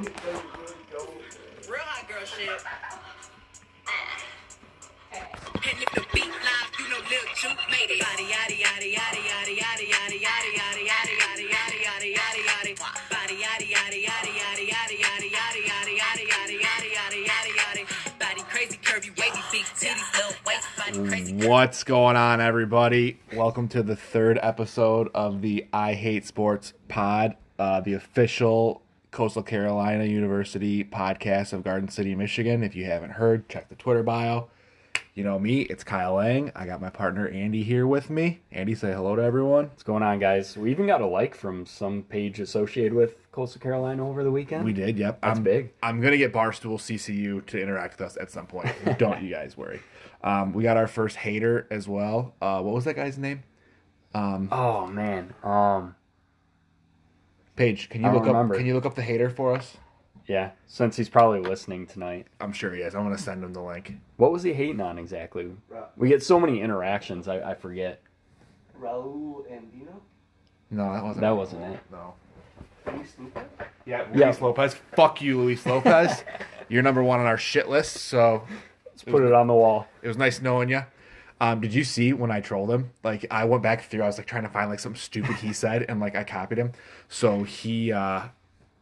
Real hot girl shit. And if the beat live, you know Lil Juke made it. Yaddy yaddy yaddy yaddy yaddy yaddy yaddy yaddy yaddy yaddy yaddy yaddy yaddy yaddy yaddy. Body yaddy yaddy yaddy yaddy yaddy yaddy yaddy yaddy yaddy yaddy yaddy yaddy yaddy yaddy. Body crazy curvy wavy big titties little waist. Body crazy. What's going on, everybody? Welcome to the third episode of the I Hate Sports pod, uh, the official Coastal Carolina University podcast of Garden City, Michigan. If you haven't heard, check the Twitter bio. You know me, it's Kyle Lang. I got my partner Andy here with me. Andy, say hello to everyone. What's going on, guys? We even got a like from some page associated with Coastal Carolina over the weekend. We did, yep. That's I'm, big. I'm gonna get Barstool CCU to interact with us at some point. Don't you guys worry. Um, we got our first hater as well. Uh, what was that guy's name? Oh man, um, Paige, can you I don't look up? Can you look up the hater for us? yeah. Since he's probably listening tonight, I'm sure he is. I'm gonna send him the link. what was he hating on exactly? We get so many interactions, I, I forget. Raul Andino? No, that wasn't. That wasn't it. No. Luis Luca? Yeah, Yeah. Luis Lopez. Fuck you, Luis Lopez. You're number one on our shit list. So Let's put it on the wall. it was nice knowing you. Um, did you see when I trolled him? Like I went back through. I was like trying to find like something stupid he said, and like I copied him. So he uh,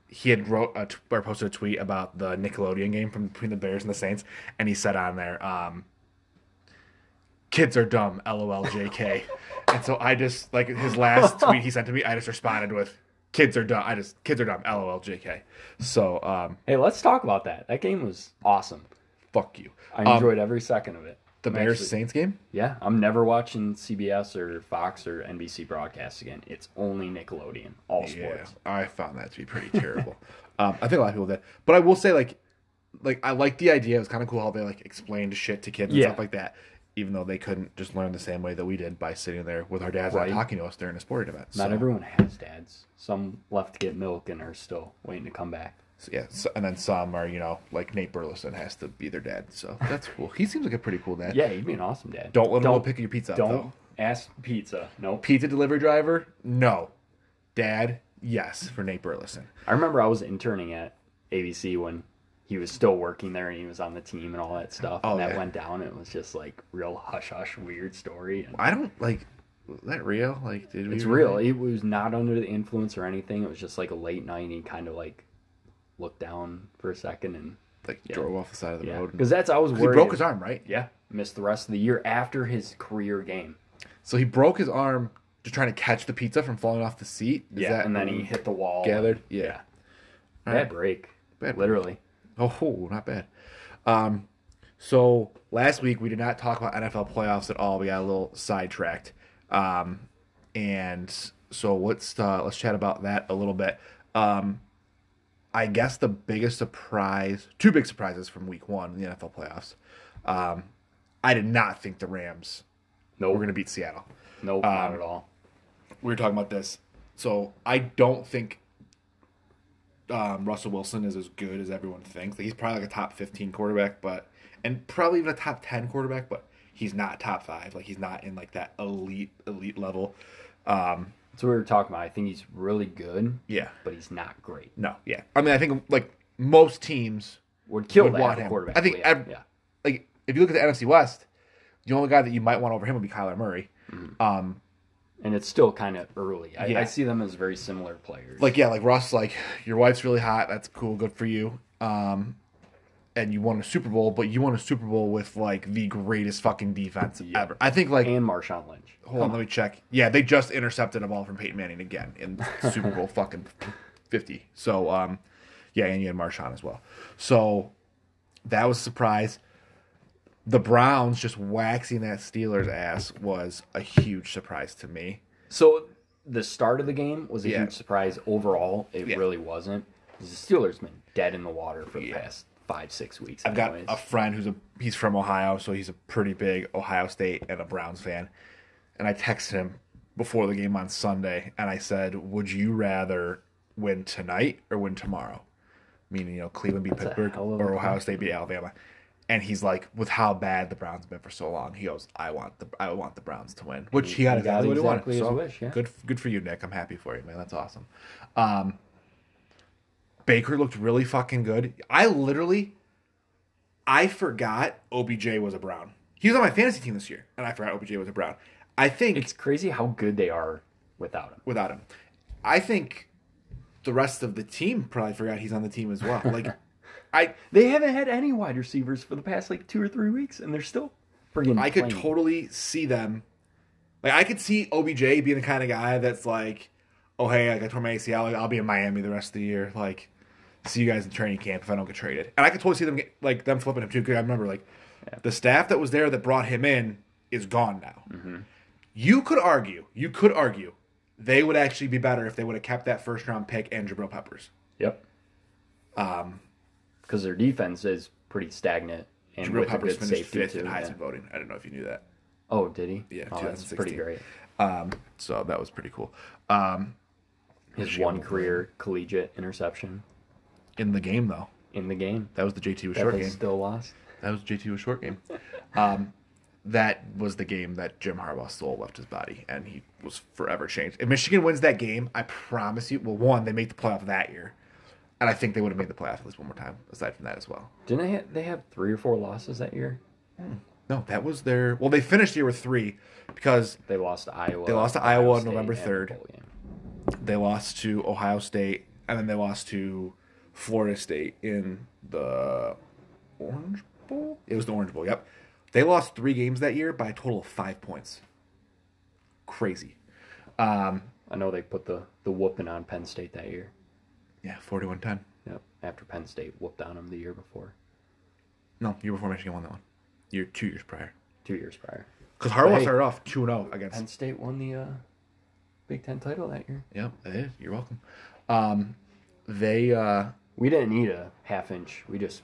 he had wrote a t- or posted a tweet about the Nickelodeon game from between the Bears and the Saints, and he said on there, um, "Kids are dumb." LOL, JK. and so I just like his last tweet he sent to me. I just responded with, "Kids are dumb." I just kids are dumb. LOL, JK. So um, Hey, let's talk about that. That game was awesome. fuck you. I Um, enjoyed every second of it. The Bears Saints game. Yeah, I'm never watching CBS or Fox or NBC broadcasts again. It's only Nickelodeon, all sports. Yeah, I found that to be pretty terrible. um, I think a lot of people did, but I will say like, like I like the idea. It was kind of cool how they like explained shit to kids and Yeah. stuff like that. Even though they couldn't just learn the same way that we did by sitting there with our dads Right. and talking to us during a sporting event. Not so, everyone has dads. Some left to get milk and are still waiting to come back. So, yeah, so, and then some are you know like Nate Burleson has to be their dad. So that's cool. He seems like a pretty cool dad. Yeah, he'd be an awesome dad. Don't let him go pick your pizza up Don't though. ask pizza. Nope. Pizza delivery driver? No. Dad? Yes, for Nate Burleson. I remember I was interning at ABC when he was still working there and he was on the team and all that stuff. Oh, and that yeah. went down. It was just like real hush hush weird story. And I don't like. Was that real? Like, did it's real. It was not under the influence or anything. It was just like a late night and he kind of like looked down for a second and Like Yeah. drove off the side of the yeah. road. Because that's I was worried. He broke his arm, right? Yeah, missed the rest of the year after his career game. So he broke his arm just trying to catch the pizza from falling off the seat. Is yeah, that and then he hit the wall. gathered? Yeah. Yeah. Bad right. break. Bad break. Literally. Oh, not bad. Um, so last week we did not talk about NFL playoffs at all. We got a little sidetracked. Um, and so let's uh, let's chat about that a little bit. Um, I guess the biggest surprise, two big surprises from week one in the NFL playoffs. Um, I did not think the Rams no, Nope. were going to beat Seattle. Nope, Um, not at all. we were talking about this. So I don't think um, Russell Wilson is as good as everyone thinks. Like, he's probably like a top fifteen quarterback, but and probably even a top ten quarterback, but he's not top five. Like he's not in like that elite elite level. Um, That's what we were talking about. I think he's really good, yeah, but he's not great. no, yeah. I mean, I think like most teams Would kill would that want him. quarterback. I think yeah, yeah. like if you look at the NFC West, the only guy that you might want over him would be Kyler Murray. Um, and it's still kind of early. I, Yeah. I see them as very similar players. like yeah, like Russ, like your wife's really hot. That's cool, good for you. Um, and you won a Super Bowl, but you won a Super Bowl with like the greatest fucking defense Yeah. ever. I think like and Marshawn Lynch. hold on, let me check. Yeah, they just intercepted a ball from Peyton Manning again in Super Bowl fucking fifty. So um, yeah, and you had Marshawn as well. So that was a surprise. The Browns just waxing that Steelers ass was a huge surprise to me. So the start of the game was a Yeah. huge surprise. Overall, it Yeah. really wasn't. The Steelers been dead in the water for the past five, six weeks. I've got a friend who's a he's from Ohio, so he's a pretty big Ohio State and a Browns fan. And I texted him before the game on Sunday, and I said, "Would you rather win tonight or win tomorrow?" Meaning, you know, Cleveland beat That's Pittsburgh hell of a or Ohio. State beat Alabama. And he's like, with how bad the Browns have been for so long, he goes, "I want the I want the Browns to win," which he got He got exactly what he wanted. So wish, yeah. good, good for you, Nick. I'm happy for you, man. That's awesome. Um, Baker looked really fucking good. I literally, I forgot OBJ was a Brown. He was on my fantasy team this year, and I forgot OBJ was a Brown. I think It's crazy how good they are without him. without him, I think the rest of the team probably forgot he's on the team as well. Like, I They haven't had any wide receivers for the past like two or three weeks, and they're still friggin' I could totally see them. Like I could see OBJ being the kind of guy that's like, oh hey, like I tore my ACL, like, I'll be in Miami the rest of the year. Like, see you guys in training camp if I don't get traded. And I could totally see them get, like them flipping him too. Because I remember like the staff that was there that brought him in is gone now. Mm-hmm. You could argue, you could argue, they would actually be better if they would have kept that first round pick and Jabril Peppers. Yep. Um, Because their defense is pretty stagnant and Jabril with a Peppers good finished safety fifth too. in Heisman yeah. voting. I don't know if you knew that. Oh, did he? Yeah, oh, that's pretty great. Um, so that was pretty cool. Um, His one career collegiate interception in the game though. in the game. That was the JT was That short they game. still lost. That was JT was short game. Um, that was the game that Jim Harbaugh's soul left his body, and he was forever changed. If Michigan wins that game, I promise you. Well, one, they make the playoff that year, and I think they would have made the playoff at least one more time. Aside from that as well. Didn't they? Have, they have three or four losses that year? No, that was their. Well, they finished the year with three because They lost to Iowa. They lost to Iowa on November 3rd. they lost to Ohio State, and then they lost to Florida State in the Orange Bowl. It was the Orange Bowl. Yep, they lost three games that year by a total of five points. Crazy. Um, I know they put the the whooping on Penn State that year. yeah, 41-10. Yep. After Penn State whooped on them the year before, No, year before Michigan won that one. Year two years prior. two years prior. Because Harbaugh Hey. started off 2 0 against. Penn State won the uh, Big Ten title that year. Yep, it is. You're welcome. Um, they. Uh, We didn't need a half inch. We just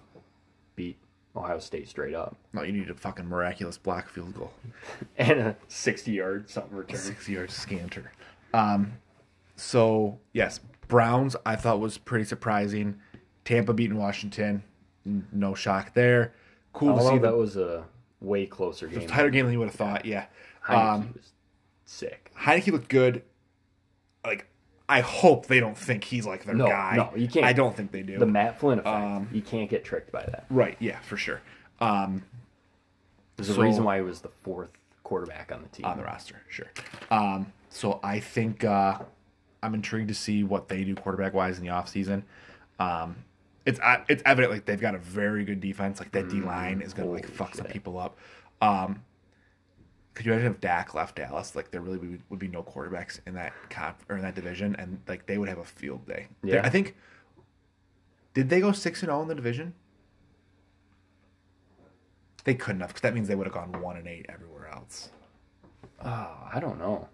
beat Ohio State straight up. no, you need a fucking miraculous block field goal. And a 60 yard something return. Sixty-yard scanter. Um, so yes, Browns I thought was pretty surprising. Tampa beating Washington, no shock there. Cool to Although see that the was a way closer game. tighter game than you would have thought. Yeah, Heineke um, was sick. Heineke looked good. Like I hope they don't think he's like their No, guy. no, you can't. I don't think they do. The Matt Flynn effect. Um, you can't get tricked by that. right? Yeah, for sure. Um, There's a reason why he was the fourth quarterback on the team. on the roster, sure. Um, so I think uh, I'm intrigued to see what they do quarterback wise in the offseason. Um, it's uh, it's evident like they've got a very good defense. Like that D line is gonna like Holy fuck some people up. Um, could you imagine if Dak left Dallas? Like there really would, would be no quarterbacks in that comp or in that division, and like they would have a field day. Yeah. I think. Did they go six and zero in the division? They couldn't have, because that means they would have gone one and eight everywhere else. Oh, I don't know.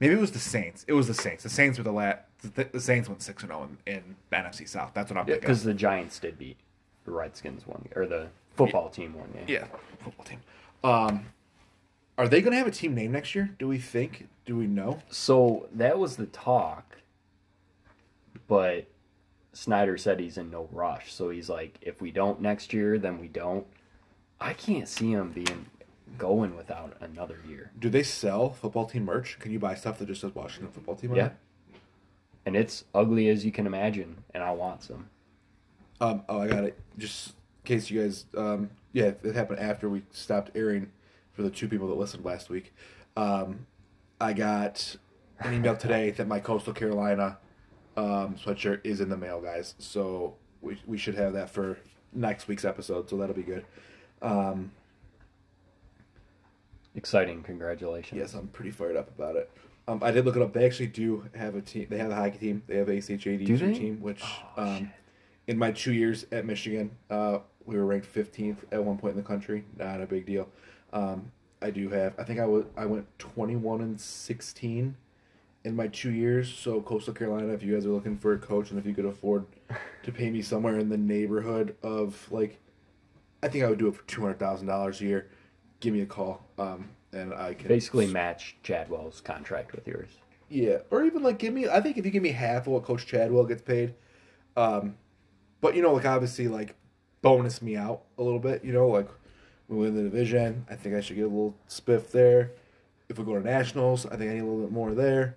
Maybe it was the Saints. It was the Saints. The Saints were the la- the, the Saints went six and zero in, in the NFC South. That's what I'm thinking. Because the Giants did beat the Redskins one or the football team one game. yeah, football team. Um, are they going to have a team name next year? Do we think? Do we know? So that was the talk, but Snyder said he's in no rush. So he's like, if we don't next year, then we don't. I can't see him being going without another year. Do they sell football team merch? Can you buy stuff that just says Washington football team? Yeah. it? And it's ugly as you can imagine, and I want some. Um, oh, I got it. Just in case you guys, um, yeah, it happened after we stopped airing for the two people that listened last week. Um, I got an email today that my Coastal Carolina um, sweatshirt is in the mail, guys. So we we should have that for next week's episode. So that'll be good. Um, Exciting! Congratulations. yes, I'm pretty fired up about it. Um, I did look it up. They actually do have a team. They have a hockey team. They have a CHAD team, which Oh, um, in my two years at Michigan, uh, we were ranked 15th at one point in the country. Not a big deal. Um, I do have. I think I was. I went 21 and 16 in my two years. So Coastal Carolina, if you guys are looking for a coach, and if you could afford to pay me somewhere in the neighborhood of like, I think I would do it for two hundred thousand dollars a year. Give me a call, um, and I can Basically, match Chadwell's contract with yours. yeah, or even like give me. I think if you give me half of what Coach Chadwell gets paid, um, but you know, like obviously, like bonus me out a little bit. You know, like we win the division. I think I should get a little spiff there. If we go to nationals, I think I need a little bit more there.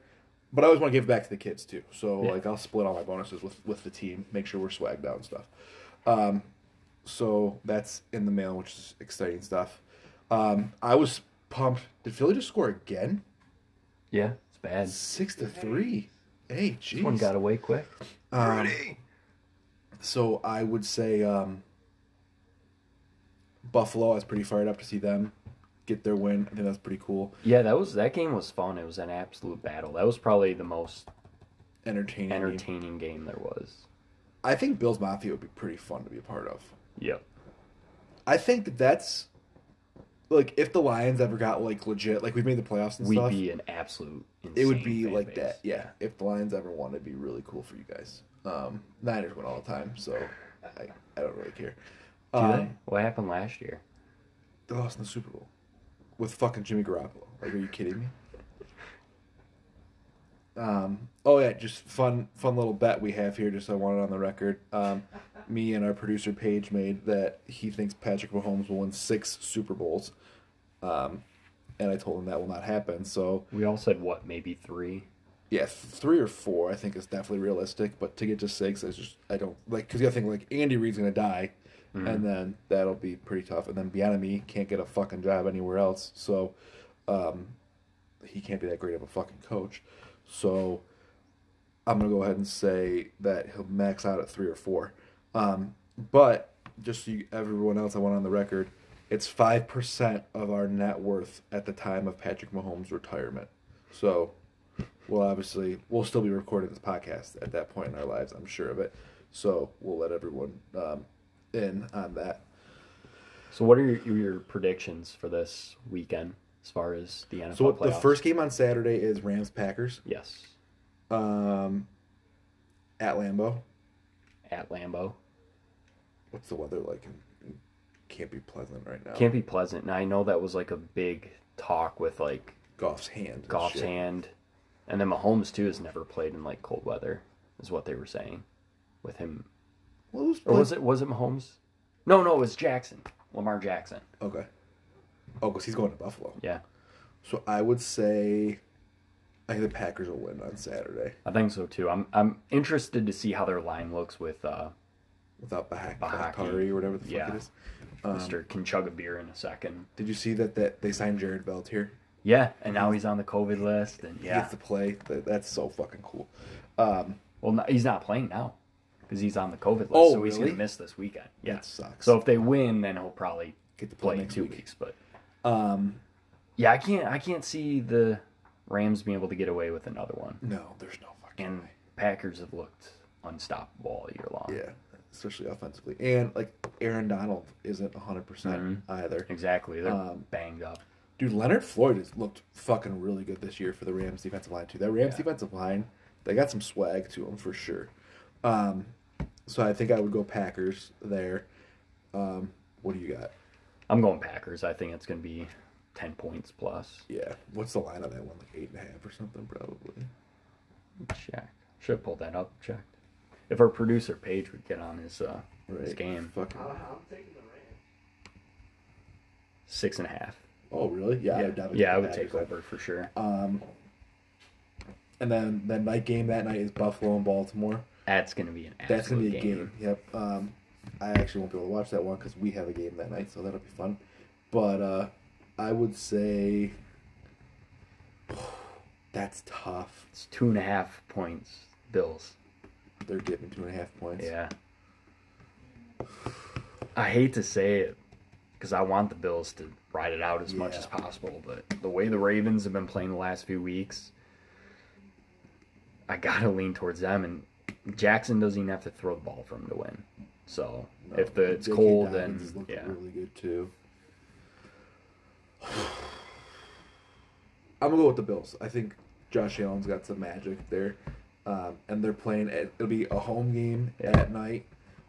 but I always want to give back to the kids too. So Yeah. like I'll split all my bonuses with with the team, make sure we're swagged out and stuff. Um, so that's in the mail, which is exciting stuff. Um, I was pumped. Did Philly just score again? Yeah, it's bad. Six to three. Hey, jeez. one got away quick. Um, so I would say um, Buffalo. I was pretty fired up to see them get their win. I think that's pretty cool. Yeah, that was that game was fun. It was an absolute battle. That was probably the most Entertaining. entertaining game there was. I think Bills Mafia would be pretty fun to be a part of. Yep. I think that's like if the Lions ever got like legit, like we've made the playoffs and stuff, We'd be an absolute. it would be like base. that. Yeah. If the Lions ever won, it'd be really cool for you guys. Um, Niners win all the time, so I, I don't really care. Do Um, they? What happened last year? They lost in the Super Bowl with fucking Jimmy Garoppolo. Like, are you kidding me? Um, oh yeah, just fun, fun little bet we have here. Just I want it on the record. Um, me and our producer Paige made that he thinks Patrick Mahomes will win six Super Bowls. Um, and I told him that will not happen. So We all said what? Maybe three. yeah, three or four I think is definitely realistic. But to get to six, I just I don't like because you gotta think like Andy Reid's gonna die, and then that'll be pretty tough. And then Bieniemy can't get a fucking job anywhere else, so um, he can't be that great of a fucking coach. So I'm gonna go ahead and say that he'll max out at three or four. Um, but just so you, everyone else, I want on the record, it's five percent of our net worth at the time of Patrick Mahomes' retirement. So we'll obviously we'll still be recording this podcast at that point in our lives. I'm sure of it. So we'll let everyone um, in on that. So what are your, your predictions for this weekend as far as the NFL So what, the first game on Saturday is Rams Packers Yes, um, at Lambeau. at Lambeau. What's the weather like? Can't be pleasant right now. Can't be pleasant. And I know that was like a big talk with like Goff's hand. and Goff's hand, and then Mahomes too has never played in like cold weather, is what they were saying, with him. Well, it was Or was it was it Mahomes? No, no, it was Jackson, Lamar Jackson. Okay. Oh, because he's going to Buffalo. Yeah, So I would say, I think the Packers will win on Saturday I think so too. I'm I'm interested to see how their line looks with uh, without Bahak, Bahaki. Bahakari or whatever the fuck Yeah. it is. Um, Mr. Can chug a beer in a second. Did you see that that they signed Jared Veldheer? Yeah, and now he's on the COVID list, and He yeah, gets to play. That's so fucking cool. Um, well, he's not playing now because he's on the COVID list, Oh, so he's really? gonna miss this weekend. Yeah, That sucks. So if they win, then he'll probably Get to play play in two week. weeks. But um, yeah, I can't I can't see the Rams being able to get away with another one. no, there's no fucking And way. Packers have looked unstoppable all year long. Yeah, especially offensively, and like Aaron Donald isn't 100 percent Mhm. either. Exactly. They're Um, banged up. Dude, Leonard Floyd has looked fucking really good this year for the Rams defensive line too. That Rams Yeah. defensive line, they got some swag to them for sure. Um, so I think I would go Packers there. Um, what do you got? I'm going Packers. I think it's going to be 10 points plus. Yeah, what's the line on that one? Like eight and a half or something, probably. Check. Should have pulled that up. Checked. If our producer Paige would get on his uh, his game, Fucking. I'm taking the Rams. six and a half. Oh, really? Yeah, I yeah, would definitely yeah, I would take over for sure. Um, and then the night game that night is Buffalo and Baltimore. That's going to be an That's gonna be a game. Yep. Um, I actually won't be able to watch that one because we have a game that night, so that'll be fun. But uh, I would say that's tough. It's two and a half points. Bills. They're getting two and a half points. Yeah. I hate to say it because I want the Bills to ride it out as much as possible, but the way the Ravens have been playing the last few weeks, I gotta lean towards them. And Jackson doesn't even have to throw the ball for him to win. So No, if the it's J.K. cold, then yeah, really good too. I'm gonna go with the Bills. I think Josh Allen's got some magic there, um, and they're playing. At, it'll be a home game Yeah. at night.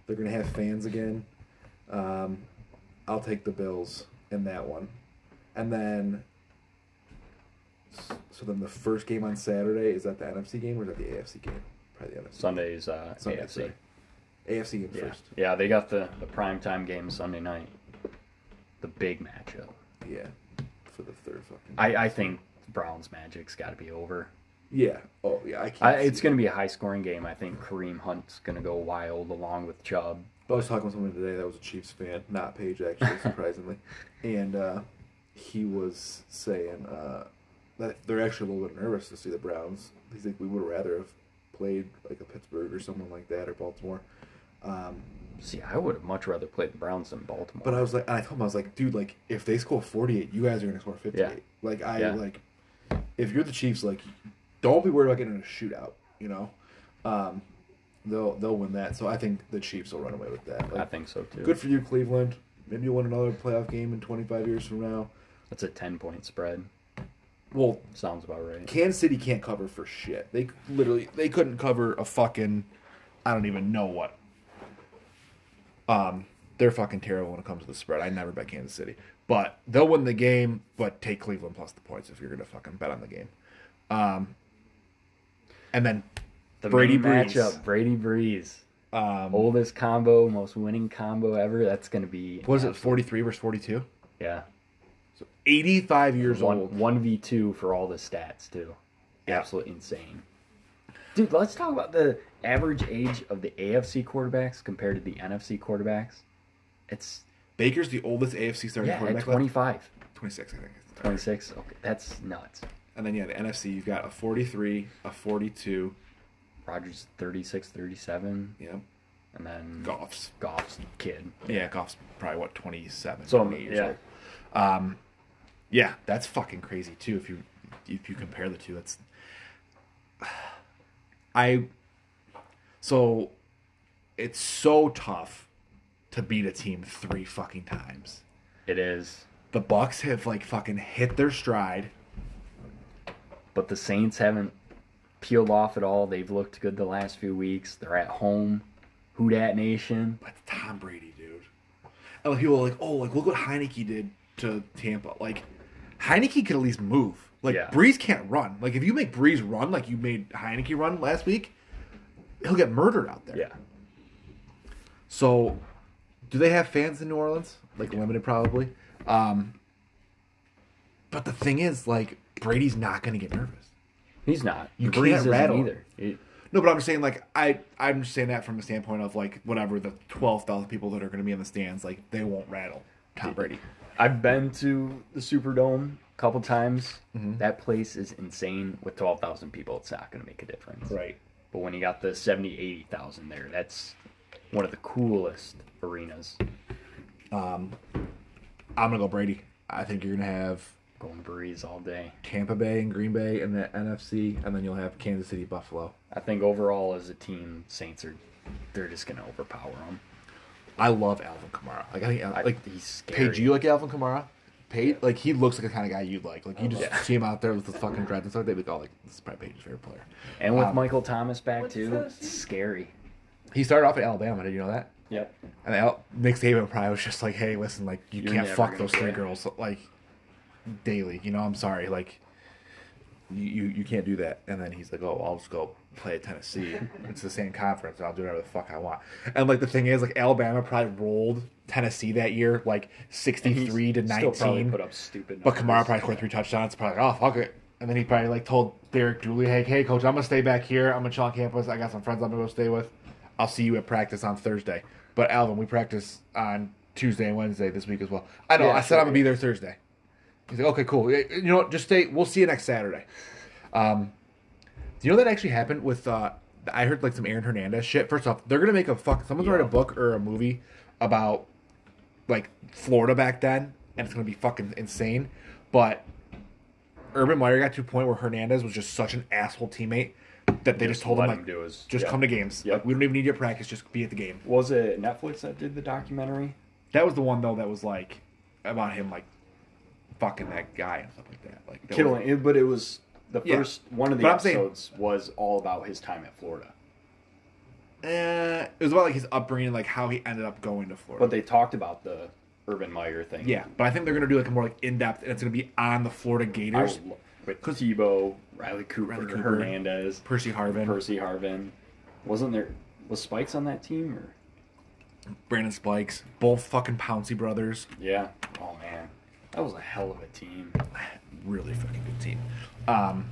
They're gonna have fans again. Um, I'll take the Bills in that one, and then. So then the first game on Saturday is that the NFC game or is that the AFC game? Probably the NFC. Sunday's uh, Sunday, AFC. sorry. AFC game Yeah, first. yeah, they got the the prime time game Sunday night, the big matchup. Yeah, for the third fucking. I I think Browns Magic's got to be over. Yeah. Oh yeah. I can't. I, it's going to be a high scoring game. I think Kareem Hunt's going to go wild along with Chubb. I was talking with someone today that was a Chiefs fan, not Paige actually, surprisingly, and uh, he was saying uh, that they're actually a little bit nervous to see the Browns. He's like, we would rather have played like a Pittsburgh or someone like that or Baltimore. Um, See, I would have much rather played the Browns than Baltimore. but I was like, I told him I was like, dude, like if they score forty eight, you guys are gonna score fifty eight. Yeah. Like I Yeah. like, if you're the Chiefs, like, don't be worried about getting a shootout. You know, um, they'll they'll win that. So I think the Chiefs will run away with that. Like, I think so too. Good for you, Cleveland. Maybe you'll win another playoff game in 25 years from now. That's a 10 point spread. Well, Sounds about right. Kansas City can't cover for shit. They literally they couldn't cover a fucking I don't even know what. Um, they're fucking terrible when it comes to the spread. I never bet Kansas City, but they'll win the game. But take Cleveland plus the points if you're gonna fucking bet on the game. Um, and then The Brady Brees. matchup, Brady Brees. um, Oldest combo, most winning combo ever. That's going to be. what is it? 43 versus 42. Yeah. So 85 years One, old. 1v2 for all the stats, too. Yeah. Absolutely insane. Dude, let's talk about the average age of the AFC quarterbacks compared to the NFC quarterbacks. It's Baker's the oldest AFC starting yeah, at quarterback. left. 25, 26, I think. 26. Okay, that's nuts. And then yeah, the NFC you've got a 43, a 42, Rodgers 36, 37, you know, and then Goff's. Goff's kid. Yeah, Goff's probably what 27, So, 28 years yeah. old. Um, yeah, that's fucking crazy too. If you if you compare the two, that's I. So, it's so tough to beat a team three fucking times. It is. The Bucs have like fucking hit their stride. But the Saints haven't peeled off at all. They've looked good the last few weeks. They're at home. Who dat nation? But Tom Brady, dude. And people are like, oh, like look what Heineke did to Tampa. Like Heineke could at least move. Like Yeah. Brees can't run. Like if you make Brees run like you made Heineke run last week, he'll get murdered out there. Yeah. So, do they have fans in New Orleans? Like limited, probably. Um, but the thing is, like Brady's not going to get nervous. He's not. You Brees can't rattle. either. He- No, but I'm just saying, like I, I'm just saying that from the standpoint of like whatever the twelve thousand people that are going to be in the stands, like they won't rattle Tom Brady. I've been to the Superdome a couple times. Mm-hmm. That place is insane. With 12,000 people, it's not going to make a difference. Right. But when you got the 70, 80,000 there, that's one of the coolest arenas. Um, I'm gonna go Brady. I think you're gonna have Going Brees all day. Tampa Bay and Green Bay in the NFC, and then you'll have Kansas City, Buffalo. I think overall as a team, Saints are they're just going to overpower them. I love Alvin Kamara. Like I think, I, like he's scary. Paige, you like Alvin Kamara? Paige, like he looks like the kind of guy you'd like. Like you just Yeah. see him out there with the fucking dreads and stuff. They'd be like, oh, like this is probably Paige's favorite player. and with Um, Michael Thomas back too, it's scary. He started off at Alabama. Did you know that? Yep. And Al- Nick Saban probably was just like, hey, listen, like you You're can't fuck those three get- girls like daily. You know, I'm sorry, like you, you you can't do that. And then he's like, oh, I'll just go play at Tennessee. it's the same conference. I'll do whatever the fuck I want. And like the thing is, like Alabama probably rolled Tennessee that year, like sixty three to Still probably nineteen. put up stupid. But. Kamara probably scored three touchdowns. Probably like, oh fuck it. And then he probably like told Derek Dooley, hey, hey, coach, I'm gonna stay back here. I'm gonna chill on campus. I got some friends I'm gonna go stay with. I'll see you at practice on Thursday. But Alvin, we practice on Tuesday and Wednesday this week as well. I know. Yeah, I said sure, I'm gonna be there Thursday. He's like, okay, cool. You know what? Just stay. We'll see you next Saturday. Um, do you know that actually happened with? uh I heard like some Aaron Hernandez shit. First off, they're gonna make a fuck. Someone's gonna write a book or a movie about like Florida back then, and it's gonna be fucking insane. But Urban Meyer got to a point where Hernandez was just such an asshole teammate that they just, Just told him like, him do his- just yeah. come to games. Yep. Like, we don't even need your practice. Just be at the game. Was it Netflix that did the documentary? That was the one though that was like about him like fucking that guy and stuff like that. Like that was- Killing it, but it was the Yeah. first one of the But I'm saying- episodes was all about his time at Florida. Eh, it was about like his upbringing, like how he ended up going to Florida. But they talked about the Urban Meyer thing. yeah, but I think they're gonna do like a more like in depth, and it's gonna be on the Florida Gators. would with Tebow, Riley Cooper, Riley Cooper, Hernandez, Percy Harvin, Percy Harvin. Wasn't there was Spikes on that team or Brandon Spikes, both fucking Pouncey brothers. yeah? Oh man, that was a hell of a team. really fucking good team. Um,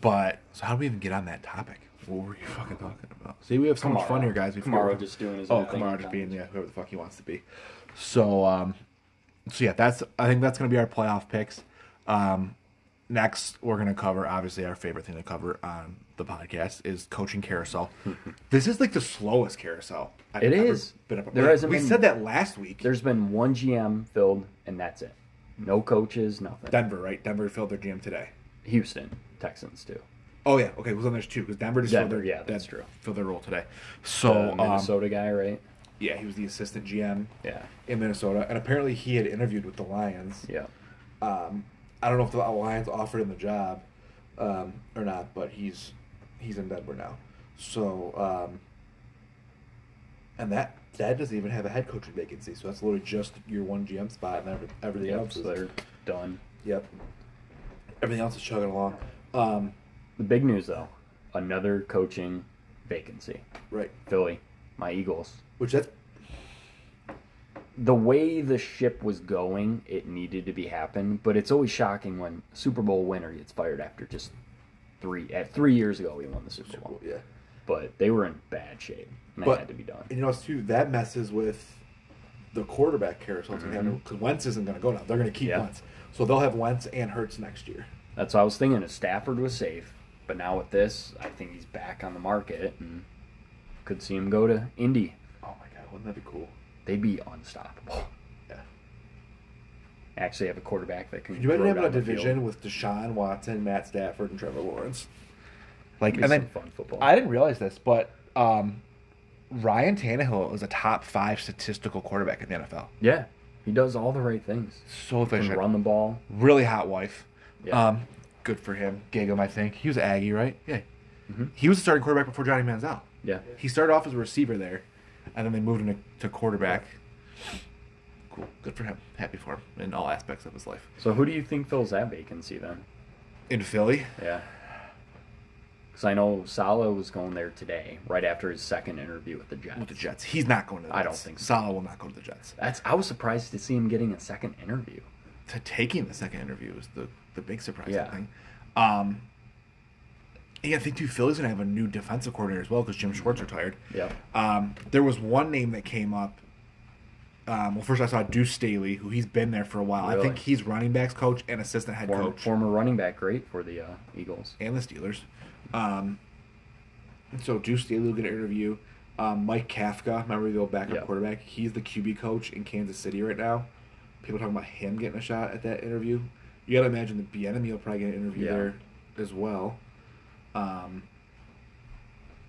But so how do we even get on that topic? What were you fucking talking about? See, we have so much fun here, guys. We Kamara just doing his oh, Kamara just being yeah, whoever the fuck he wants to be. So, um, so yeah, that's I think that's gonna be our playoff picks. Um, next, we're gonna cover obviously our favorite thing to cover on the podcast is coaching carousel. this is like the slowest carousel. I've It is. Been up. There hasn't we been- said that last week. There's been one GM filled, and that's it. No coaches, nothing. Denver, right? Denver filled their GM today. Houston Texans too. Oh yeah, okay. Well, then there's two because Denver just Denver, filled their yeah, that's true. Filled their role today. So The um, Minnesota guy, right? yeah, he was the assistant GM Yeah, in Minnesota, and apparently he had interviewed with the Lions. yeah. Um, I don't know if the Lions offered him the job um, or not, but he's he's in Denver now. So um, and that that doesn't even have a head coaching vacancy, so that's literally just your one GM spot, and every, everything Yep, else so is they're done. yep. Everything else is chugging along. Um, The big news though, another coaching vacancy. right, Philly, my Eagles. which that's The way the ship was going, it needed to be happen, but it's always shocking when Super Bowl winner gets fired after just three at three years ago we won the Super Bowl. yeah. But they were in bad shape. And But that had to be done. And you know, too, that messes with the quarterback carousel Mm-hmm. because Wentz isn't going to go now. They're going to keep Yeah. Wentz, so they'll have Wentz and Hurts next year. That's what I was thinking. If Stafford was safe, but now with this, I think he's back on the market and could see him go to Indy. Oh my god, wouldn't that be cool? They'd be unstoppable. Yeah. Actually, have a quarterback that can. Could you imagine having a the field. division with Deshaun Watson, Matt Stafford, and Trevor Lawrence? Like, and then fun football. I didn't realize this, but um, Ryan Tannehill is a top five statistical quarterback in the NFL. yeah, he does all the right things. So Can efficient, run the ball. really hot wife. Yeah. Um, good for him. Gig him, I think. He was an Aggie, right? Yeah. Mm-hmm. He was a starting quarterback before Johnny Manziel. Yeah. He started off as a receiver there, and then they moved him to, to quarterback. Cool. Good for him. Happy for him in all aspects of his life. So who do you think fills that vacancy then? In Philly, Yeah. Because I know Salah was going there today, right after his second interview with the Jets. with the Jets, he's not going to the Jets. I don't think so. Salah will not go to the Jets. That's. I was surprised to see him getting a second interview. To taking the second interview is the, the big surprise, Yeah. I think. Um, yeah, I think too. Philly's going to have a new defensive coordinator as well because Jim Schwartz retired. Yep. Um, there was one name that came up. Um, well, first I saw Deuce Staley, who he's been there for a while. I think he's running backs coach and assistant head Former, coach, former running back, great for the uh, Eagles. and the Steelers. Um, so Deuce Staley will get an interview. Um, Mike Kafka, remember the old backup Yeah. quarterback? He's the QB coach in Kansas City right now. People talking about him getting a shot at that interview. You got to imagine that Bieniemy will probably get an interview Yeah. there as well. Um,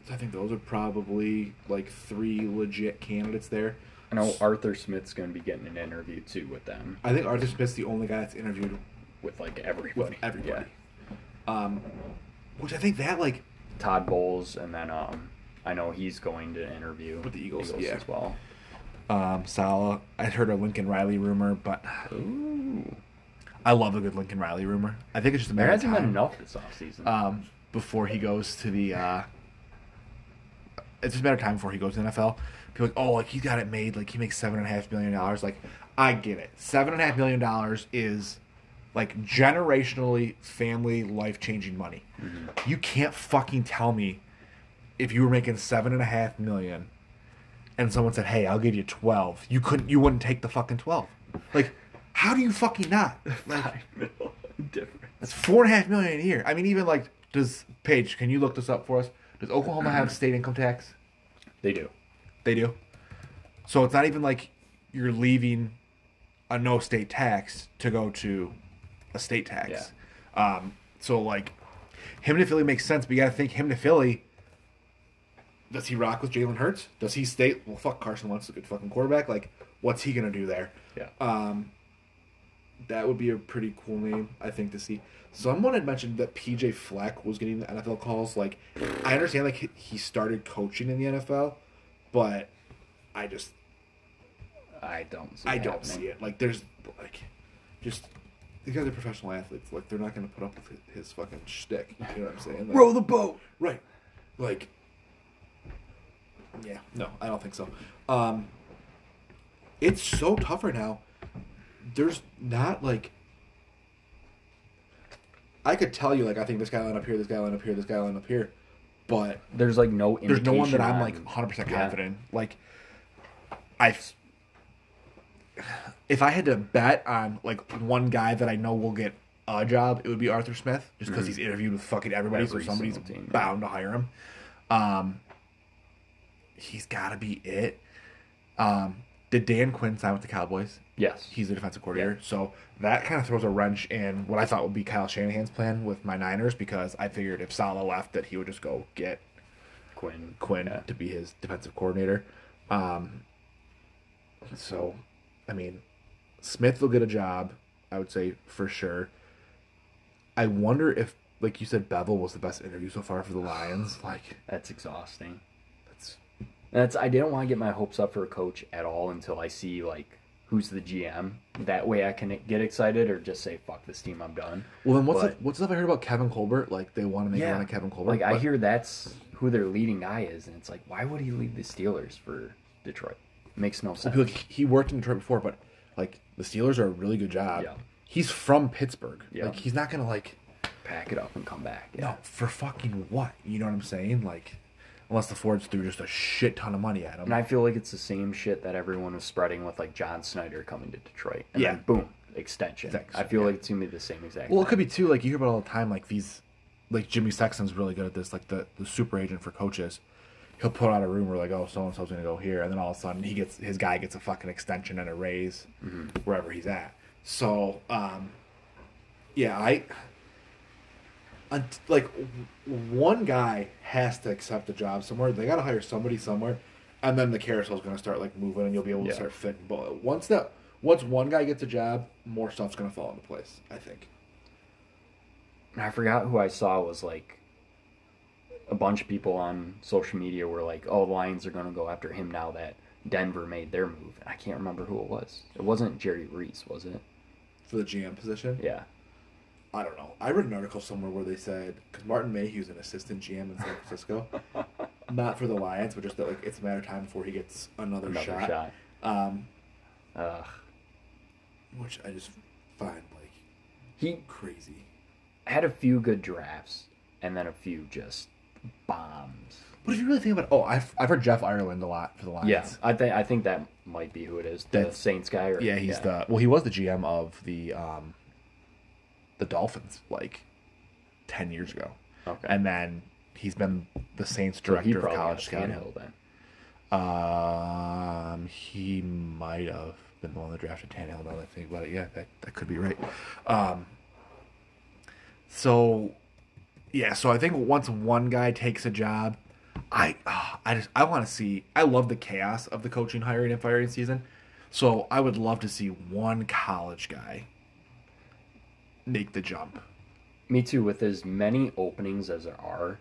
so I think those are probably like three legit candidates there. I know Arthur Smith's going to be getting an interview too with them, I think Arthur Smith's the only guy that's interviewed with like everybody. with everybody. Yeah. Um, which I think that like Todd Bowles, and then um, I know he's going to interview With the Eagles, yeah. as well. um, Salah. I heard a Lincoln Riley rumor, but Ooh, I love a good Lincoln Riley rumor. I think it's just a there matter of hasn't been time enough this offseason. um, before he goes to the. Uh, it's just a matter of time before he goes to the NFL. People are like, oh, like he got it made. Like he makes seven and a half million dollars. Like I get it. Seven and a half million dollars is like generationally family life changing money. Mm-hmm. You can't fucking tell me if you were making seven and a half million and someone said, "Hey, I'll give you 12." You couldn't you wouldn't take the fucking 12. Like how do you fucking not? Like Different. that's four and a half million a year. I mean, even like, does Paige? Can you look this up for us? Does Oklahoma have state income tax? They do. They do. So it's not even like you're leaving a no state tax to go to a state tax. Yeah. Um, so like, him to Philly makes sense, but you got to think him to Philly. Does he rock with Jalen Hurts? Does he stay? Well, fuck Carson Wentz, a good fucking quarterback. Like, what's he gonna do there? Yeah. Um, that would be a pretty cool name, I think, to see. Someone had mentioned that PJ Fleck was getting the NFL calls. Like, I understand, like, he started coaching in the NFL, but I just, I don't. See I it don't happening. see it. Like, there's, like, just, these guys are professional athletes. Like, they're not going to put up with his, his fucking shtick. You know what I'm saying? Like, Row the boat. Right. Like, yeah, no, I don't think so. Um, it's so tough right now. There's not like I could tell you like I think this guy line up here, this guy line up here, this guy line up here, but There's like no. there's no one that I'm like 100 percent confident. in. Like, I, if I had to bet on like one guy that I know will get a job, it would be Arthur Smith, just because he's interviewed with fucking everybody, Mm-hmm. Every so somebody's team, yeah. bound to hire him. Um, he's got to be it. Um, did Dan Quinn sign with the Cowboys? Yes. He's the defensive coordinator. So that kind of throws a wrench in what I thought would be Kyle Shanahan's plan with my Niners because I figured if Salah left that he would just go get Quinn. Quinn Yeah. to be his defensive coordinator. Um, so, I mean, Smith will get a job, I would say for sure. I wonder if, like you said, Bevell was the best interview so far for the Lions. Like, That's exhausting. that's That's I didn't want to get my hopes up for a coach at all until I see like who's the GM. That way I can get excited or just say fuck this team, I'm done. well. Then what's But- the, what's the stuff I heard about Kevin Colbert? Like they want to make a run at Kevin Colbert. Like I hear that's who their leading guy is, and it's like, why would he leave the Steelers for Detroit? Makes no sense. Like he worked in Detroit before, but like the Steelers are a really good job. Yeah. He's from Pittsburgh. Yeah. Like he's not gonna like Pack it up and come back. no for fucking what? You know what I'm saying? Like unless the Fords threw just a shit ton of money at him. And I feel like it's the same shit that everyone was spreading with like John Snyder coming to Detroit. And Yeah. then boom, extension. Thanks. I feel Yeah. like it's gonna be the same exact well, it could be too. Like you hear about all the time. Like these, like Jimmy Sexton's really good at this. Like the the super agent for coaches. He'll put out a rumor like, "Oh, so and so's gonna go here," and then all of a sudden he gets his guy gets a fucking extension and a raise wherever he's at. So, um, yeah, I like one guy has to accept a job somewhere. They got to hire somebody somewhere, and then the carousel's going to start like moving, and you'll be able to Yeah. start fitting. But once that once one guy gets a job, more stuff's going to fall into place. I think. I forgot who I saw was like a bunch of people on social media were like, "Oh, the Lions are going to go after him now that Denver made their move." And I can't remember who it was. It wasn't Jerry Reese, was it? For the GM position, Yeah. I don't know. I read an article somewhere where they said because Martin Mayhew's an assistant GM in San Francisco, not for the Lions, but just that like it's a matter of time before he gets another, Another shot. shot. Um, Ugh. which I just find like He crazy. had a few good drafts and then a few just bombs. But if you really think about, it, oh, I've I've heard Jeff Ireland a lot for the Lions. Yeah, I think I think that might be who it is. The That's- Saints guy. Or, yeah, he's the well, he was the GM of the um, the Dolphins like ten years ago, Okay. and then he's been the Saints So director of college scouting. Um, he might have been the one that drafted Tannehill. Now that I think about it, yeah, that that could be right. Um, so yeah, so I think once one guy takes a job, I ah, I just I want to see. I love the chaos of the coaching, hiring, and firing season. So I would love to see one college guy make the jump. Me too. With as many openings as there are,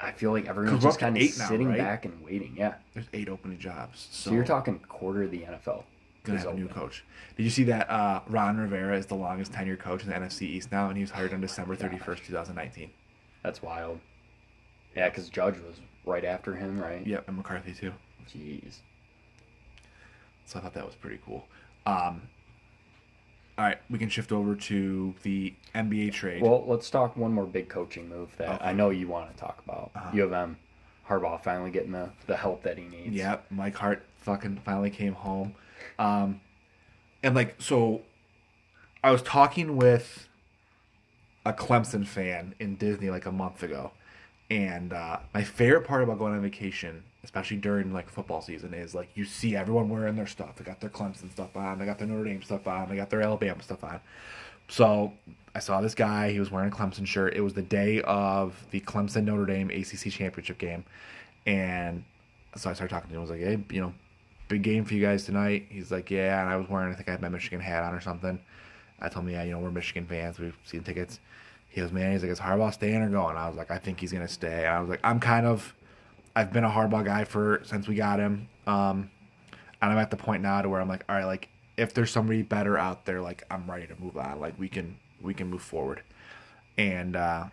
I feel like everyone's just kind of eight now, sitting right? back and waiting. Yeah. There's eight opening jobs. So, So, you're talking quarter of the NFL. gonna have a new coach. Did you see that uh, Ron Rivera is the longest tenured coach in the NFC East now, and he was hired on December thirty first, two thousand nineteen. That's wild. Yeah, because Judge was right after him, right? Yep, and McCarthy too. Jeez. So I thought that was pretty cool. Um, all right, we can shift over to the NBA trade. Well, let's talk one more big coaching move that Okay. I know you want to talk about. Uh-huh. U of M, Harbaugh finally getting the, the help that he needs. Yep, Mike Hart fucking finally came home. Um, and like, so I was talking with a Clemson fan in Disney like a month ago. And uh, my favorite part about going on vacation, especially during like football season, is like you see everyone wearing their stuff. They got their Clemson stuff on, they got their Notre Dame stuff on, they got their Alabama stuff on. So I saw this guy. He was wearing a Clemson shirt. It was the day of the Clemson Notre Dame ACC championship game, and so I started talking to him. I was like, "Hey, you know, big game for you guys tonight." He's like, "Yeah," and I was wearing, I think I had my Michigan hat on or something. I told him, "Yeah, you know, we're Michigan fans. We've seen tickets." He goes, "Man," he's like, "Is Harbaugh staying or going?" I was like, "I think he's gonna stay." And I was like, "I'm kind of, I've been a Harbaugh guy for since we got him." Um, and I'm at the point now to where I'm like, all right, like if there's somebody better out there, like I'm ready to move on. Like we can we can move forward. And uh,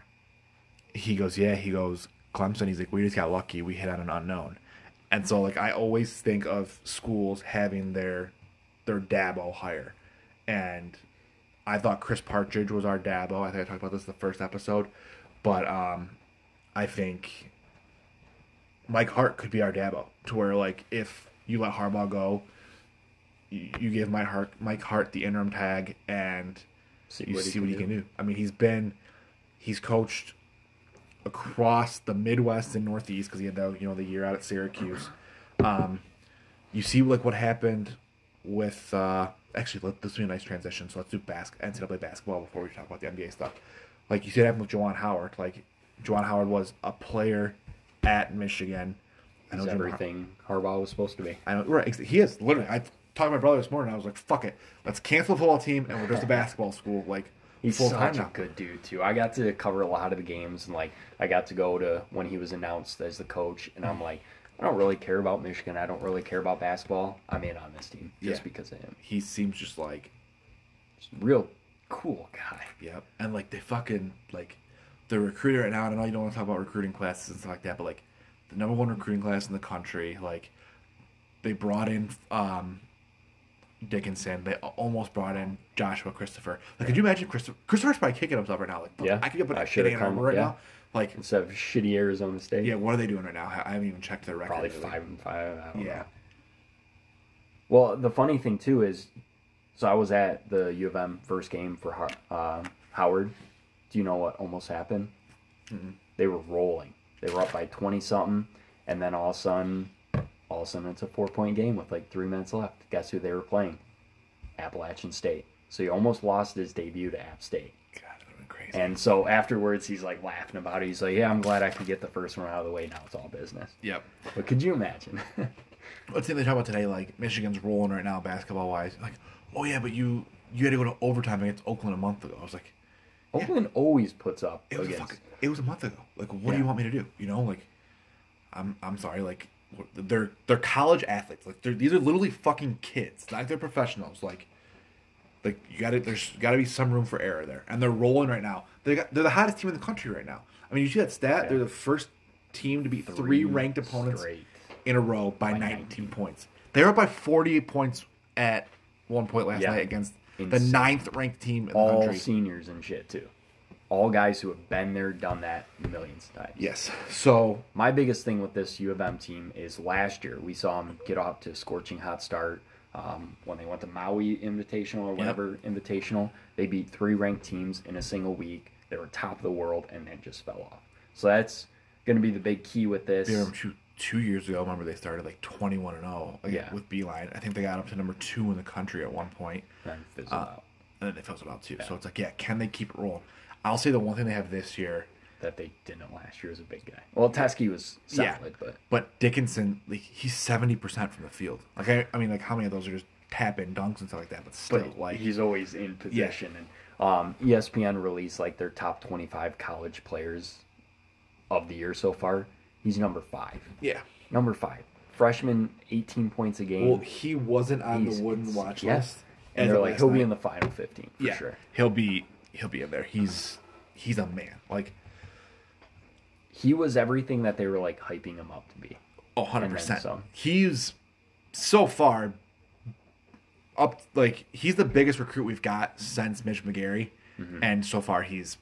he goes, yeah. He goes, Clemson. He's like, we just got lucky. We hit on an unknown. And so like I always think of schools having their their Dabo hire, and I thought Chris Partridge was our Dabo. I think I talked about this the first episode, but um, I think Mike Hart could be our Dabo. To where like if you let Harbaugh go, you, you give Mike Hart Mike Hart the interim tag and See you what see can what he do. can do. I mean, he's been he's coached across the Midwest and Northeast because he had the you know the year out at Syracuse. Um, you see like what happened with uh, actually let this be a nice transition. So let's do bas- NCAA basketball before we talk about the NBA stuff. Like you see it happen with Juwan Howard. Like Juwan Howard was a player at Michigan. I He's Juwan Har- everything Harbaugh was supposed to be. I know, right? He is literally. I talked to my brother this morning. I was like, "Fuck it, let's cancel the football team and we're just a basketball school." Like He's full such a good dude too. I got to cover a lot of the games and like I got to go to when he was announced as the coach and. I'm like, I don't really care about Michigan. I don't really care about basketball. I'm in on this team just Yeah. because of him. He seems just like Just real cool guy. Yep. And like they fucking like the recruiter right now, and I know you don't want to talk about recruiting classes and stuff like that, but like the number one recruiting class in the country, like they brought in um Dickinson. They almost brought in Joshua Christopher. Like, could you imagine Christopher? Christopher's probably kicking himself right now. Like, Yeah. I could get put a Ann come- right yeah. now. Like, Instead of shitty Arizona State. yeah, what are they doing right now? I haven't even checked their record. Probably really. five and five. I don't Yeah. know. Well, the funny thing too is, so I was at the U of M first game for uh, Howard. Do you know what almost happened? Mm-hmm. They were rolling. They were up by twenty something, and then all of a sudden, all of a sudden, it's a four point game with like three minutes left. Guess who they were playing? Appalachian State. So he almost lost his debut to App State. God, that would've been crazy. And so afterwards, he's like laughing about it. He's like, "Yeah, I'm glad I could get the first one out of the way. Now it's all business." yep. But could you imagine? Let's say they talk about today, like Michigan's rolling right now basketball wise. Like, oh yeah, but you you had to go to overtime against Oakland a month ago. I was like, Oakland always puts up It was a against. fucking, it was a month ago. Like, what do you want me to do? You know, like, I'm I'm sorry. Like, they're they're college athletes. Like, they're these are literally fucking kids. Not like they're professionals. Like, like you got to there's got to be some room for error there. And they're rolling right now. They got they're the hottest team in the country right now. I mean, you see that stat? Yeah. They're the first team to beat three, Three ranked opponents straight. in a row by, By 19, 19. points. They were up by 48 points at one point last Yeah. night against the ninth ranked team in the all country. seniors and shit too. All guys who have been there, done that millions of times. Yes. So My biggest thing with this U of M team is last year we saw them get off to a scorching hot start um, when they went to Maui Invitational or whatever Invitational. They beat three ranked teams in a single week. They were top of the world and then just fell off. So that's going to be the big key with this. Remember two years ago. Remember they started like twenty one and zero. Like, Yeah. with Beilein. I think they got up to number two in the country at one point, And fizzled uh, out. and then they fizzled out too. So it's like, yeah, can they keep it rolling? I'll say the one thing they have this year, That they didn't last year as a big guy. Well, Teske was Yeah. solid, but but Dickinson, like he's seventy percent from the field. Like I, I mean, like how many of those are just tap in dunks and stuff like that? But still, but like he's always in position. And um, ESPN released like their top 25 college players of the year so far. He's number five. yeah. Number five. Freshman, 18 points a game. Well, he wasn't on He's- the wooden watch yeah. list. and they're like, he'll be in the final 15 for yeah, sure. he'll be he'll be in there. He's he's a man. Like He was everything that they were like hyping him up to be. Oh, 100 And then percent. some. He's so far up like he's the biggest recruit we've got since Mitch McGary, Mm-hmm. and so far he's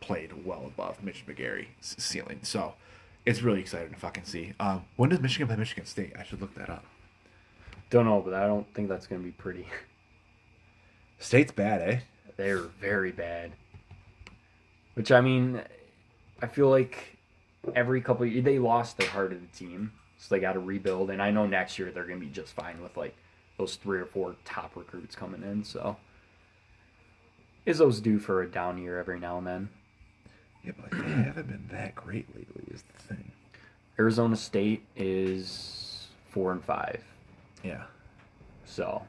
played well above Mitch McGary's ceiling. So it's really exciting to fucking see. Um, when does Michigan play Michigan State? I should look that up. Don't know, but I don't think that's going to be pretty. State's bad, eh? They're very bad. Which I mean, I feel like every couple of, they lost their heart of the team, so they got to rebuild. And I know next year they're going to be just fine with like those three or four top recruits coming in. So Izzo's due for a down year every now and then. Yeah, but like, they haven't been that great lately. Is the thing. Arizona State is four and five, Yeah, so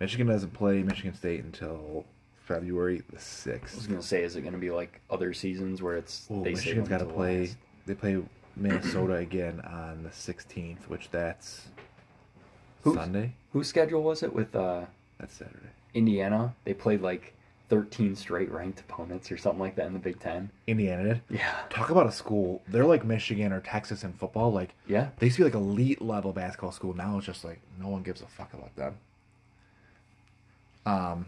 Michigan doesn't play Michigan State until February the sixth. I was gonna say, is it gonna be like other seasons where it's Well, they Michigan's got to play. They play Minnesota again on the 16th, which that's Who's- Sunday. Whose schedule was it with uh, That's Saturday. Indiana? They played like 13 straight ranked opponents or something like that in the Big Ten. Indiana did. Yeah. Talk about a school. They're like Michigan or Texas in football. Like Yeah. they used to be like elite level basketball school. Now it's just like no one gives a fuck about them. Um,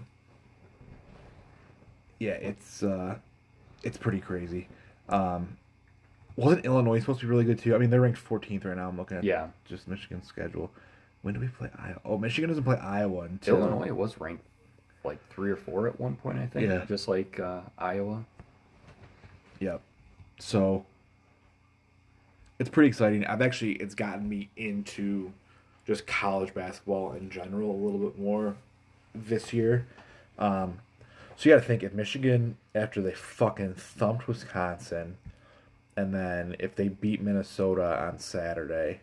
yeah, it's uh, it's pretty crazy. Um, wasn't Illinois supposed to be really good too? I mean, they're ranked 14th right now. I'm looking at Yeah. just Michigan's schedule. When do we play Iowa? Oh, Michigan doesn't play Iowa until Illinois was ranked like three or four at one point, I think. Yeah. Just like uh, Iowa. Yep. So it's pretty exciting. I've actually it's gotten me into just college basketball in general a little bit more this year. Um, so you got to think if Michigan after they fucking thumped Wisconsin, and then if they beat Minnesota on Saturday,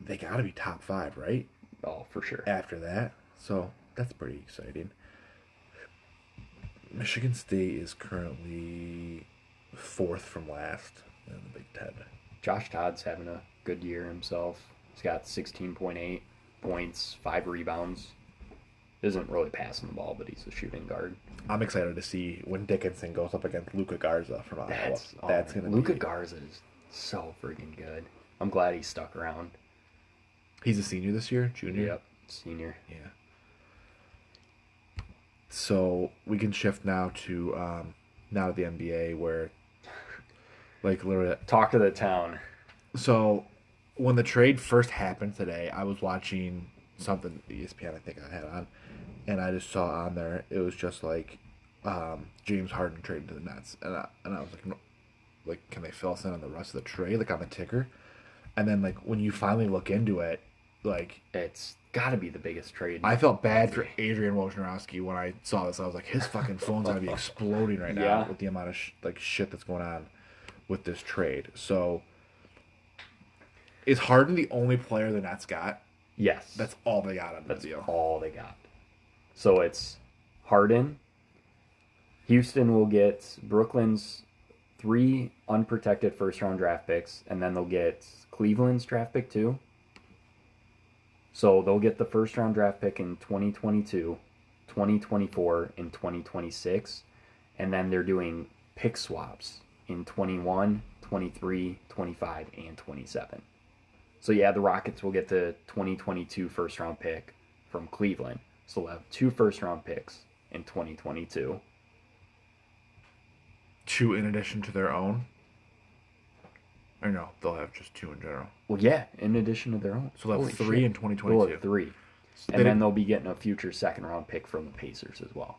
they got to be top five, right? Oh, for sure. after that. So that's pretty exciting. Michigan State is currently fourth from last in the Big Ten. Josh Todd's having a good year himself. He's got 16.8 points, five rebounds. Isn't really passing the ball, but he's a shooting guard. I'm excited to see when Dickinson goes up against Luka Garza from Iowa. That's, oh, That's man, gonna Luka be. Garza is so freaking good. I'm glad he stuck around. He's a senior this year, junior. Yep, senior. Yeah. So we can shift now to um, now to the NBA where, like, literally Talk of the town. So when the trade first happened today, I was watching something ESPN I think I had on, and I just saw on there it was just like um, James Harden traded to the Nets, and I, and I was like, no, like can they fill us in on the rest of the trade, like on the ticker? And then like when you finally look into it, like It's got to be the biggest trade. I felt bad for Adrian Wojnarowski when I saw this. I was like, his fucking phone's gonna be exploding right now Yeah. with the amount of sh- like shit that's going on with this trade. So, is Harden the only player the Nets got? yes, That's all they got on the That's deal. all they got. So it's Harden. Houston will get Brooklyn's three unprotected first round draft picks, and then they'll get Cleveland's draft pick too. So they'll get the first round draft pick in 2022, 2024, and 2026. And then they're doing pick swaps in 21, 23, 25, and 27. So yeah, the Rockets will get the 2022 first round pick from Cleveland. So they'll have two first round picks in 2022. Two in addition to their own. Or no, they'll have just two in general. Well, yeah, in addition to their own. So they'll have Holy three shit. in They'll 2022. have three. They And then didn't- they'll be getting a future second round pick from the Pacers as well.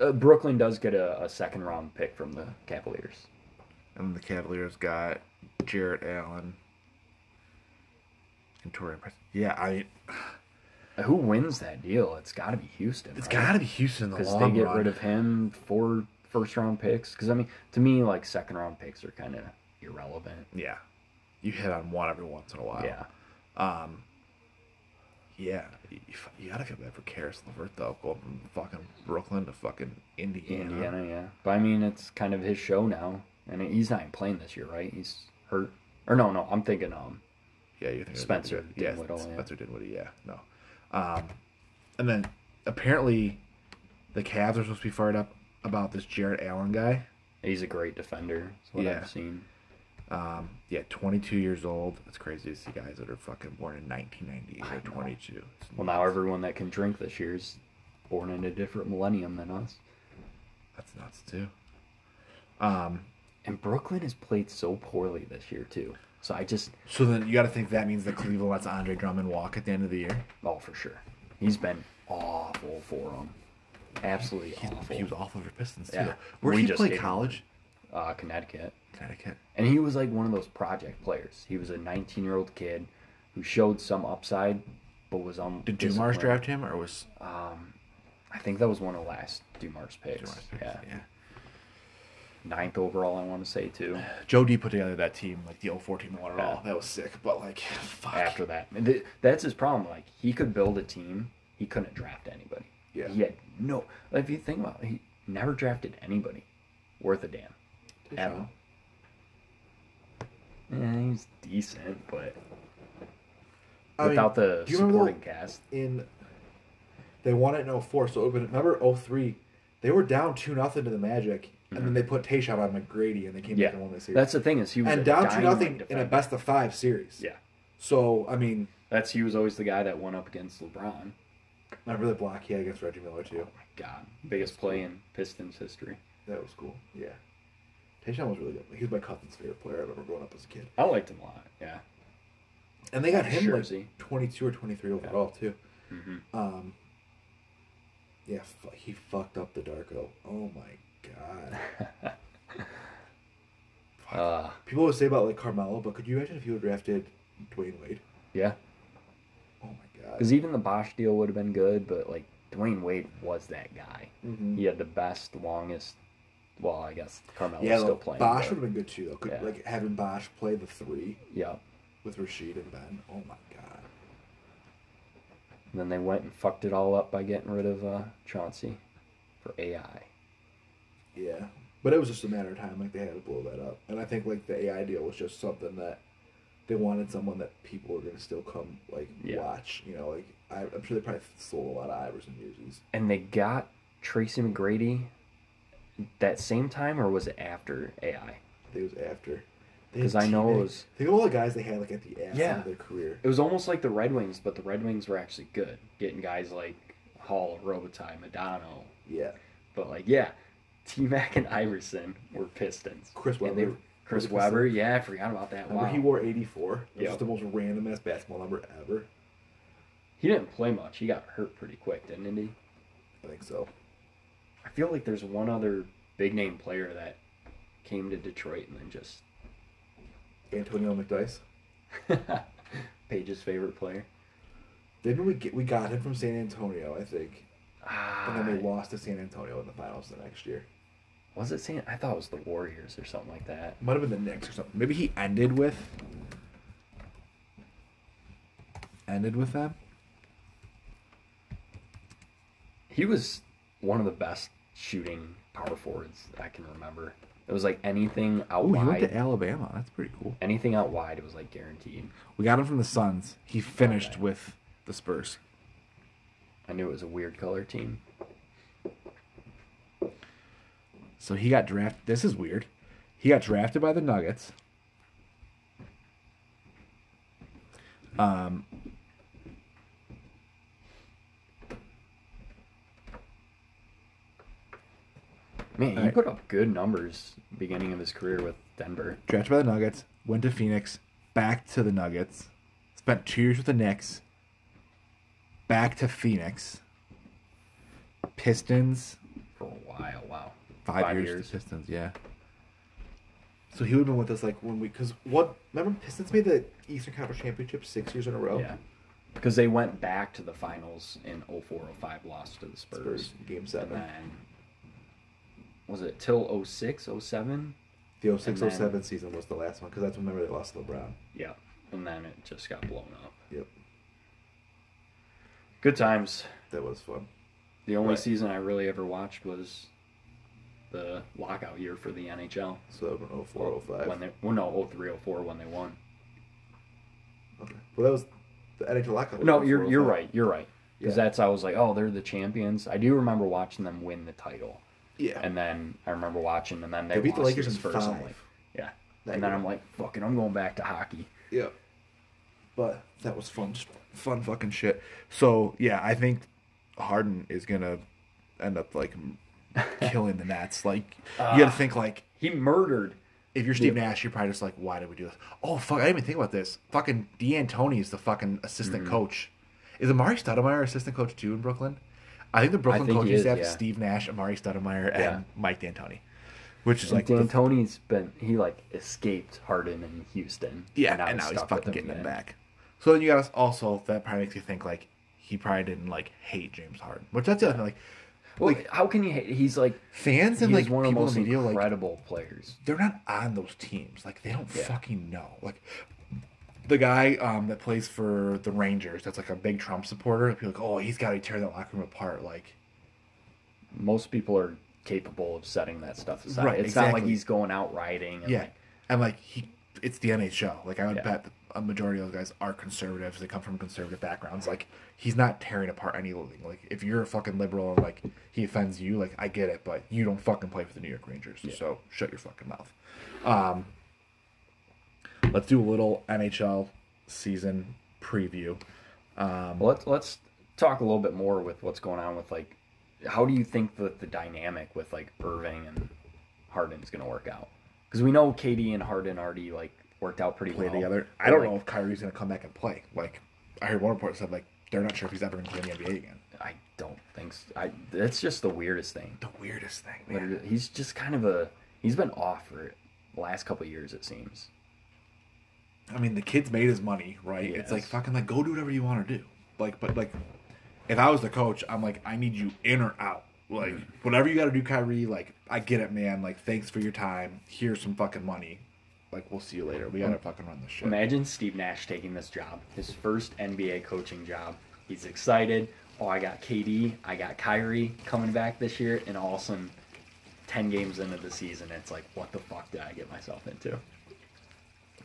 Uh, Brooklyn does get a, a second round pick from the Cavaliers. And the Cavaliers got Jarrett Allen and Taurean Prince. Yeah, I mean, Who wins that deal? It's got to be Houston. it's right? got to be Houston in the because long they get run. rid of him for first round picks. Because I mean, to me, like second round picks are kind of irrelevant. Yeah, you hit on one every once in a while. Yeah, Um, yeah, you, you gotta feel bad for Caris LeVert though, going from fucking Brooklyn to fucking Indiana. Indiana. Yeah, but I mean, it's kind of his show now, and he's not even playing this year, right? He's hurt. Or no, no, I'm thinking um, Yeah, you think Spencer Yeah, Dinwiddie, yeah. Spencer Dinwiddie. Yeah, no. Um, and then apparently the Cavs are supposed to be fired up about this Jarrett Allen guy. he's a great defender. That's what Yeah. I've seen. Um, yeah, 22 years old. It's crazy to see guys that are fucking born in 1998 I or 22. Well, now everyone that can drink this year is born in a different millennium than us. that's nuts too. Um, And Brooklyn has played so poorly this year too. So I just, so then you got to think that means that Cleveland lets Andre Drummond walk at the end of the year. oh for sure, he's been awful for them. Absolutely He, awful. he was awful for Pistons too. Yeah. Where did he play college? uh, Connecticut. Connecticut. And he was like one of those project players. He was a 19 year old kid who showed some upside, but was on. Did Dumars draft him or was Um, I think that was one of the last Dumars picks. Dumars picks? Yeah. yeah. ninth overall, I want to say too. Joe D put together that team, like the 04 team that won it Yeah. all. That was sick, but like, fuck. After that, th- that's his problem. Like he could build a team, he couldn't draft anybody. Yeah. He had no. Like, if you think about it, he never drafted anybody worth a damn. At all. Yeah, he's decent, but I mean, without the you remember supporting cast. in they won it in 04, so but remember 03, they were down two nothing to the Magic, and then they put Tayshaun on McGrady, and they came Mm-hmm. Yeah, back and won the series. that's the thing is he was and down two nothing in a best of five series. Yeah, So I mean, That's he was always the guy that went up against LeBron. Remember the block he had against Reggie Miller too? Oh my god, biggest play in Pistons history. That was cool. Yeah. Tayshaun was really good. He was my cousin's favorite player I remember growing up as a kid. I liked him a lot. Yeah. And they got him Jersey. like 22 or 23 overall too. hmm Um, yeah, fu- he fucked up the Darko. Oh my god. Uh, People always say about like Carmelo, but could you imagine if you had drafted Dwyane Wade? yeah. Because even the Bosh deal would have been good, but like Dwyane Wade was that guy. Mhm. He had the best, longest. Well, I guess Carmelo's Yeah, still look, playing. Bosh would have been good too, though. Could, Yeah. Like having Bosh play the three Yeah. with Rasheed and Ben. Oh my god. And then they went and fucked it all up by getting rid of uh, Chauncey for AI. Yeah, but it was just a matter of time. Like they had to blow that up, and I think like the AI deal was just something that they wanted someone that people were gonna still come like Yeah. watch. You know, like I, I'm sure they probably sold a lot of Iverson jerseys. And they got Tracy McGrady that same time, or was it after AI? I think it was after. Because I know it was- Think of all the guys they had like at the end Yeah. of their career. It was almost like the Red Wings, but the Red Wings were actually good, getting guys like Hull, Robitaille, Modano. Yeah, But like, yeah, T Mac and Iverson were Pistons. Chris Webber. Chris Webber, yeah, I forgot about that. Wow. he wore 84. It was Yep. the most random ass basketball number ever. He didn't play much. He got hurt pretty quick, didn't he? I think so. I feel like there's one other big name player that came to Detroit and then just Antonio McDyess. Paige's favorite player. Didn't we get we got him from San Antonio? I think, Ah, and then they lost to San Antonio in the finals the next year. Was it San? I thought it was the Warriors or something like that. Might have been the Knicks or something. Maybe he ended with ended with them. He was one of the best shooting power forwards that I can remember. It was like anything out Oh, he went wide. to Alabama. That's pretty cool. anything out wide, it was like guaranteed. We got him from the Suns. He finished Okay. with the Spurs. I knew it was a weird color team. So he got drafted. This is weird. He got drafted by the Nuggets. Um, Man, he Alright. put up good numbers beginning of his career with Denver. drafted by the Nuggets. Went to Phoenix. Back to the Nuggets. Spent two years with the Knicks. Back to Phoenix. Pistons. For a while, wow. Five, Five years, years. to Pistons. Yeah. So he would have been with us like when we because what remember Pistons made the Eastern Conference Championship six years in a row. Yeah. Because they went back to the finals in 04 05, lost to the Spurs. Spurs game And seven. then, was it till 06 07? The 06 and then- 07 season was the last one because that's when remember they lost to LeBron. Yeah. And then it just got blown up. Yep, Good times. that was fun. The only Right. season I really ever watched was the lockout year for the NHL. So oh, that was 04 05. When they, well, no, 03 04 when they won. Okay. Well, that was the NHL lockout. No, you're you're right. You're right. Because Yeah. that's I was like, oh, they're the champions. I do remember watching them win the title, Yeah. and then I remember watching, and then they, they beat the Lakers in Spurs. five. Like, yeah. That and then. I'm like, fucking, I'm going back to hockey. Yeah. But that was fun, fun fucking shit. So yeah, I think Harden is gonna end up like killing the Nets. Like you got to Ah. think like He murdered. if you're Steve Nash, you're probably just like, why did we do this? Oh fuck, I didn't even think about this. Fucking D'Antoni is the fucking assistant Mm-hmm. coach. Is Amar'e Stoudemire assistant coach too in Brooklyn? I think the Brooklyn think he coaching is, staff yeah. Steve Nash, Amar'e Stoudemire, and Yeah. Mike D'Antoni, which is Like like the- D'Antoni's been he like escaped Harden in Houston. Yeah, and now, he's stuck with fucking getting again. them back. So then you got also that probably makes you think like he probably didn't like hate James Harden, which that's the other thing. Like, Well, like how can you hate? He's like fans and like one of the most in media, like incredible players. they're not on those teams. Like they don't Yeah. fucking know. Like the guy um, that plays for the Rangers, that's like a big Trump supporter. People are like, oh, he's got to tear that locker room apart. Like, Most people are capable of setting that stuff aside. Right, it's not like he's going out riding. And yeah, like, and like he, it's the NHL. Like I would Yeah. bet that a majority of those guys are conservatives. They come from conservative backgrounds. Like he's not tearing apart anything. Like if you're a fucking liberal and like he offends you, like I get it, but you don't fucking play for the New York Rangers. So shut your fucking mouth. Um, let's do a little NHL season preview. Um, let's let's talk a little bit more with what's going on with like, how do you think that the dynamic with like Irving and Harden is going to work out? Because we know KD and Harden already like worked out pretty play well together. I don't like, know if Kyrie's gonna come back and play. Like I heard one report said like they're not sure if he's ever gonna play in the NBA again. I don't think so. I. That's just the weirdest thing. The weirdest thing, man. He's just kind of a. He's been off for the last couple of years, it seems. I mean, the kid's made his money, right? It's like fucking like go do whatever you want to do. Like, but like, if I was the coach, I'm like, I need you in or out. Like, Mm-hmm. whatever you got to do, Kyrie. Like, I get it, man. Like, thanks for your time. Here's some fucking money. Like, we'll see you later. We gotta fucking run this shit. Imagine Steve Nash taking this job, his first NBA coaching job. He's excited. Oh, I got KD, I got Kyrie coming back this year, and all of a sudden, ten games into the season, it's like, what the fuck did I get myself into?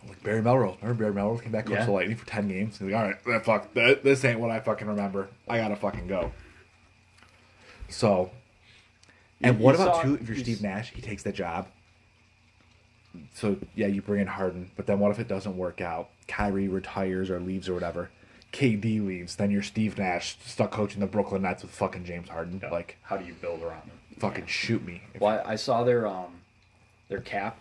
Like Barry Melrose. Remember Barry Melrose came back coached Yeah. the Lightning for ten games. He's like, all right, that fuck, that, this ain't what I fucking remember. I gotta fucking go. So, and You- what you about saw- too? If you're you Steve s- Nash, he takes the job. So yeah, you bring in Harden, but then what if it doesn't work out? Kyrie retires or leaves or whatever. KD leaves, then you're Steve Nash stuck coaching the Brooklyn Nets with fucking James Harden. Like, How do you build around him? fucking shoot me. Well, I I saw their um, their cap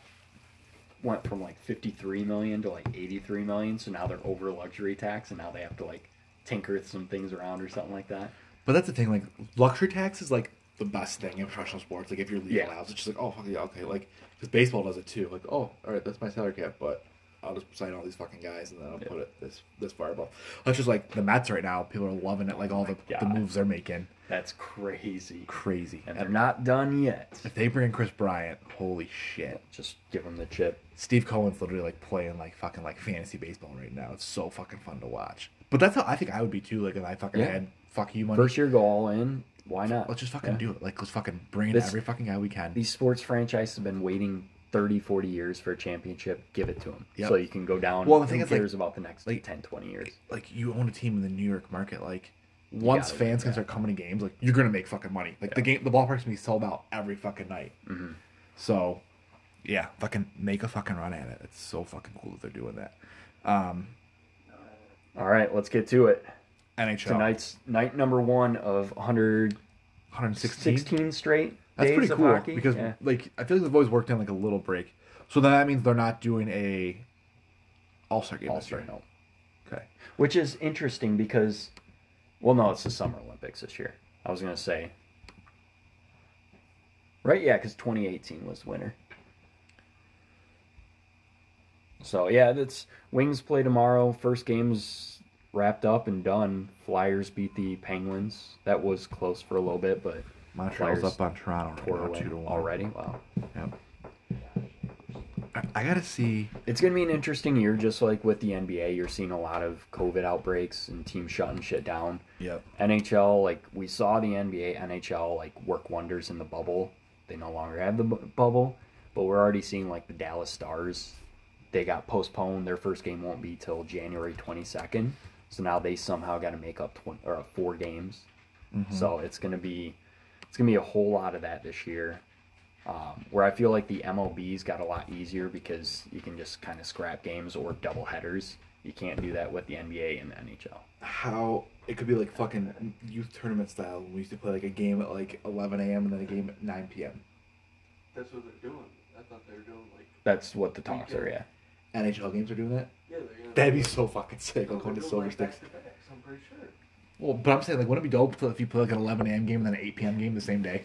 went from like fifty three million to like eighty three million. So now they're over luxury tax, and now they have to like tinker with some things around or something like that. But that's the thing, like luxury tax is like the best thing in professional sports. Like if you're legal Yeah. now, it's just like, oh fuck yeah, okay. Like because baseball does it too. Like oh, all right, that's my salary cap, but I'll just sign all these fucking guys and then I'll Yeah. put it this this fireball. That's just like the Mets right now. People are loving it. Like all the, the moves they're making, That's crazy. crazy. And And they're not done yet. if they bring in Kris Bryant, holy shit. Just give them the chip. Steve Cohen's literally like playing like fucking like fantasy baseball right now. It's so fucking fun to watch. But that's how I think I would be too. Like if I fucking Yeah. had fuck you money. First year, go all in. Why not? let's just fucking Yeah. do it. Like let's fucking bring in This- every fucking guy we can. These sports franchises have been waiting 30, 40 years for a championship. Give it to them. Yep. So you can go down. Well, the thing is, like- about the next like- 10, 20 years? like you own a team in the New York market, like once fans can start coming to games, like you're gonna make fucking money. Like the game, the ballpark's gonna be sold out every fucking night. Mm-hmm. So, yeah, fucking make a fucking run at it. It's so fucking cool that they're doing that. Um, All right, let's get to it. NHL Tonight's night number one of 116 116. straight That's pretty cool hockey. because Yeah. like I feel like they've always worked in like a little break. So then that means they're not doing a All Star game this All-Star, no. Okay. Which is interesting because, well, no, it's the Summer Olympics this year. I was going to say. Right, yeah, because 2018 was the winner. So, yeah, that's Wings play tomorrow. First game's wrapped up and done. Flyers beat the Penguins. That was close for a little bit, but Montreal's Flyers up on Toronto right now, away two to one already. Wow. Yep. I, I gotta see. It's to be an interesting year, just like with the NBA. You're seeing a lot of COVID outbreaks and teams shutting shit down. Yep. NHL, like we saw the NBA, NHL, like work wonders in the bubble. They no longer have the bu- bubble, but we're already seeing like the Dallas Stars. They got postponed. Their first game won't be till January 22nd. So now they somehow got to make up tw- or uh, four games. So it's gonna be it's gonna be a whole lot of that this year. Um, where I feel like the MLB's got a lot easier because you can just kind of scrap games or double headers. You can't do that with the NBA and the NHL. how it could be like fucking youth tournament style. We used to play like a game at like 11 a.m. and then a game at 9 p.m. That's what they're doing. I thought they were doing like That's what the talks are, yeah. NHL games are doing that. yeah, they're gonna That'd be so fucking sick. They're Like going to Silver Sticks. I'm pretty sure. Well, but I'm saying like, wouldn't it be dope to- if you play like an 11 a.m. game and then an 8 p.m. game the same day?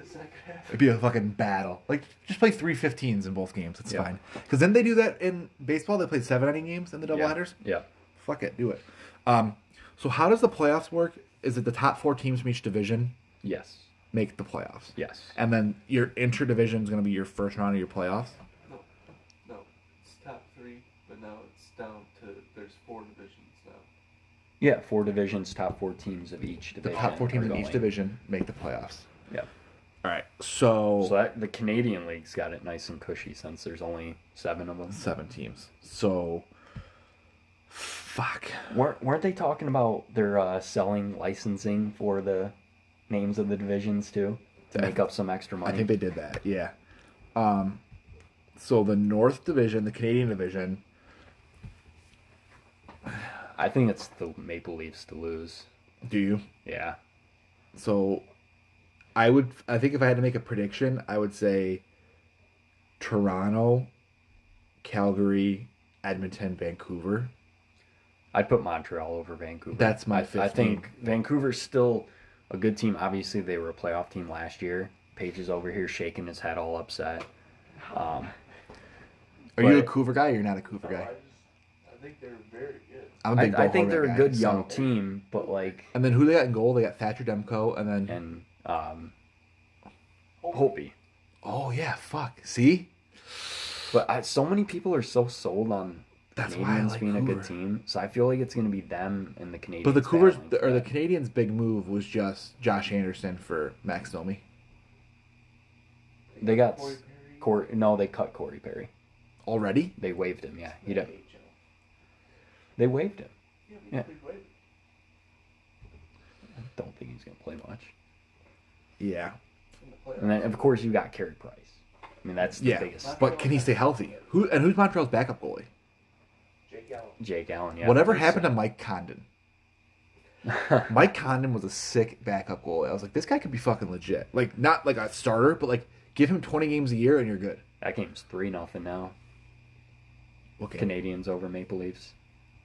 The second half. It'd be a fucking battle. Like just play three 15s in both games. It's Yeah. fine. Because then they do that in baseball. They play seven inning games in the Yeah. doubleheaders. Yeah. Fuck it, do it. Um, so how does the playoffs work? Is it the top four teams from each division Yes. make the playoffs? Yes. And then your interdivision is going to be your first round of your playoffs. No, no, it's top three, but now it's down to there's four divisions now. Yeah, four divisions, top four teams of each The division. top four teams are in each going. division make the playoffs. Yeah. All right. So, So that the Canadian league's got it nice and cushy since there's only seven of them. seven teams. So, fuck. Weren't weren't they talking about their uh, selling licensing for the names of the divisions too to make up some extra money? I think they did that. Yeah. Um. So the North Division, the Canadian Division. I think it's the Maple Leafs to lose. Do you? Yeah. So, I would. I think if I had to make a prediction, I would say Toronto, Calgary, Edmonton, Vancouver. I'd put Montreal over Vancouver. That's my I, I think. Vancouver's still a good team. Obviously, they were a playoff team last year. Page is over here shaking his head all upset. Um, Are you a But- Coover guy or you're not a Coover No, guy? I just I think they're very a I, big I Bo think they're a guy, good so- young team, but like, And then who they got in goal? They got Thatcher Demko, and then and um, Holtby. oh yeah, fuck. See, But I, so many people are so sold on That's why I Canadiens like being a good team. So I feel like it's going to be them and the Canadiens. but the Cougars or the. Canadiens' big move was just Josh Anderson for Max Domi. they got Corey Perry. Corey. No, they cut Corey Perry. Already? They waived him. Yeah, he did. They waived him. Yeah, Yeah. but he I don't think he's going to play much. Yeah. in the playoffs. And then of course you got Carey Price. I mean that's the Yeah. biggest. But can he stay healthy? Who and who's Montreal's backup goalie? Jake Allen. Jake Allen. Yeah. Whatever There's happened to Mike Condon? Mike Condon was a sick backup goalie. I was like, this guy could be fucking legit. Like not like a starter, but like give him 20 games a year and you're good. that game's three nothing now. Okay. Canadiens over Maple Leafs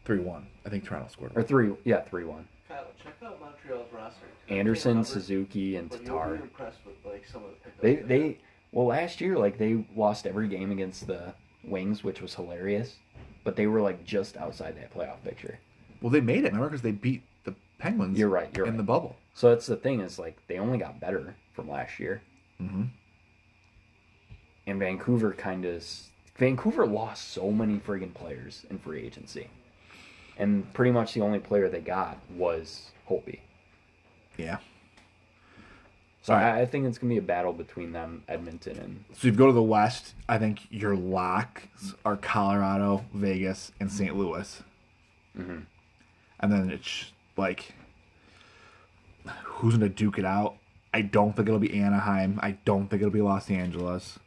Three one. I think Toronto scored. or three. Yeah, three one. Kyle, check out Montreal's roster. Anderson, Can't Suzuki, and but you'll Tatar. impressed with like some of the pickups. They have. they well last year like they lost every game against the Wings, which was hilarious. But they were like just outside that playoff picture. Well, they made it. Remember because they beat the Penguins. You're right. You're in right. the bubble. So that's the thing is like they only got better from last year. Mm-hmm. and Vancouver kind of Vancouver lost so many friggin' players in free agency, and pretty much the only player they got was Holtby. Yeah. So Alright. I, I think it's gonna be a battle between them, Edmonton, and So you go to the West, I think your locks are Colorado, Vegas, and St. Louis. Mhm. And then it's like, who's going to duke it out? I don't think it'll be Anaheim. I don't think it'll be Los Angeles.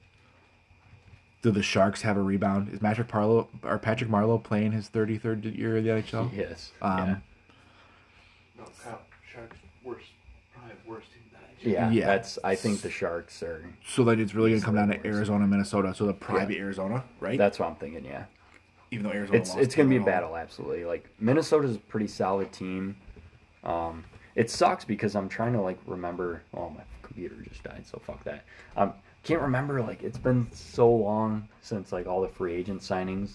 Do the Sharks have a rebound? Is Patrick Marleau or Patrick Marleau playing his 33rd year of the NHL? yes, Um, yeah. No, Kyle, Sharks worst, probably worst team that I yeah, yeah. That's I think the Sharks are. So then it's really going to come down to Arizona, Minnesota. So the private Arizona, right? That's what I'm thinking. Yeah, Even though Arizona it's lost it's gonna be a battle. Absolutely. Like Minnesota's a pretty solid team. Um, it sucks because I'm trying to like remember. Oh, my computer just died, so fuck that. Um, can't remember. Like it's been so long since like all the free agent signings,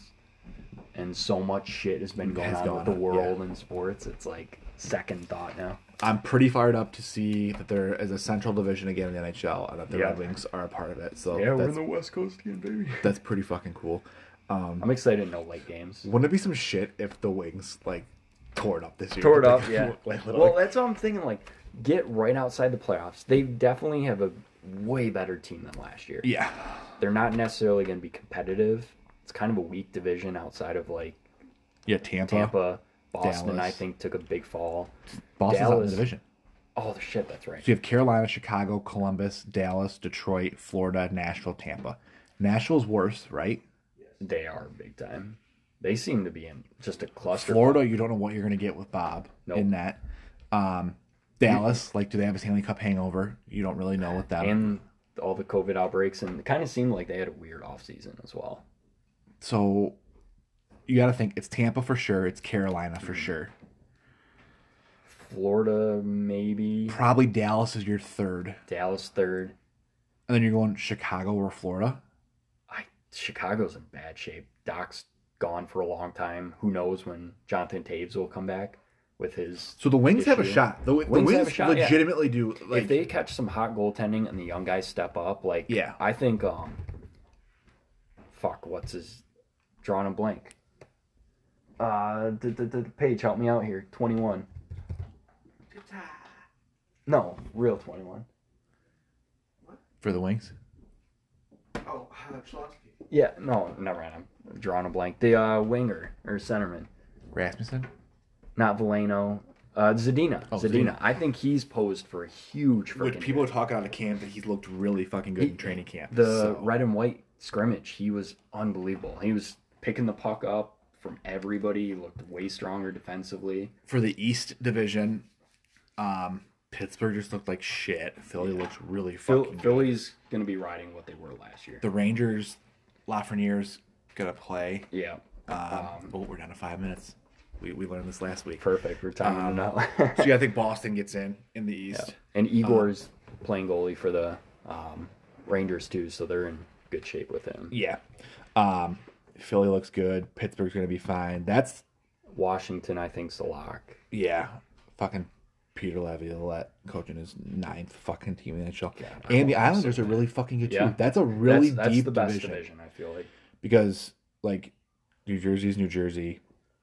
and so much shit has been going Has on gone with the on, world yeah. and sports. It's like second thought now. I'm pretty fired up to see that there is a central division again in the NHL and that the Yeah. Red Wings are a part of it. So Yeah, we're that's, in the West Coast again, baby. that's pretty fucking cool. Um, I'm excited. No late games. wouldn't it be some shit if the Wings like tore it up this year? Tore it up, yeah. like, literally. Well, that's what I'm thinking. Like, get right outside the playoffs. They definitely have a way better team than last year. yeah, They're not necessarily going to be competitive. It's kind of a weak division outside of like yeah. Tampa, Tampa, Boston. Dallas. I think took a big fall. Boston's out in the division. Oh, the shit. That's right. So you have Carolina, Chicago, Columbus, Dallas, Detroit, Florida, Nashville, Tampa. Nashville's worse, right? They are big time. They seem to be in just a cluster. Florida, you don't know what you're going to get with Bob Nope. in that. Um, Dallas, like, do they have a Stanley Cup hangover? You don't really know with that. and all the COVID outbreaks, and it kind of seemed like they had a weird off season as well. So you got to think it's Tampa for sure. It's Carolina for mm. sure. Florida, maybe. Probably Dallas is your third, Dallas third. and then you're going Chicago or Florida. I Chicago's in bad shape. Doc's gone for a long time. Who knows when Jonathan Toews will come back with his. So the Wings have a shot. The, the Wings Wings, have a shot, yeah. legitimately do. Like if they catch some hot goaltending and the young guys step up, like Yeah. I think um, fuck, what's his drawing a blank. Uh, the, the, the page, help me out here. Twenty one. No, real twenty one. for the Wings. Oh, Slosky. Yeah, no, never mind. I'm drawing a blank. The uh, winger or centerman, Rasmussen. Not Valeno. Uh, Zadina. Oh, Zadina. Zadina. I think he's posed for a huge Which people are talking out of camp that he's looked really fucking good He- in training camp. the so. red and white scrimmage, he was unbelievable. He was picking the puck up from everybody. He looked way stronger defensively. For the East Division, um, Pittsburgh just looked like shit. Philly looks really Phil, fucking good. Philly's going to be riding what they were last year. The Rangers, Lafreniere's gonna play. Yeah, Um, oh, we're down to five minutes. We, we learned this last week. perfect for timing Um. So yeah, I think Boston gets in in the East. and Igor's playing goalie for the um, Rangers too, so they're in good shape with him. Yeah. Um, Philly looks good. Pittsburgh's gonna be fine. That's Washington, I think's the lock. yeah. Fucking Peter Laviolette coaching his ninth fucking team in the NHL. I and the Islanders are really fucking good Yeah. too. That's a really that's, that's deep division. division. I feel like. because like New Jersey's New Jersey.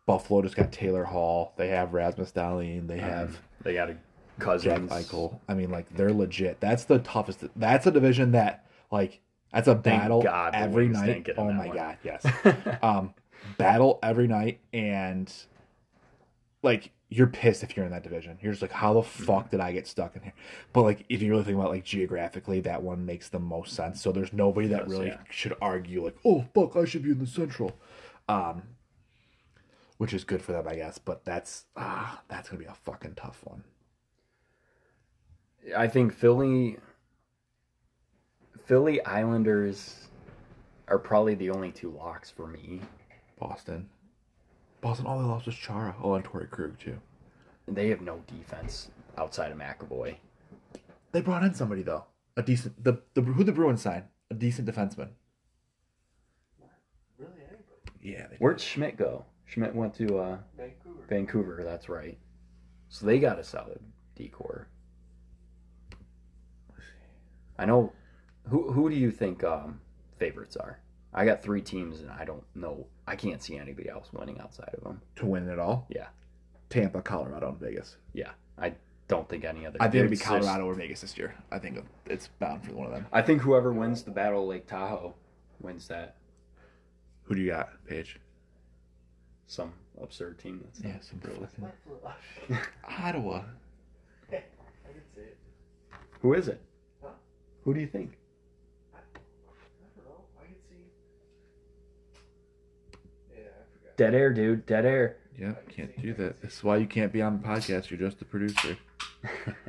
Buffalo just got Taylor Hall. They have Rasmus Dahlin. They have They got a Jack Cousins. Eichel. I mean, like they're legit. That's the toughest. That's a division that like that's a battle God every night. Oh my one. god, yes. um, battle every night, and like you're pissed if you're in that division. You're just like, how the Mm-hmm. fuck did I get stuck in here? But like, if you really think about like geographically, that one makes the most sense. So there's nobody that Yes, really yeah. should argue like, oh fuck, I should be in the central. Um, which is good for them, I guess. But that's ah, that's gonna be a fucking tough one. I think Philly, Philly Islanders are probably the only two locks for me. Boston. Boston, all they lost was Chara. Oh, and Torey Krug, too. They have no defense outside of McAvoy. They brought in somebody, though. A decent. The, the Who the Bruins signed? A decent defenseman. Really, anybody? Yeah. They Where'd Schmidt go? Schmidt went to uh, Vancouver. Vancouver. That's right. So they got a solid decor. I know. Who who do you think um, favorites are? I got three teams, and I don't know. I can't see anybody else winning outside of them. To win it all? Yeah. Tampa, Colorado, and Vegas. Yeah, I don't think any other. I think it'd be it's just- Colorado or Vegas this year. I think it's bound for one of them. I think whoever wins the Battle of Lake Tahoe wins that. Who do you got, Paige? Some absurd team. That's Yeah, some really- fucking- Ottawa. I can see it. Who is it? Huh? Who do you think? I don't know. I can see. Yeah, I forgot. Dead air, dude. Dead air. Yeah, can't do that. That's why you can't be on the podcast. You're just the producer.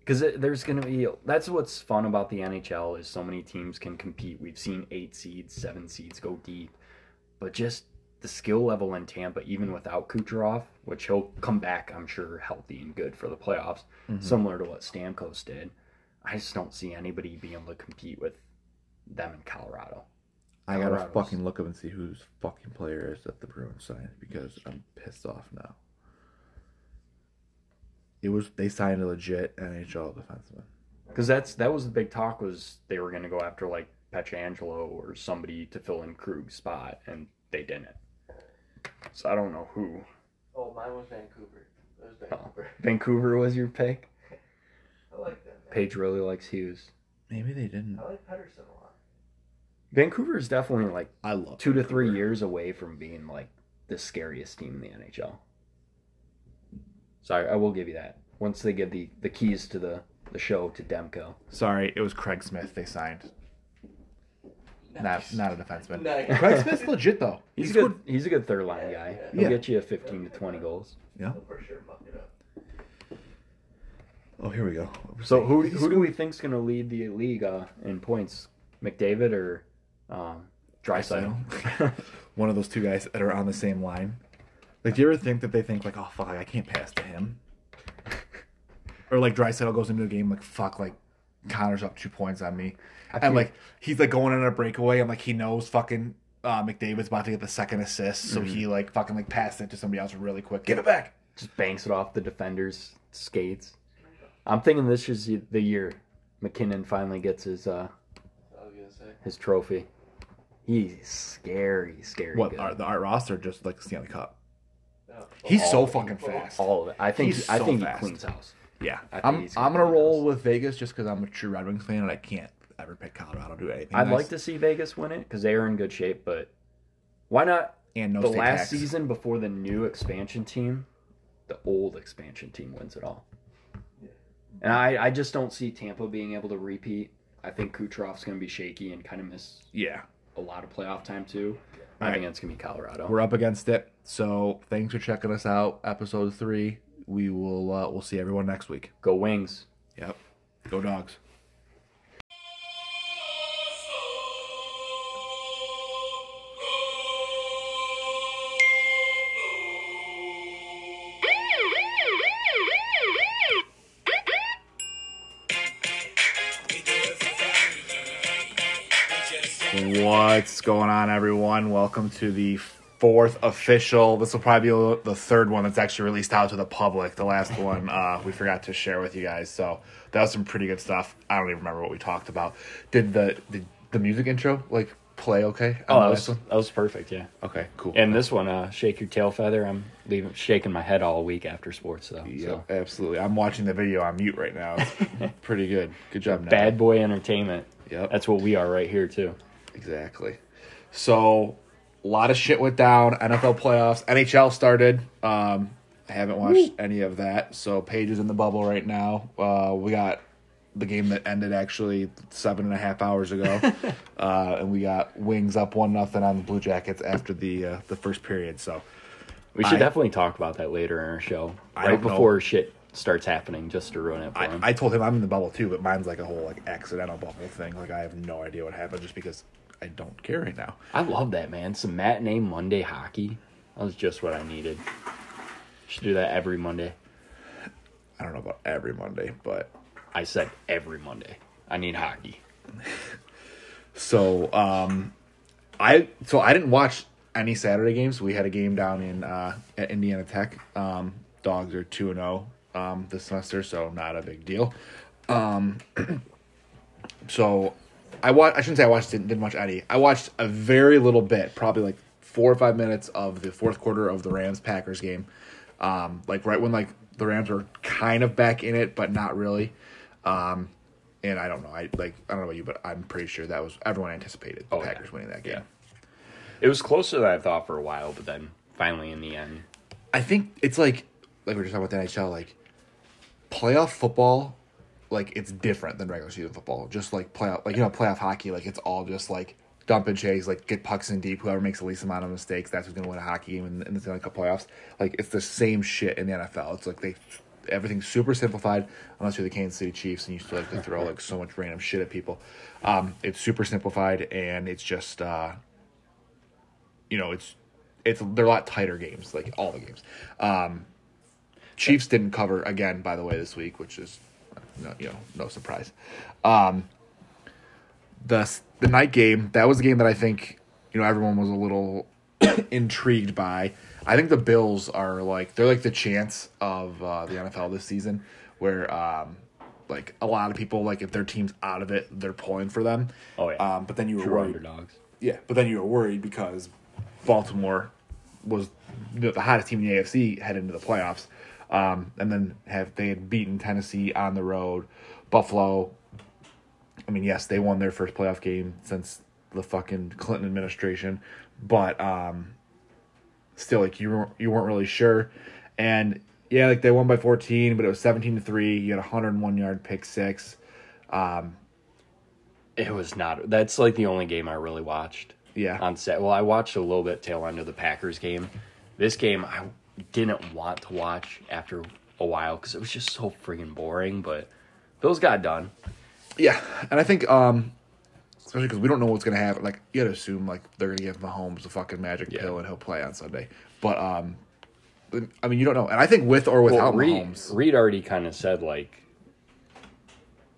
Because there's going to be that's what's fun about the NHL is so many teams can compete. We've seen eight seeds, seven seeds go deep, but just the skill level in Tampa, even without Kucherov, which he'll come back, I'm sure, healthy and good for the playoffs, mm-hmm. similar to what Stamkos did. I just don't see anybody being able to compete with them in Colorado. I gotta Colorado's- fucking look up and see whose fucking player is that the Bruins signed because I'm pissed off now. It was they signed a legit NHL defenseman. Because that's that was the big talk was they were going to go after like Pietrangelo or somebody to fill in Krug's spot, and they didn't. So I don't know who. Oh, mine was Vancouver. It was Vancouver. Oh, Vancouver was your pick. I like that. Man. Paige really likes Hughes. Maybe they didn't. I like Pettersson a lot. Vancouver is definitely like I love two to three years away from being like the scariest team in the NHL. Sorry, I, I will give you that. Once they give the, the keys to the, the show to Demko. Sorry, it was Craig Smith they signed. Nice. Not not a defenseman. Nice. Craig Smith's legit though. He's, He's a good. good. He's a good third line Yeah, guy. yeah. He'll Yeah. get you a 15 to 20 goals. Yeah. He'll for sure muck it up. Oh, here we go. So who who do we think's going to lead the league uh, in points? McDavid or um, Draisaitl? One of those two guys that are on the same line. Like, do you ever think that they think like, oh fuck, I can't pass to him? Or like Draisaitl goes into a game like, fuck, like Connor's up two points on me, and can't- like he's like going on a breakaway, and like he knows fucking uh, McDavid's about to get the second assist, so Mm-hmm. he like fucking like passed it to somebody else really quick. Give it back. Just banks it off the defender's skates. I'm thinking this is the year MacKinnon finally gets his uh, I was gonna say. his trophy. He's scary, scary. What good. are the art roster just like the Stanley Cup? No. He's so fucking fast. All of it. I think. He's I so think fast. he cleans house. Yeah, I think I'm I'm gonna gonna roll this. with Vegas just because I'm a true Red Wings fan and I can't ever pick Colorado to do anything. I'd nice. like to see Vegas win it because they are in good shape, but why not and no the last tax. season before the new expansion team, the old expansion team wins it all. And I, I just don't see Tampa being able to repeat. I think Kucherov's going to be shaky and kind of miss Yeah, a lot of playoff time too. I All think it's gonna be Colorado. We're up against it. So thanks for checking us out. Episode three. We will uh, we'll see everyone next week. Go Wings. Yep. Go dogs. What's going on, everyone? Welcome to the fourth official. This will probably be the third one that's actually released out to the public. The last one uh, we forgot to share with you guys. So that was some pretty good stuff. I don't even remember what we talked about. Did the did the music intro like play okay? Oh, that was, that was perfect. Yeah. Okay, cool. And this one, uh, shake your tail feather. I'm leaving shaking my head all week after sports though. yeah, So. absolutely. I'm watching the video on mute right now. It's pretty good. Good job, Ned. Bad boy entertainment. Yep. That's what we are right here too. Exactly. So a lot of shit went down. NFL playoffs, NHL started. Um, I haven't watched any of that. So Paige is in the bubble right now. Uh, we got the game that ended actually seven and a half hours ago, uh, and we got Wings up one nothing on the Blue Jackets after the uh, the first period. So We should I- definitely talk about that later in our show, I right don't know. before shit starts happening, just to ruin it for I, him. I told him I'm in the bubble too, but mine's like a whole like accidental bubble thing. Like I have no idea what happened just because I don't care right now. I love that man. Some matinee Monday hockey. That was just what I needed. Should do that every Monday. I don't know about every Monday, but I said every Monday. I need hockey. So um, I so I didn't watch any Saturday games. We had a game down in uh, at Indiana Tech. Um, dogs are two and zero um, this semester, so not a big deal. Um, so I watched. I shouldn't say I watched. Didn't, didn't watch any. I watched a very little bit, probably like four or five minutes of the fourth quarter of the Rams Packers game. Um, like right when like the Rams were kind of back in it, but not really. Um, and I don't know. I like I don't know about you, but I'm pretty sure that was everyone anticipated the Oh, yeah. Packers winning that game. Yeah. It was closer than I thought for a while, but then finally in the end, I think it's like like we were just talking about the NHL, like playoff football, like it's different than regular season football. Just like playoff, like you know, playoff hockey, like it's all just like dump and chase, like get pucks in deep. Whoever makes the least amount of mistakes, that's who's gonna win a hockey game in, in the Stanley Cup playoffs. Like it's the same shit in the NFL. It's like they everything's super simplified unless you're the Kansas City Chiefs and you still like to throw like so much random shit at people. Um, it's super simplified and it's just uh, you know it's it's they're a lot tighter games like all the games. Um, Chiefs didn't cover again, by the way, this week, which is no, you know no surprise. Um, the the night game that was the game that I think you know everyone was a little intrigued by. I think the Bills are like they're like the chance of uh, the NFL this season, where um, like a lot of people like if their team's out of it, they're pulling for them. Oh, yeah. Um, but then you were true worried underdogs. yeah, but then you were worried because Baltimore was the the hottest team in the AFC head into the playoffs, um, and then have they had beaten Tennessee on the road, Buffalo. I mean, yes, they won their first playoff game since the fucking Clinton administration, but um, still, like you weren't you weren't really sure, and yeah, like they won by fourteen, but it was seventeen to three. You had a hundred and one yard pick six. Um, It was not. That's like the only game I really watched. Yeah. On set. Well, I watched a little bit tail end of the Packers game. This game I didn't want to watch after a while because it was just so friggin' boring. But Bills got done. Yeah, and I think um, especially because we don't know what's gonna happen. Like you gotta assume like they're gonna give Mahomes a fucking magic Yeah. pill and he'll play on Sunday. But um, I mean you don't know. And I think with or Well, without Reed, Mahomes, Reed already kind of said like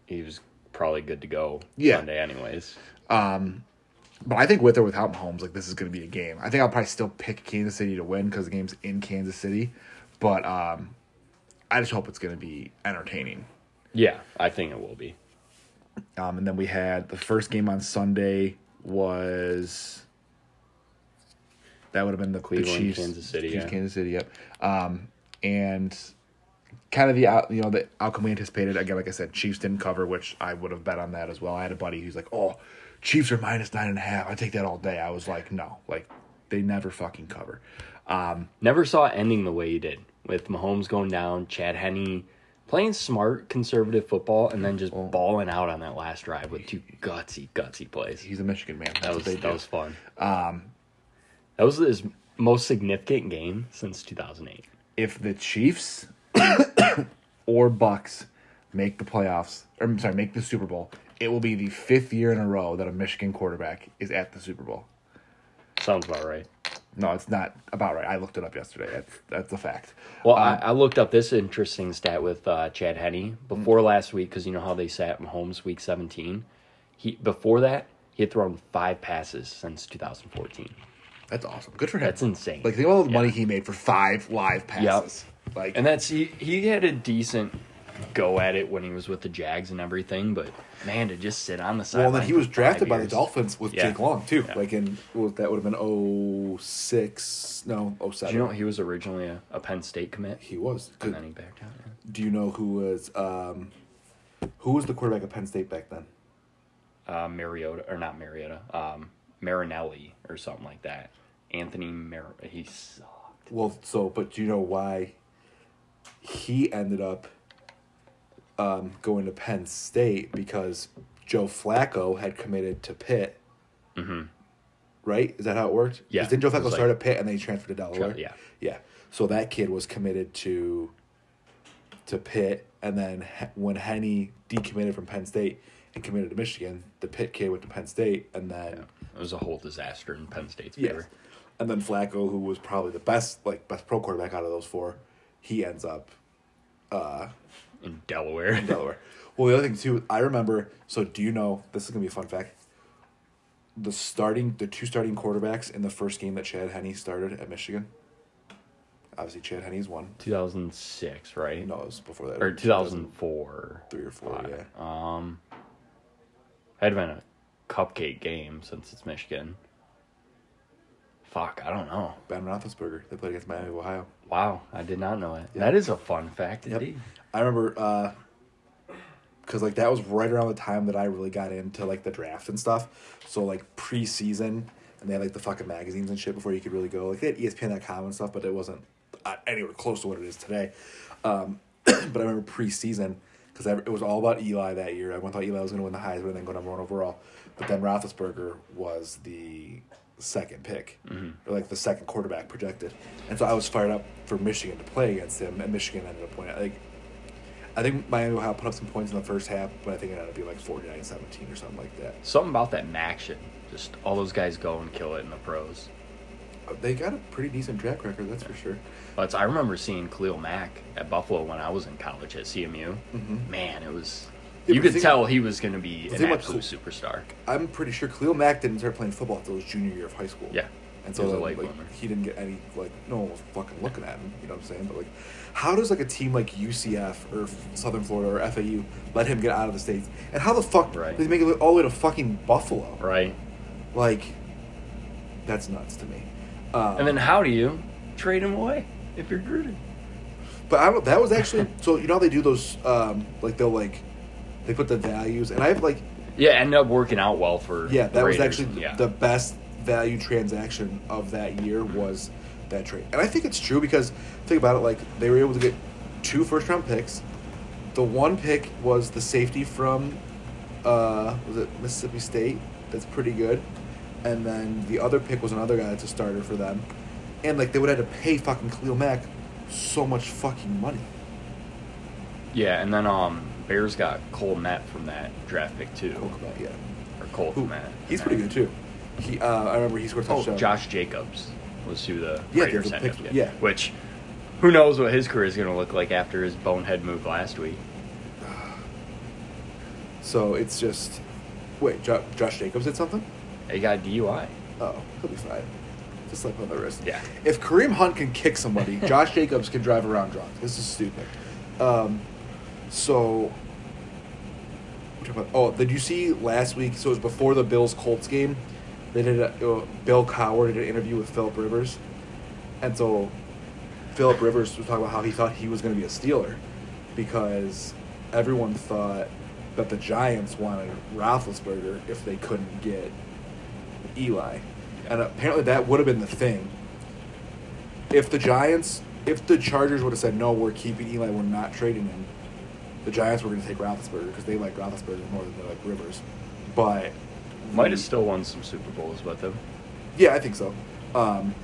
he was probably good to go Yeah. Sunday, anyways. But I think with or without Mahomes, like this is gonna be a game. I think I'll probably still pick Kansas City to win because the game's in Kansas City. But um, I just hope it's gonna be entertaining. Yeah, I think it will be. Um, and then we had the first game on Sunday was that would have been the Cleveland, the Chiefs, Kansas City, Chiefs, yeah. Kansas City. Yep. Um, and kind of the out, you know the outcome we anticipated. Again, like I said, Chiefs didn't cover, which I would have bet on that as well. I had a buddy who's like, "Oh, Chiefs are minus nine and a half. I take that all day." I was like, "No, like they never fucking cover." Um, Never saw it ending the way you did with Mahomes going down, Chad Henne playing smart conservative football, and then just balling out on that last drive with two gutsy, gutsy plays. he's a Michigan man. That's That what was they that do. was fun. That was his most significant game since 2008. if the Chiefs or Bucs make the playoffs, or I'm sorry, make the Super Bowl, it will be the fifth year in a row that a Michigan quarterback is at the Super Bowl. Sounds about right. No, it's not about right. I looked it up yesterday. That's that's a fact. Well, Um, I, I looked up this interesting stat with uh, Chad Henne before last week because you know how they sat Mahomes week 17. He before that he had thrown five passes since 2014. That's awesome. Good for him. That's insane. Like think of all the Yeah. money he made for five live passes. Like And that's he he had a decent go at it when he was with the Jags and everything, but man, to just sit on the side. well, then he was drafted by the Dolphins with Yeah. Jake Long too. Yeah. Like in was- that would have been 06, no 07. Do you know he was originally a, a Penn State commit, he was. and then he backed out. yeah. Do you know who was um, who was the quarterback of Penn State back then? Uh, Mariota or not Mariota, um, Marinelli or something like that. Anthony Mar he sucked. Well, so but do you know why he ended up um, going to Penn State because Joe Flacco had committed to Pitt. Mm-hmm. Right? Is that how it worked? Yeah. Didn't Joe Flacco was start like- at Pitt and then he transferred to Delaware? yeah. Yeah. So that kid was committed to to Pitt, and then He- when Henne decommitted from Penn State and committed to Michigan, the Pitt kid went to Penn State, and then It was a whole disaster in Penn State's Yes. favor. And then Flacco, who was probably the best, like best pro quarterback out of those four, he ends up in Delaware. in Delaware. well, the other thing too, I remember. So, do you know? This is gonna be a fun fact. The starting, the two starting quarterbacks in the first game that Chad Henne started at Michigan. Obviously, Chad Henne's one. 2006, right? No, it was before that. Or 2004. Three or four, Five. yeah. Um, had been a cupcake game since it's Michigan. Fuck, I don't know. Ben Roethlisberger. They played against Miami of Ohio. Wow, I did not know it. Yeah. That is a fun fact Yep. indeed. I remember uh because like that was right around the time that I really got into like the draft and stuff. So like preseason, and they had like the fucking magazines and shit before you could really go. Like they had ESPN.com and stuff, but it wasn't uh, anywhere close to what it is today. Um, but I remember preseason because it was all about Eli that year. Everyone thought Eli was going to win the Heisman and then go number one overall. But then Roethlisberger was the second pick, or like the second quarterback projected. And so I was fired up for Michigan to play against him, and Michigan ended up winning. Like I think Miami Ohio put up some points in the first half, but I think it ended up being like 49-17 or something like that. Something about that action. Just all those guys go and kill it in the pros. Uh, They got a pretty decent track record, that's for sure. But I remember seeing Khalil Mack at Buffalo when I was in college at CMU. Man, it was. Yeah, you could think- tell he was going to be an absolute Khal- superstar. I'm pretty sure Khalil Mack didn't start playing football until his junior year of high school. Yeah. And He so was a then, late like, bloomer. he didn't get any like no one was fucking looking at him. You know what I'm saying? But like, how does like a team like UCF or Southern Florida or FAU let him get out of the states? And how the fuck Right. did he make it all the way to fucking Buffalo? Right. Like, that's nuts to me. Um, And then how do you trade him away if you're Gruden? But I don't, that was actually so you know how they do those um like they'll like they put the values and I have like Yeah, ended up working out well for yeah that was actually yeah. the best value transaction of that year was that trade. And I think it's true because think about it like they were able to get two first round picks. The one pick was the safety from uh was it Mississippi State? That's pretty good. And then the other pick was another guy that's a starter for them. And like they would have to pay fucking Khalil Mack so much fucking money. Yeah, and then um Bears got Cole Met from that draft pick too, Cole Kmet, yeah. or Cole Who, Met. he's pretty good too. He, uh, I remember he scored a Oh, touchdown. Josh Jacobs was who the Yeah, Raiders the ended pick- up getting. yeah. Which, who knows what his career is going to look like after his bonehead move last week? So it's just, wait, jo- Josh Jacobs did something? He got a DUI. Oh, he'll be fine. Just slap on the wrist. Yeah. If Kareem Hunt can kick somebody, Josh Jacobs can drive around drunk. This is stupid. Um, so, about- oh, did you see last week? So it was before the Bills Colts game. They did a, uh, Bill Cowher did an interview with Philip Rivers, and so Philip Rivers was talking about how he thought he was going to be a Steeler because everyone thought that the Giants wanted Roethlisberger if they couldn't get Eli, and apparently that would have been the thing. If the Giants, if the Chargers would have said no, we're keeping Eli, we're not trading him, the Giants were going to take Roethlisberger because they like Roethlisberger more than they like Rivers. But Might have still won some Super Bowls with him. yeah, I think so. Um,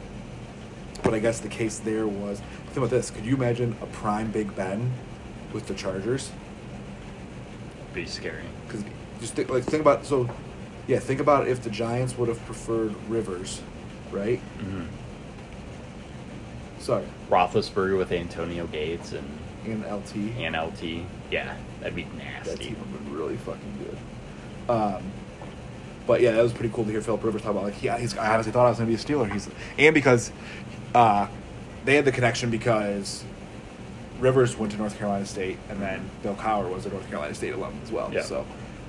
but I guess the case there was think about this. Could you imagine a prime Big Ben with the Chargers? Be scary. Because just think, like think about so, yeah. Think about if the Giants would have preferred Rivers, right? Mm-hmm. Sorry, Roethlisberger with Antonio Gates and and LT. and LT. Yeah, that'd be nasty. That team would been really fucking good. Um, but yeah, that was pretty cool to hear Philip Rivers talk about. Like, yeah, he's, I honestly thought I was going to be a Steeler. He's and because uh, they had the connection because Rivers went to North Carolina State, and then Bill Cowher was a North Carolina State alum as well. Yeah. So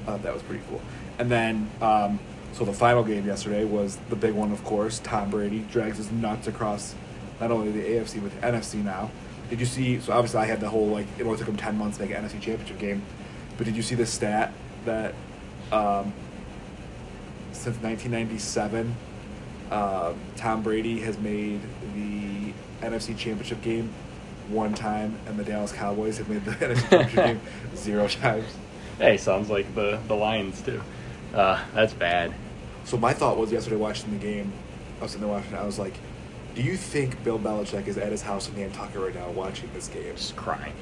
thought that was pretty cool. And then, um, so the final game yesterday was the big one, of course. Tom Brady drags his nuts across not only the AFC but the NFC now. Did you see? So obviously, I had the whole like it only took him ten months to make an NFC Championship game, but did you see the stat that um, since 1997, um, Tom Brady has made the NFC Championship game one time, and the Dallas Cowboys have made the NFC Championship game zero times. Hey, sounds like the the Lions too. Uh, that's bad. So my thought was yesterday watching the game, I was sitting there watching I was like, do you think Bill Belichick is at his house in Nantucket right now watching this game? Just crying.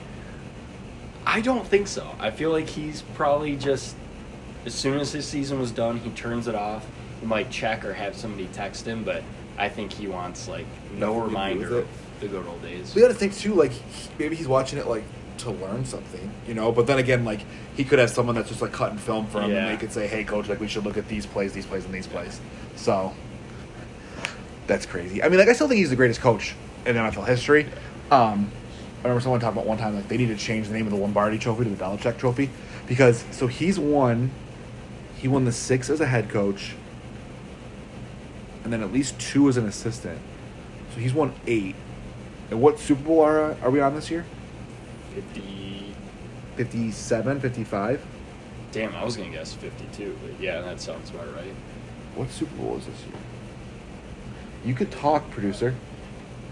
I don't think so. I feel like he's probably just as soon as his season was done, he turns it off. He might check or have somebody text him, but I think he wants like no Nothing to do reminder it. of the good old days. We got to think too, like he- maybe he's watching it like to learn something, you know. But then again, like he could have someone that's just like cutting film for him, Yeah. and they could say, "Hey, coach, like we should look at these plays, these plays, and these plays." So that's crazy. I mean, like I still think he's the greatest coach in NFL history. Um, I remember someone talking about one time like they need to change the name of the Lombardi Trophy to the Belichick Trophy because so he's won, he won the six as a head coach, and then at least two as an assistant. So he's won eight. And what Super Bowl are, are we on this year? Fifty. 57, 55? Damn, I was gonna guess fifty-two, but yeah, that sounds about right. What Super Bowl is this year? You could talk, producer.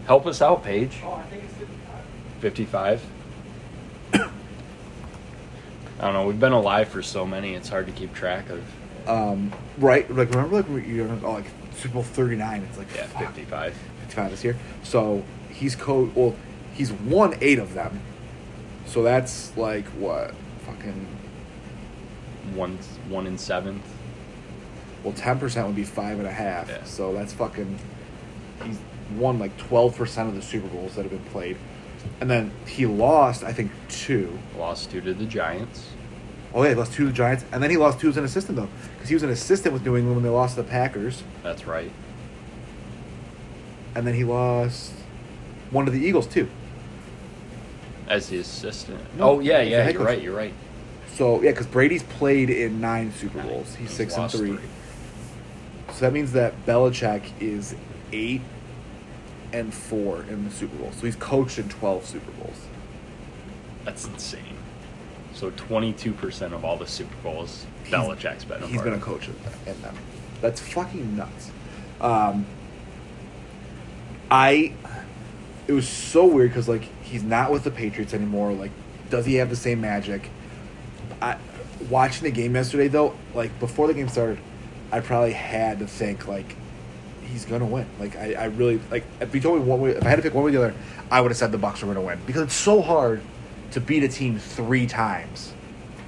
Help us out, Paige. Oh, I think it's 55. Fifty-five. I don't know. We've been alive for so many; it's hard to keep track of. Um, right? Like, remember, like, you're oh, like Super Bowl 39. It's like, Yeah, fuck, fifty-five. 55 this year. So he's co. Well, he's won eight of them. So that's like what? Fucking. One, one in seventh. Well, 10% would be five and a half. Yeah. So that's fucking. He's won like 12% of the Super Bowls that have been played. And then he lost, I think, two. Lost two to the Giants. Oh, yeah, he lost two to the Giants. And then he lost two as an assistant, though. Because he was an assistant with New England when they lost to the Packers. That's right. And then he lost one to the Eagles, too. As the assistant. No, oh yeah, as the yeah. head You're coach. right. You're right. So, yeah, because Brady's played in nine Super Bowls. He's six and lost three. So that means that Belichick is eight and four in the Super Bowl. So he's coached in 12 Super Bowls. That's insane. So 22% of all the Super Bowls, Belichick's been a He's part been a of. coach in them. In them. That's fucking nuts. Um, I. It was so weird because like he's not with the Patriots anymore. Like, does he have the same magic? I watching the game yesterday though. Like before the game started, I probably had to think like he's gonna win. Like I, I really like if you told me one way, if I had to pick one way or the other, I would have said the Bucs were gonna win because it's so hard to beat a team three times.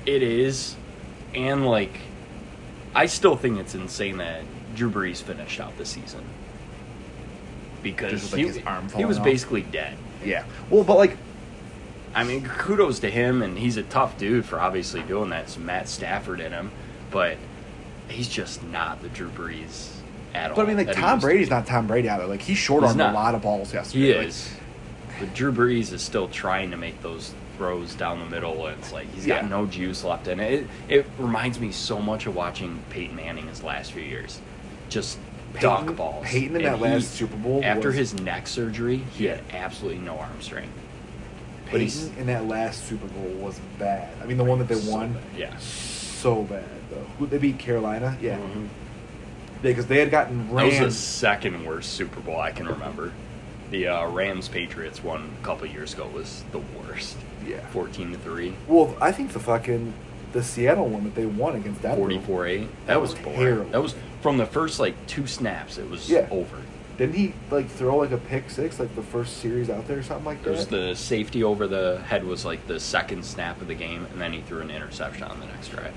It is, and like, I still think it's insane that Drew Brees finished out the season because like, he, his arm he was off? basically dead. Yeah. Well, but like I mean, kudos to him, and he's a tough dude for obviously doing that. Some Matt Stafford in him, but he's just not the Drew Brees at all. But I mean, like Tom Brady's not Tom Brady either. Like he short armed a lot of balls yesterday. He Like, is. But Drew Brees is still trying to make those throws down the middle, and it's like he's got Yeah. no juice left in it. it. It reminds me so much of watching Peyton Manning his last few years. Just Peyton- duck balls. Peyton in And that last Super Bowl After was- his neck surgery, he Yeah. had absolutely no arm strength. Peyton in that last Super Bowl was bad. I mean, the one that they So won, bad, yeah. so bad though. Who they beat Carolina? Yeah, Mhm. because they had gotten That was the Rams. second worst Super Bowl I can remember. The uh, Rams Patriots one a couple years ago was the worst. Yeah. Fourteen to three. Well, I think the fucking the Seattle one that they won against that 44 8. That was boring. Terrible. That was from the first like two snaps, it was Yeah. over. Didn't he like throw like a pick six like the first series out there or something like It that? was the safety over the head was like the second snap of the game, and then he threw an interception on the next drive.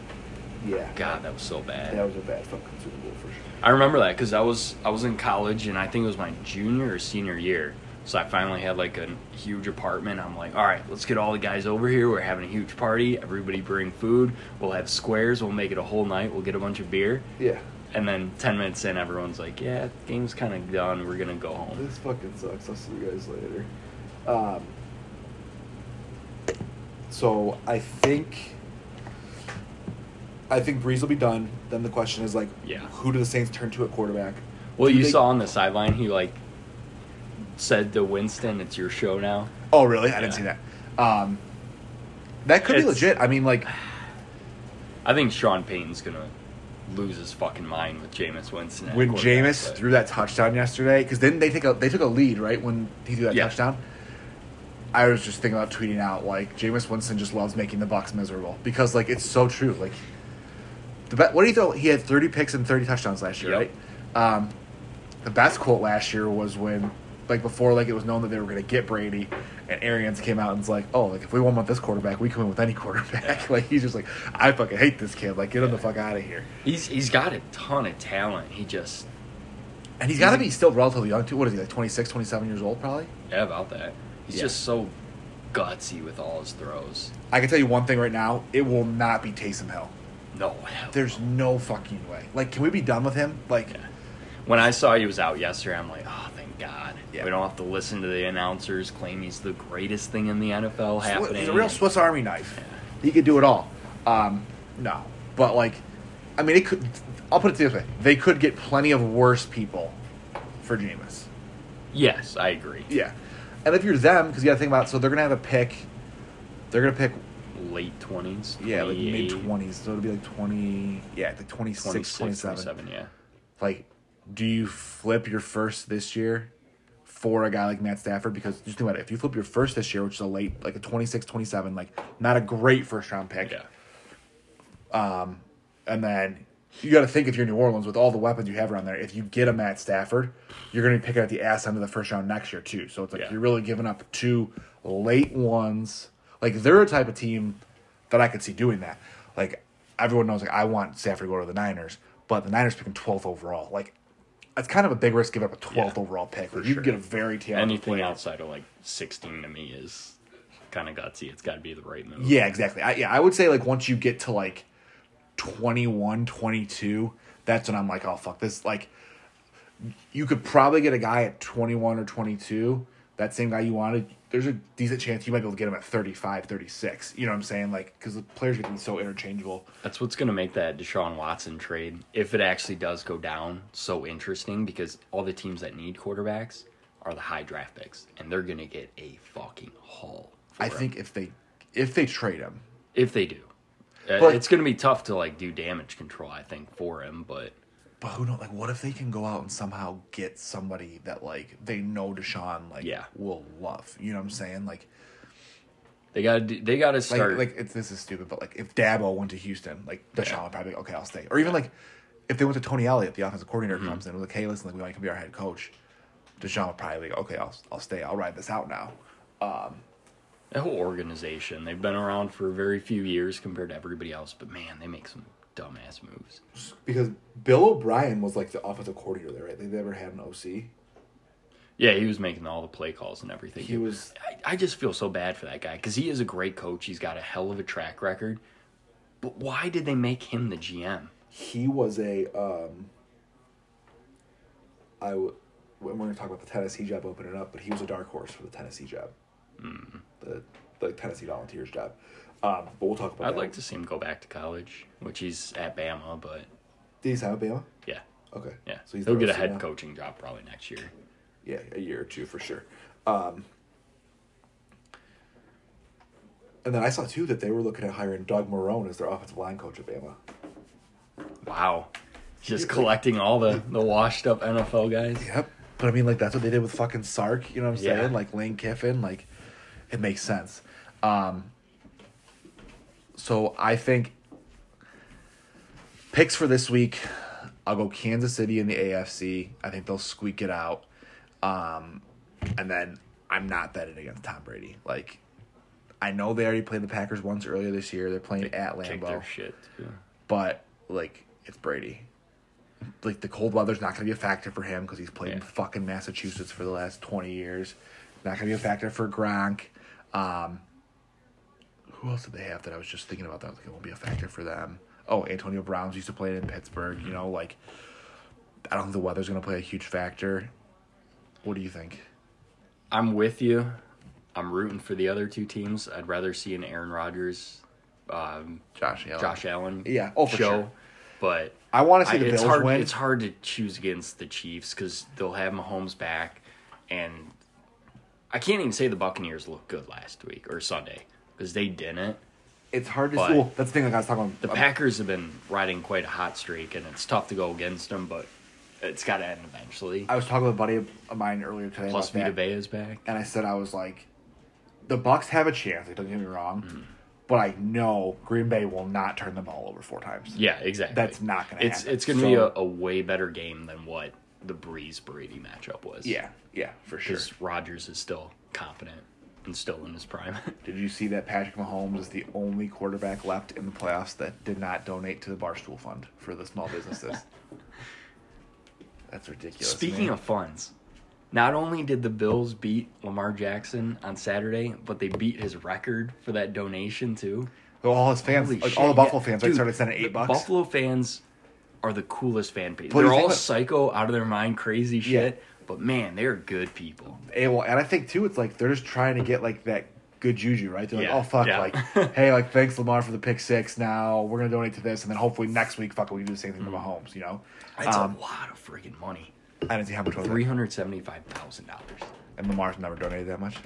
yeah. God, that was so bad. that was a bad fucking Super Bowl for sure. I remember that because I was I was in college and I think it was my junior or senior year. So I finally had like a huge apartment. I'm like, all right, let's get all the guys over here. We're having a huge party. Everybody bring food. We'll have squares. We'll make it a whole night. We'll get a bunch of beer. Yeah. And then ten minutes in, everyone's like, yeah, game's kind of done. We're gonna go home. This fucking sucks. I'll see you guys later. Um, so I think I think Brees will be done. Then the question is like, Yeah. who do the Saints turn to at quarterback? Well, Do you they- saw on the sideline, he like said to Winston, "It's your show now." Oh, really? I didn't see that. Um, that could be legit. I mean, like, I think Sean Payton's gonna lose his fucking mind with Jameis Winston. when Jameis threw that touchdown yesterday, because then they take a they took a lead right when he threw that Yeah. touchdown. I was just thinking about tweeting out like Jameis Winston just loves making the Bucs miserable because like it's so true. Like the be- what do you throw? He had thirty picks and thirty touchdowns last year, Yep. right? Um, the best quote last year was when like before like it was known that they were going to get Brady, and Arians came out and was like, oh, like if we want this quarterback, we come in with any quarterback. like he's just like, I fucking hate this kid. Like get him the fuck out of here. He's he's got a ton of talent. He just And he's got to be still relatively young too. What is he like 26, 27 years old probably? yeah about that. He's Yeah. just so gutsy with all his throws. I can tell you one thing right now: it will not be Taysom Hill. No, hell There's no fucking way. Like, can we be done with him? Like, Yeah. When I saw he was out yesterday, I'm like, oh, thank God. Yeah. We don't have to listen to the announcers claim he's the greatest thing in the NFL happening. he's a real Swiss Army knife. Yeah. He could do it all. Um, no, but like, I mean, it could. I'll put it this way: they could get plenty of worse people for Jameis. Yes, I agree. Yeah, and if you're them, because you got to think about, so they're gonna have a pick. They're gonna pick, Late 20s. yeah, like mid twenties. So it'll be like twenty, yeah, like 26, 26, 27. 27, yeah. like do you flip your first this year for a guy like Matt Stafford because just think about it if you flip your first this year which is a late like a 26 27 like not a great first round pick. Yeah. Um, and then you got to think if you're New Orleans with all the weapons you have around there if you get a Matt Stafford you're going to be picking at the ass end of the first round next year too. So it's like Yeah. you're really giving up two late ones. Like they're a type of team that I could see doing that. Like everyone knows like I want Stafford to go to the Niners but the Niners picking 12th overall. Like it's kind of a big risk give up a 12th Yeah, overall pick. for you sure. get a very talented Anything player. outside of like 16 to me is kind of gutsy. It's got to be the right move. Yeah, exactly. I, yeah, I would say like once you get to like 21, 22, that's when I'm like, oh fuck this. Like, you could probably get a guy at 21 or 22, that same guy you wanted. There's a decent chance you might be able to get him at 35, 36. You know what I'm saying? Like, because the players get so interchangeable. That's what's going to make that Deshaun Watson trade, if it actually does go down, so interesting because all the teams that need quarterbacks are the high draft picks, and they're going to get a fucking haul. I him. think if they if they trade him, if they do, Uh, But- it's going to be tough to like do damage control. I think for him, but but who knows? Like, what if they can go out and somehow get somebody that like they know Deshaun like Yeah. will love? You know what I'm saying? Like, they got to they got to like, start. like it's, this is stupid, but like if Dabo went to Houston, like Deshaun Yeah. would probably okay, I'll stay. Or even like if they went to Tony Elliott, the offensive coordinator Mm-hmm. comes in, and was like, hey, listen, like we want you to be our head coach. Deshaun would probably be like, okay, I'll I'll stay. I'll ride this out now. Um, the whole organization, they've been around for very few years compared to everybody else, but man, they make some dumbass moves. Because Bill O'Brien was like the offensive coordinator there, right? They never had an OC. Yeah, he was making all the play calls and everything. He was I, I just feel so bad for that guy because he is a great coach. He's got a hell of a track record. But why did they make him the GM? he was a um I w- we're going to talk about the Tennessee job opening up, but he was a dark horse for the Tennessee job, the the Tennessee Volunteers job. Um, but we'll talk about. I'd that. like to see him go back to college, which he's at Bama, but Did he sign with Bama? yeah, Okay. yeah. So he's He'll get a head now? coaching job probably next year. Yeah, a year or two for sure. Um, and then I saw too that they were looking at hiring Doug Marrone as their offensive line coach at Bama. Wow. Just collecting all the, the washed up NFL guys. Yep. But I mean, like that's what they did with fucking Sark. You know what I'm Yeah. saying? Like Lane Kiffin. Like it makes sense. Um, so I think picks for this week. I'll go Kansas City in the AFC. I think they'll squeak it out. Um, and then I'm not betting against Tom Brady. Like, I know they already played the Packers once earlier this year. They're playing at Kick Lambeau, their shit. But like it's Brady. Like the cold weather's not going to be a factor for him because he's played in fucking Massachusetts for the last twenty years. Not going to be a factor for Gronk. Um, who else did they have that I was just thinking about that? I was like, it won't be a factor for them. Oh, Antonio Brown's used to play in Pittsburgh. You know, like I don't think the weather's going to play a huge factor. What do you think? I'm with you. I'm rooting for the other two teams. I'd rather see an Aaron Rodgers, um, Josh Allen. Josh Allen Yeah, oh, for show. sure. But I want to see I- the it's Bills hard. win. It's hard to choose against the Chiefs because they'll have Mahomes back, and I can't even say the Buccaneers looked good last week or Sunday because they didn't. It's hard to but- see. Well, that's the thing like I was talking about. The Packers have been riding quite a hot streak, and it's tough to go against them, but it's got to end eventually. I was talking with a buddy of mine earlier today Plus, Vita Vea is back. and I said I was like, the Bucs have a chance. Like, don't get me wrong, Mm-hmm. but I know Green Bay will not turn the ball over four times. Yeah, exactly. That's not gonna It's happen. it's going to be a, a way better game than what the Brees Brady matchup was. Yeah, yeah, for sure. because Rodgers is still competent and still in his prime. Did you see that Patrick Mahomes is the only quarterback left in the playoffs that did not donate to the Barstool Fund for the small businesses? That's ridiculous. Speaking man. of funds, not only did the Bills beat Lamar Jackson on Saturday, but they beat his record for that donation too. Well, all his fans, like all the Buffalo yeah. fans, like Dude, started sending eight bucks. Buffalo fans are the coolest fan base. But They're all psycho, out of their mind, crazy Yeah. But man, they're good people. Eh, well, and I think too, it's like they're just trying to get like that good juju, right? They're like, oh fuck, yeah. like, hey, like thanks Lamar for the pick six. Now we're gonna donate to this, and then hopefully next week, fuck, we can do the same thing to Mahomes. You know, That's Um, a lot of freaking money. I didn't see how much was Three it, hundred seventy-five thousand dollars. and Lamar's never donated that much.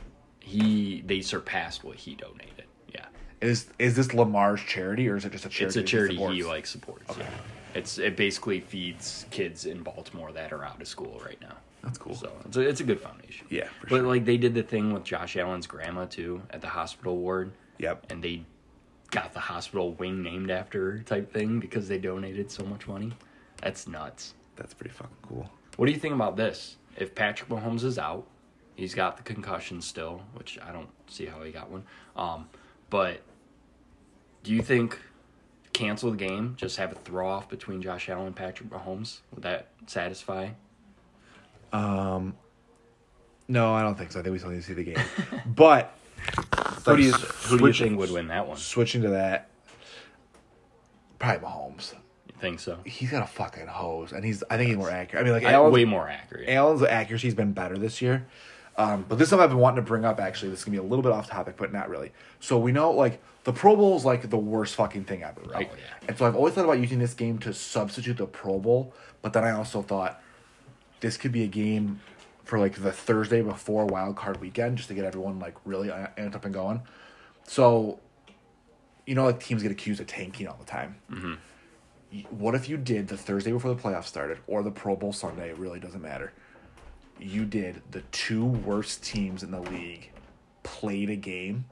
He they surpassed what he donated. Yeah, Is is this Lamar's charity or is it just a charity? it's a charity supports? he like supports. Yeah. It's it basically feeds kids in Baltimore that are out of school right now. That's cool. So it's a, it's a good foundation. Yeah, for but sure. like they did the thing with Josh Allen's grandma too at the hospital ward, Yep. and they got the hospital wing named after her type thing because they donated so much money. That's nuts. That's pretty fucking cool. What do you think about this? If Patrick Mahomes is out, he's got the concussion still, which I don't see how he got one. Um, but do you think cancel the game, just have a throw off between Josh Allen and Patrick Mahomes? Would that satisfy? No, I don't think so. I think we still need to see the game. but Who do you who do you switch- think would win that one? Switching to that, probably Mahomes. You think so? He's got a fucking hose, and he's. I think he's more accurate. I mean, like I, Allen's, way more accurate. Allen's accuracy's been better this year. Um, but this is something I've been wanting to bring up. Actually, this is gonna be a little bit off topic, but not really. So we know, like, the Pro Bowl is like the worst fucking thing ever, right? Oh, yeah. And so I've always thought about using this game to substitute the Pro Bowl, but then I also thought this could be a game for like the Thursday before Wild Card Weekend, just to get everyone like really amped up and going. So, you know, like teams get accused of tanking all the time. Mm-hmm. What if you did the Thursday before the playoffs started, or the Pro Bowl Sunday? It really doesn't matter. You did the two worst teams in the league played a game,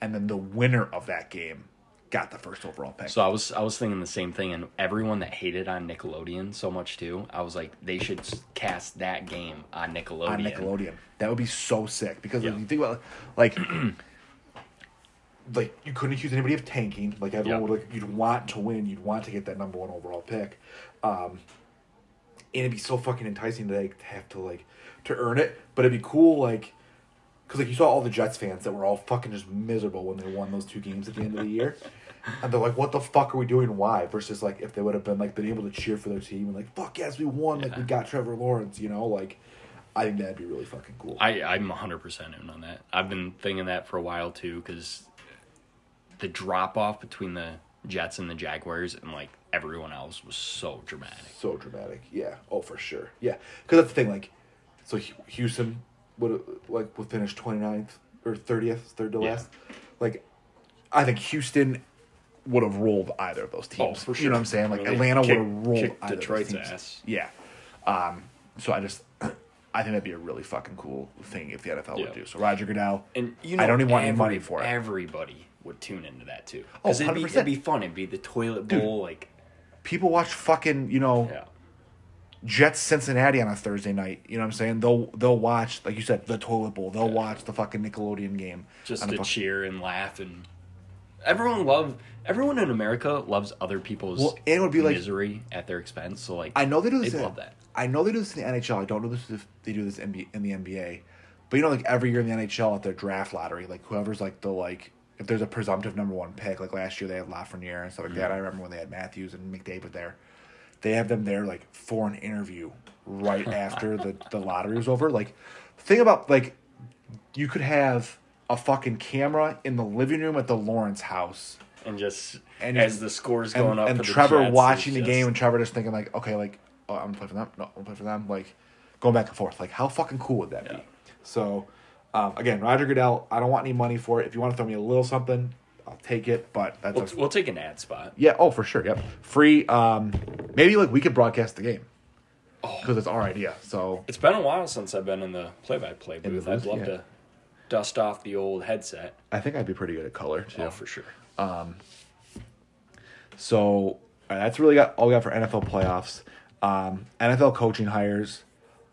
and then the winner of that game got the first overall pick. So I was I was thinking the same thing, and everyone that hated on Nickelodeon so much too, I was like, they should cast that game on Nickelodeon. on Nickelodeon. That would be so sick because Yeah. you think about like like you couldn't accuse anybody of tanking. Like everyone Yeah. would like you'd want to win, you'd want to get that number one overall pick. Um and it'd be so fucking enticing to like have to like to earn it. But it'd be cool like because like you saw all the Jets fans that were all fucking just miserable when they won those two games at the end of the year. And they're like, "What the fuck are we doing? Why?" Versus like if they would have been like been able to cheer for their team and like, "Fuck yes, we won! Like we got Trevor Lawrence," you know? Like, I think that'd be really fucking cool. I I'm 100 percent in on that. I've been thinking that for a while too, because the drop off between the Jets and the Jaguars and like everyone else was so dramatic. so dramatic. Yeah. Oh, for sure. Yeah. Because that's the thing. Like, so Houston would like would finish 29th or thirtieth, third to Yeah. last. Like, I think Houston would have rolled either of those teams. Oh, for You know what I'm saying? Like they Atlanta would have rolled either of those Detroit's teams. ass. Yeah. Um. So I just. I think that'd be a really fucking cool thing if the NFL Yeah. would do. So Roger Goodell, And you know, I don't even want any money for it. Everybody would tune into that too. Oh, Because it'd, be, 100%. it'd be fun. It'd be the toilet bowl, like People watch fucking, you know, yeah. Jets Cincinnati on a Thursday night. You know what I'm saying? They'll they'll watch like you said the toilet bowl. They'll watch the fucking Nickelodeon game. just to fuck- cheer and laugh and everyone love everyone in America loves other people's Well, and it would be like- misery at their expense. So like I know they do this. They love that. I know they do this in the NHL. I don't know this if they do this in, in the NBA. But you know, like every year in the NHL at their draft lottery, like whoever's like the like if there's a presumptive number one pick, like last year they had Lafreniere and stuff like Mm-hmm. that. I remember when they had Matthews and McDavid there. They have them there like for an interview right after the, the lottery was over. Like think about like you could have a fucking camera in the living room at the Lawrence house and just And as the scores and, going up and for the Trevor Jets, watching the it's game and Trevor just thinking like, okay, like, oh, I'm gonna play for them. No, I'm gonna play for them. Like, going back and forth. Like, how fucking cool would that Yeah. be? So, um, again, Roger Goodell. I don't want any money for it. If you want to throw me a little something, I'll take it. But that's we'll, a, we'll take an ad spot. yeah. Oh, for sure. Yep. Free. Um, maybe like we could broadcast the game Oh. because it's our idea. So It's been a while since I've been in the play-by-play the booth. I'd love yeah. to dust off the old headset. I think I'd be pretty good at color too. Oh, for sure. So all right, that's really got all we got for NFL playoffs. Um, NFL coaching hires.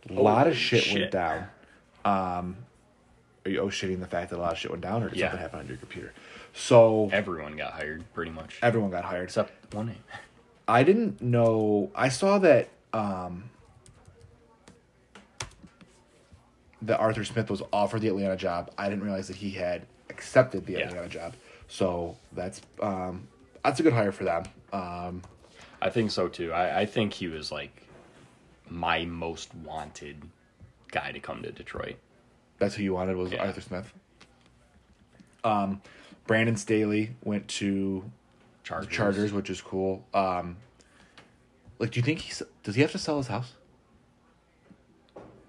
A lot of Holy shit, went down. Um, are you oh shitting the fact that a lot of shit went down, or did Yeah. something happen on your computer? So Everyone got hired, pretty much, everyone got hired. except one name. I didn't know. I saw that um, that Arthur Smith was offered the Atlanta job. I didn't realize that he had accepted the Yeah. Atlanta job. So that's um, that's a good hire for them. Um, I think so too. I, I think he was like my most wanted guy to come to Detroit. That's who you wanted was Yeah. Arthur Smith. Um, Brandon Staley went to Chargers. Chargers, which is cool. Um, like, do you think he's does he have to sell his house?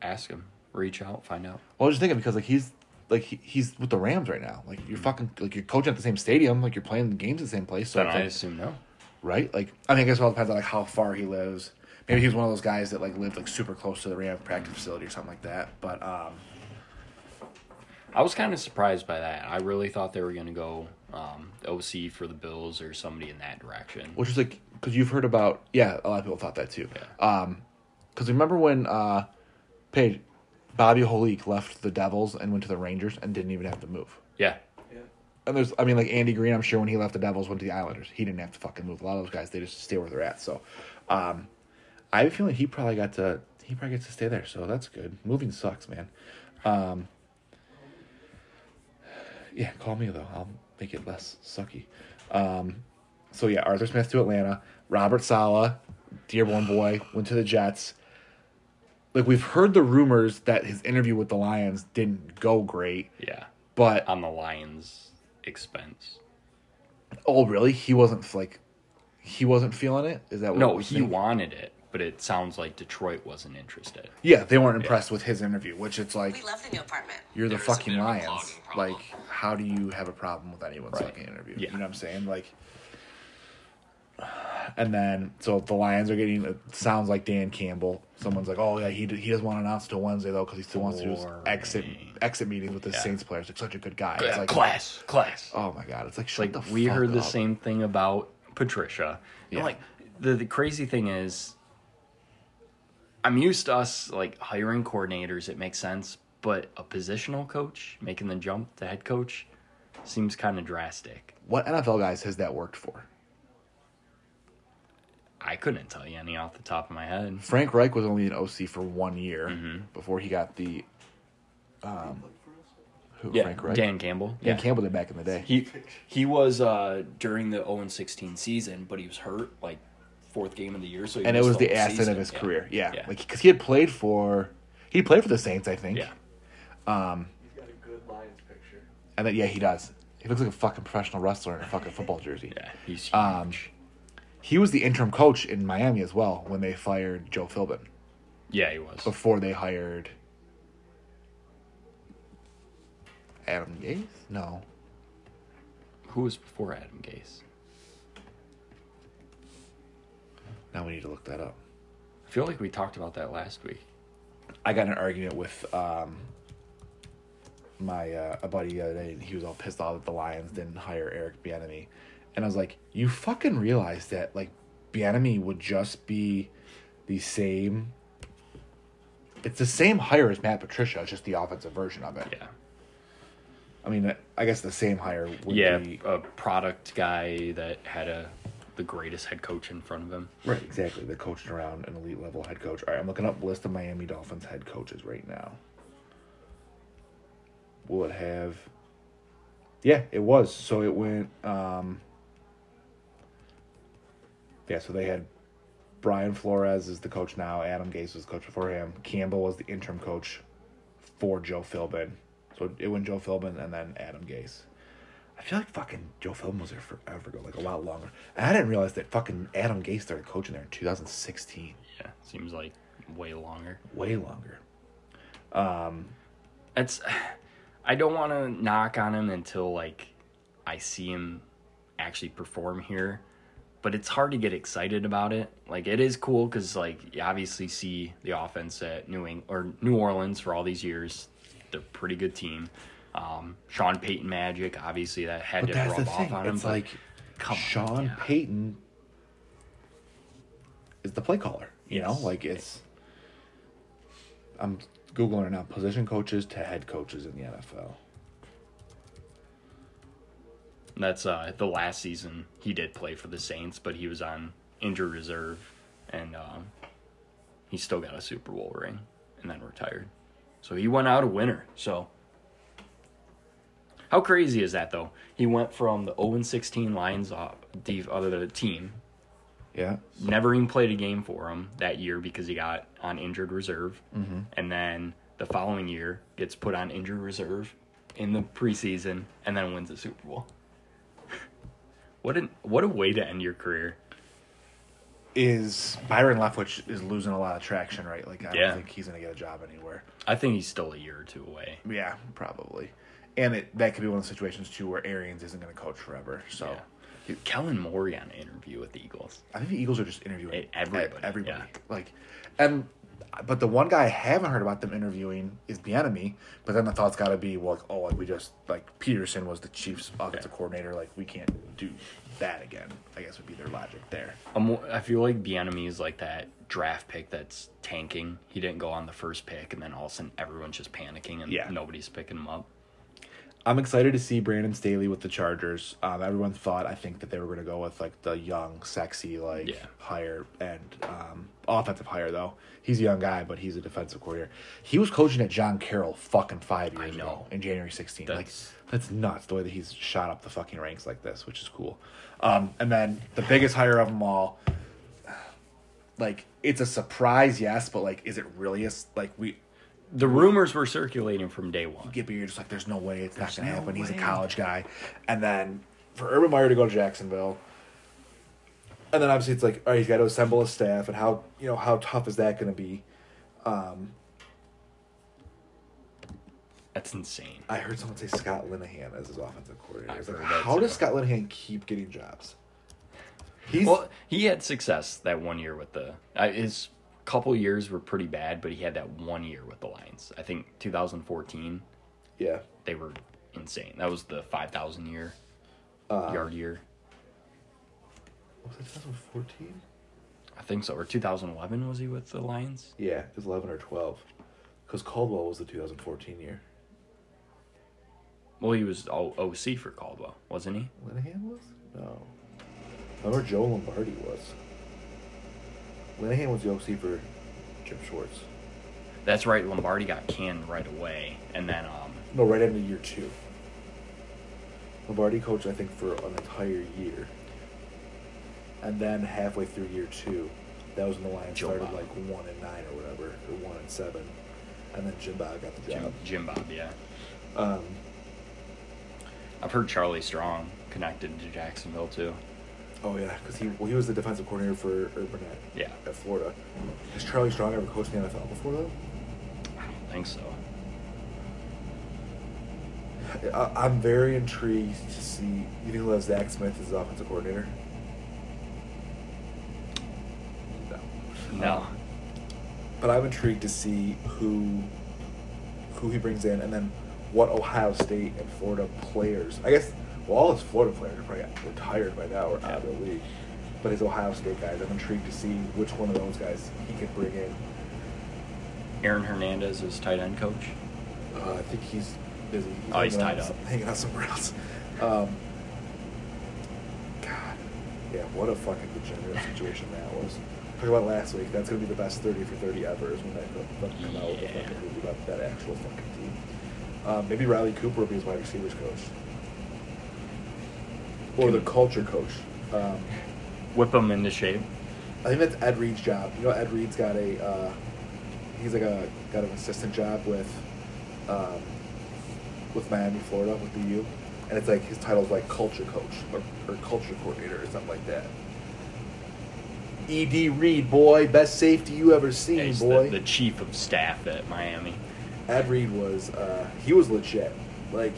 Ask him. Reach out. Find out. Well, I was just thinking because like he's like he, he's with the Rams right now. Like you're fucking like you're coaching at the same stadium. Like you're playing the games at the same place. So Then I like- assume no. right? Like I mean, I guess it all depends on like how far he lives. Maybe he's one of those guys that like lived like super close to the Ram practice facility or something like that. But um, I was kind of surprised by that. I really thought they were going to go um, OC for the Bills or somebody in that direction. which is like because you've heard about yeah a lot of people thought that too um because remember when uh Paige, bobby holik left the devils and went to the rangers and didn't even have to move Yeah. Yeah. and there's i mean like Andy Greene i'm sure when he left the devils went to the islanders he didn't have to fucking move a lot of those guys they just stay where they're at so um i have a feeling he probably got to he probably gets to stay there so that's good moving sucks man um yeah call me though i'll make it less sucky um so yeah, Arthur Smith to Atlanta. Robert Saleh, Dearborn boy, went to the Jets. Like we've heard the rumors that his interview with the Lions didn't go great, Yeah. but On the Lions' expense. oh really? He wasn't like he wasn't feeling it. Is that what No, he wanted it, but it sounds like Detroit wasn't interested. Yeah, they weren't impressed with his interview, which it's like We love the new apartment. you're the There's fucking bit of a Lions. Like, how do you have a problem with anyone's Right. fucking interview? Yeah. You know what I'm saying? Like, and then so the Lions are getting. It sounds like Dan Campbell. Someone's like, oh yeah, he he doesn't want to announce till Wednesday though because he still wants to do his exit exit meetings with the Yeah. Saints players. Like such a good guy. It's like class, class. Oh my god, it's like shut like the we fuck heard the same thing about Patricia. And Yeah. like the the crazy thing is I'm used to us like hiring coordinators, it makes sense, but a positional coach making the jump to head coach seems kind of drastic. What NFL guys has that worked for? I couldn't tell you any off the top of my head. Frank Reich was only an OC for one year Mm-hmm. before he got the us. who Yeah, Frank Reich. Dan Campbell. Dan yeah. Campbell did back in the day. He he was uh during the 0 16 season, but he was hurt like fourth game of the year, so he and it was the whole asset season. of his Yeah. career. Yeah, yeah, like because he had played for he played for the Saints, I think. yeah. Um, He's got a good Lions picture. and then yeah, he does. He looks like a fucking professional wrestler in a fucking football jersey. Yeah, he's huge. Um, He was the interim coach in Miami as well when they fired Joe Philbin yeah, he was. before they hired Adam Gase. No, Who was before Adam Gase? Now we need to look that up. I feel like we talked about that last week. I got in an argument with um, my uh, a buddy the other day, and he was all pissed off that the Lions didn't hire Eric Bieniemy, and I was like, "You fucking realize that like Bieniemy would just be the same. It's the same hire as Matt Patricia, it's just the offensive version of it. Yeah. I mean, I guess the same hire would yeah, be a product guy that had a the greatest head coach in front of him. right. Exactly, they're coaching around an elite level head coach. All right, I'm looking up list of Miami Dolphins head coaches right now. Will it have? Yeah, it was. So it went. um Yeah, so they had Brian Flores is the coach now. Adam Gase was coach before him. Campbell was the interim coach for Joe Philbin. So it went Joe Philbin and then Adam Gase. I feel like fucking Joe Philbin was there forever ago, like a lot longer. And I didn't realize that fucking Adam Gase started coaching there in 2016. Yeah, seems like way longer. Way longer. Um, it's I don't want to knock on him until like I see him actually perform here, but it's hard to get excited about it. Like it is cool because like you obviously see the offense at New England or New Orleans for all these years. They're a pretty good team. Um, Sean Payton magic, obviously that had But to rub off on him. It's but like come on, Sean yeah. Payton is the play caller. You know, like it's. I'm googling it now. Position coaches to head coaches in the NFL. That's uh the last season he did play for the Saints, but he was on injured reserve, and um, he still got a Super Bowl ring, and then retired. So he went out a winner. So how crazy is that though? He went from the 0 16 Lions off the other team, Yeah. never even played a game for him that year because he got on injured reserve, mm-hmm. and then the following year gets put on injured reserve in the preseason, and then wins the Super Bowl. what an what a way to end your career. Is Byron Leftwich is losing a lot of traction, right? Like I Yeah. don't think he's gonna get a job anywhere. I think he's still a year or two away. Yeah, probably. And it that could be one of the situations too where Arians isn't gonna coach forever. So Yeah. Dude, Kellen Moore on an interview with the Eagles. I think the Eagles are just interviewing everybody, Everybody, yeah. like, and but the one guy I haven't heard about them interviewing is Bieniemy. But then the thought's got to be, well, like, oh, like we just like Pederson was the Chiefs' offensive Yeah. coordinator. Like we can't do that again. I guess would be their logic there. I feel like Bieniemy is like that draft pick that's tanking. He didn't go on the first pick, and then all of a sudden everyone's just panicking and Yeah. nobody's picking him up. I'm excited to see Brandon Staley with the Chargers. Um, everyone thought I think that they were going to go with like the young, sexy, like Yeah. higher end um, offensive hire though. He's a young guy, but he's a defensive coordinator. He was coaching at John Carroll fucking five years know. ago in January 16. That's- Like that's nuts the way that he's shot up the fucking ranks like this, which is cool. Um, and then the biggest hire of them all, like it's a surprise, yes, but like is it really a like we The rumors were circulating from day one. get you're just like, there's no way it's not going to no happen. He's a college guy. And then for Urban Meyer to go to Jacksonville. And then obviously it's like, all right, he's got to assemble a staff. And how, you know, how tough is that going to be? Um, That's insane. I heard someone say Scott Linehan as his offensive coordinator. I was like, how does Scott Linehan keep getting jobs? He's Well, he had success that one year with the uh, his couple years were pretty bad, but he had that one year with the Lions. I think 2014 yeah. they were insane. That was the 5,000 year Uh, yard year. Was it 2014? I think so. Or 2011 was he with the Lions? Yeah, it was 11 or 12. Because Caldwell was the 2014 year. Well, he was O- OC for Caldwell, wasn't he? Linehan was? No. Remember Joe Lombardi was. Linehan was the OC for Jim Schwartz. That's right. Lombardi got canned right away, and then um, No, right into year two. Lombardi coached, I think, for an entire year. And then halfway through year two, that was when the Lions Joe started Bob. like one and nine or whatever, or one and seven. And then Jim Bob got the job. Jim, Jim Bob. Yeah, Um, I've heard Charlie Strong connected to Jacksonville too. Oh yeah, because he well, he was the defensive coordinator for Urban at, Yeah, at Florida. Has Charlie Strong ever coached in the NFL before though? I don't think so. I, I'm very intrigued to see. You think he'll have Zach Smith as offensive coordinator? No. Uh, no, But I'm intrigued to see who who he brings in, and then what Ohio State and Florida players. I guess well, all his Florida players are probably retired by now or out of the league. but his Ohio State guys. I'm intrigued to see which one of those guys he could bring in. Aaron Hernandez is tight end coach. Uh, I think he's busy. Oh, he's tied up. Hanging out somewhere else. Um, God, yeah, what a fucking degenerate situation that was. Talk about last week. That's gonna be the best thirty for thirty ever. Is when that fucking come out with a fucking movie about that actual fucking team. Um, maybe Riley Cooper will be his wide receivers coach, or the culture coach. Um, Whip them into shape. I think that's Ed Reed's job. You know, Ed Reed's got a uh, he's like a got an assistant job with um, with Miami, Florida, with the U, and it's like his title's like culture coach or, or culture coordinator or something like that. Ed Reed, boy, best safety you ever seen, He's boy. the, the chief of staff at Miami. Ed Reed was uh, he was legit. Like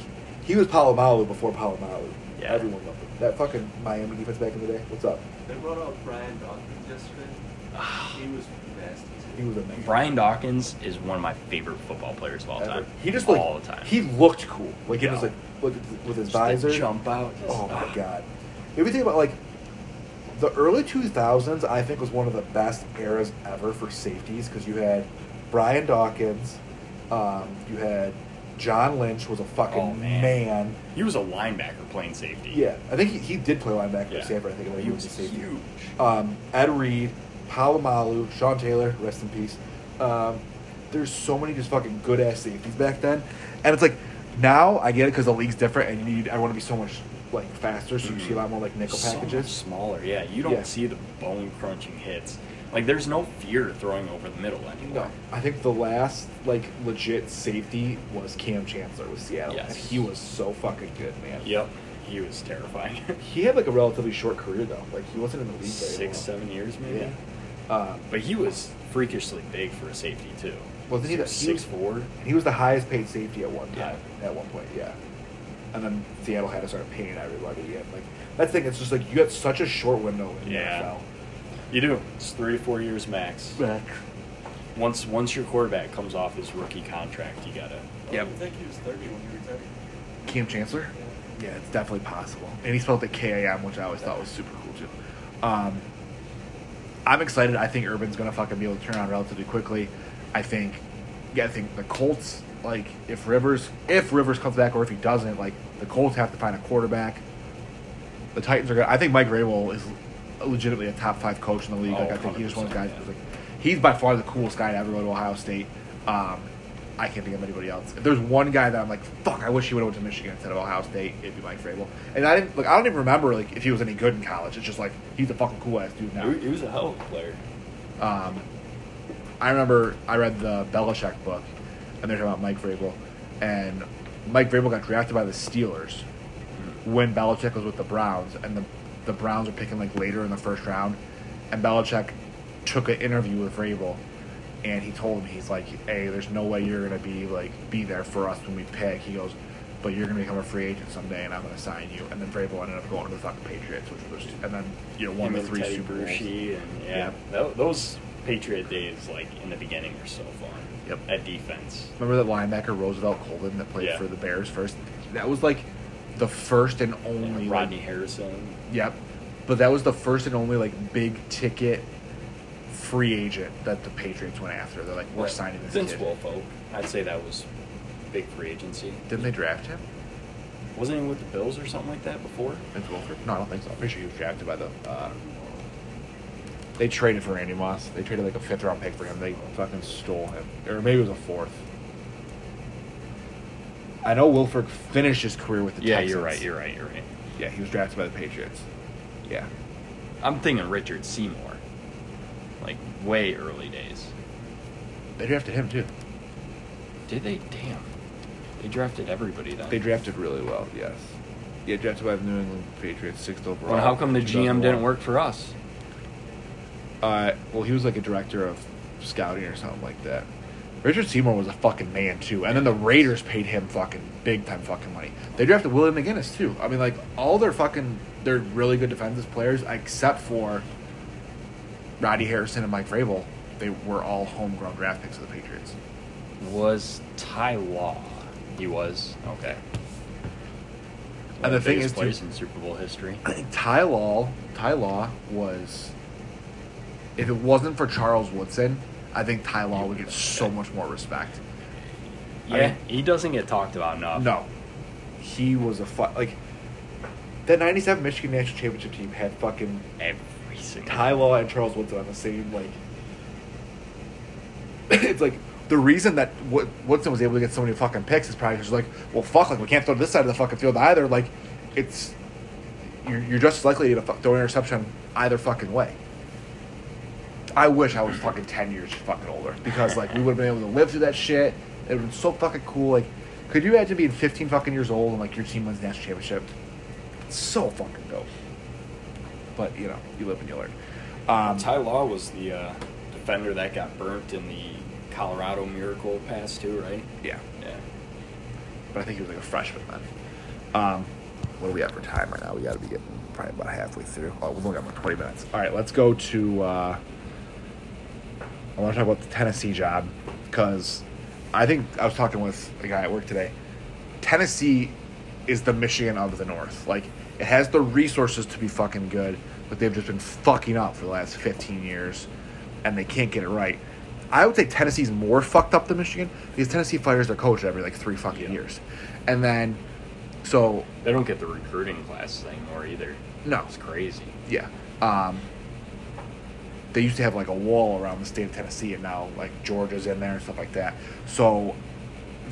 he was Polamalu before Polamalu. Yeah. Everyone loved him. That fucking Miami defense back in the day. What's up? They brought out Brian Dawkins yesterday. he was nasty too. He was amazing. Brian Dawkins is one of my favorite football players of all Ever. time. He just like all the time. he looked cool. Like it was like look with his Just visor. jump out. Oh my god! If you think about like the early two thousands, I think was one of the best eras ever for safeties because you had Brian Dawkins, um, you had John Lynch was a fucking Oh, man. man. He was a linebacker playing safety. Yeah, I think he, he did play linebacker Yeah. at Stanford. I think but He was a safety. huge. Um, Ed Reed, Polamalu, Sean Taylor, rest in peace. Um, there's so many just fucking good ass safeties back then, and it's like now I get it because the league's different and you need everyone to be so much like faster, so you see a lot more like nickel So packages. smaller. Yeah, you don't Yeah. see the bone crunching hits. Like there's no fear throwing over the middle anymore. No, I think the last like legit safety was Kam Chancellor with Seattle, Yes. and he was so fucking good, man. Yep. He was terrifying. He had like a relatively short career though. Like he wasn't in the league Six, long. seven years maybe. Yeah. Um, But he was freakishly big for a safety too. Wasn't he the- he six was- four? He was the highest paid safety at one time. Yeah. At one point, yeah. And then Seattle had to start paying everybody again. Like that's the thing. It's just like you got such a short window in Yeah. You do. It's three to four years max. the NFL. Once once your quarterback comes off his rookie contract, you gotta. I Yep. don't think he was 30 when he retired. Kam Chancellor. Yeah, it's definitely possible. And he spelled it K A M, which I always thought was super cool too. Um, I'm excited. I think Urban's gonna fucking be able to turn on relatively quickly. I think. Yeah, I think the Colts. Like if Rivers, if Rivers comes back, or if he doesn't, like the Colts have to find a quarterback. The Titans are gonna. I think Mike Vrabel is legitimately a top five coach in the league. Oh, like I think he's just one of those guys. 100%, like, he's by far the coolest guy to ever go to Ohio State. Um, I can't think of anybody else. If there's one guy that I'm like, fuck, I wish he would have went to Michigan instead of Ohio State, it'd be Mike Vrabel. And I didn't like. I don't even remember like if he was any good in college. It's just like he's a fucking cool ass dude now. He he was a hell of a player. Um, I remember I read the Belichick book, and they're talking about Mike Vrabel, and Mike Vrabel got drafted by the Steelers when Belichick was with the Browns, and the the Browns were picking like later in the first round, and Belichick took an interview with Vrabel, and he told him he's like, "Hey, there's no way you're gonna be like be there for us when we pick." He goes. But you're gonna become a free agent someday, and I'm gonna sign you. And then Vrabel ended up going to the fucking Patriots, which was, and then you know one of the three Teddy Super Bowls. Bruschi and yeah, Yeah. those Patriot days, like in the beginning, were so fun. Yep. At defense. Remember that linebacker Roosevelt Colvin that played Yeah. for the Bears first? That was like the first and only And like- Rodney Harrison. Yep. But that was the first and only like big ticket free agent that the Patriots went after. They're like, we're Right. signing this Vince kid. I'd say that was big free agency. Didn't they draft him? Wasn't he with the Bills or something like that before? Vince Wilfork? No, I don't think so. I'm pretty sure he was drafted by the. Uh, they traded for Randy Moss. They traded like a fifth round pick for him. They fucking stole him, or maybe it was a fourth. I know Wilfork finished his career with the yeah, Texans. you're right. You're right. You're right. Yeah, he was drafted by the Patriots. Yeah. I'm thinking Richard Seymour. Like way early days. They drafted him too. Did they? Damn. They drafted everybody then. They drafted really well, yes. Yeah, drafted by the New England Patriots, sixth overall. well, how come the GM didn't work for us? Uh, well, he was like a director of scouting or something like that. Richard Seymour was a fucking man too, and then the Raiders paid him fucking big time fucking money. They drafted Willie McGinest too. I mean, like all their fucking they're really good defensive players, except for Roddy Harrison and Mike Vrabel. They were all homegrown draft picks of the Patriots. Was Ty Law? He was okay. And the thing biggest is, players too- in Super Bowl history. I think Ty Law, Ty Law was. If it wasn't for Charles Woodson, I think Ty Law would get so much more respect. I Yeah, mean- he doesn't get talked about enough. No, he was a fu- like that '97 Michigan national championship team had fucking every single. Ty Law and Charles Woodson on the same like. it's like the reason that Wood- Woodson was able to get so many fucking picks is probably because like, well, fuck, like we can't throw to this side of the fucking field either. Like, it's you're, you're just as likely to throw an interception either fucking way. I wish I was fucking ten years fucking older because like we would have been able to live through that shit. It would have been so fucking cool. Like, could you imagine being 15 fucking years old and like your team wins the national championship? It's so fucking dope. But you know, you live and you learn. Um, Ty Law was the uh, defender that got burnt in the Colorado Miracle pass too, right? yeah, Yeah. but I think he was like a freshman then. Um, what do we have for time right now? We got to be getting probably about halfway through. Oh, we've only got about 20 minutes. All right, let's go to. Uh, I want to talk about the Tennessee job because I think I was talking with a guy at work today. Tennessee is the Michigan of the North. Like, it has the resources to be fucking good, but they've just been fucking up for the last 15 years, and they can't get it right. I would say Tennessee's more fucked up than Michigan because Tennessee fires their coach every like three fucking Yeah. years, and then so They don't get the recruiting classes anymore either. no, It's crazy. yeah. Um, they used to have like a wall around the state of Tennessee, and now like Georgia's in there and stuff like that. So,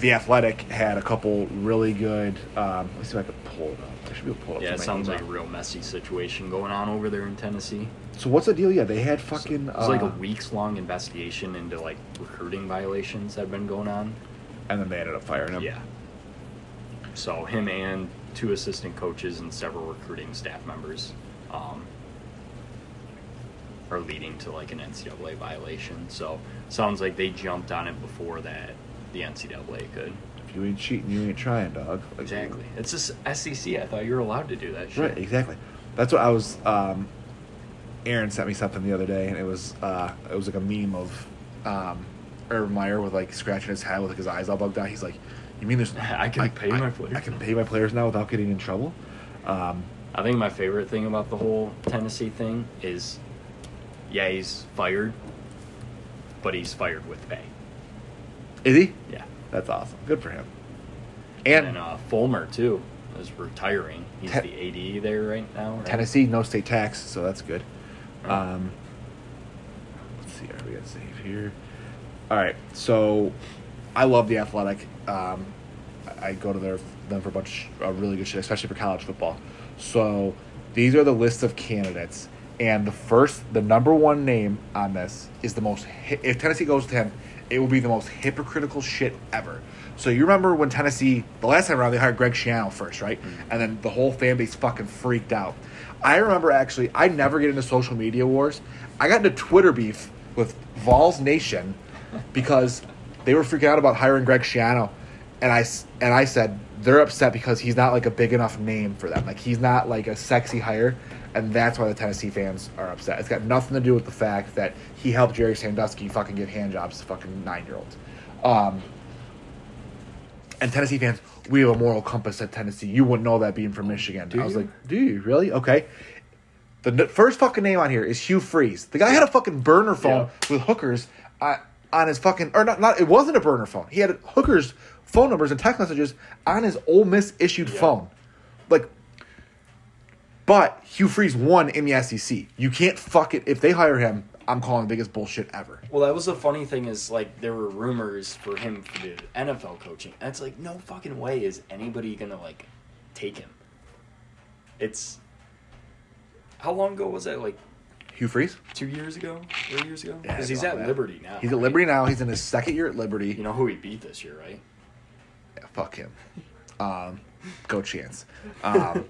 the Athletic had a couple really good. Um, let's see if I can pull it up. I should be able to pull it up. Yeah, it sounds email. like a real messy situation going on over there in Tennessee. So what's the deal? Yeah, they had fucking. It was like a uh, weeks long investigation into like recruiting violations that have been going on. and then they ended up firing him. Yeah. So him and two assistant coaches and several recruiting staff members um, are leading to like an NCAA violation. So sounds like they jumped on it before that the NCAA could. If you ain't cheating, you ain't trying, dog. Like, Exactly. It's just SEC. I thought you were allowed to do that shit. Right, exactly. That's what I was. Um, Aaron sent me something the other day, and it was uh, it was like a meme of um, Urban Meyer with like scratching his head with like his eyes all bugged out. He's like, "You mean there's I can pay my players I can now." pay my players now without getting in trouble." Um, I think my favorite thing about the whole Tennessee thing is, yeah, he's fired, but he's fired with pay. is he? Yeah. That's awesome. Good for him. And, And, then uh, Fulmer too is retiring. He's Te- the AD there right now. Right? Tennessee, no state tax, so that's good. Um, let's see, are we gonna save here? All right, so I love the athletic. Um, I I go to their them for a bunch of really good shit, especially for college football. So these are the list of candidates, and the first, the number one name on this is the most. If Tennessee goes to him, it will be the most hypocritical shit ever. So you remember when Tennessee the last time around they hired Greg Schiano first, right? Mm-hmm. And then the whole fan base fucking freaked out. I remember actually, I never get into social media wars. I got into Twitter beef with Vols Nation because they were freaking out about hiring Greg Schiano, and I and I said they're upset because he's not like a big enough name for them. Like he's not like a sexy hire, and that's why the Tennessee fans are upset. It's got nothing to do with the fact that he helped Jerry Sandusky fucking give hand jobs to fucking nine year olds. Um, and Tennessee fans, we have a moral compass at Tennessee. You wouldn't know that being from Michigan. Do I was you? like, do you really? Okay. The n- first fucking name on here is Hugh Freeze. The guy had a fucking burner phone with hookers uh, on his fucking, or not, not, it wasn't a burner phone. He had hookers phone numbers and text messages on his Ole Miss issued Yeah. phone. Like, but Hugh Freeze won in the SEC. You can't fuck it. If they hire him, I'm calling the biggest bullshit ever. Well, that was the funny thing is like there were rumors for him for the NFL coaching. And it's like no fucking way is anybody gonna like take him. It's how long ago was that? Like Hugh Freeze? two years ago, three years ago? Because it's he's at that. Liberty now. He's at? Liberty now. He's in his second year at Liberty. You know who he beat this year, right? Fuck him. Um, go Chants. Um,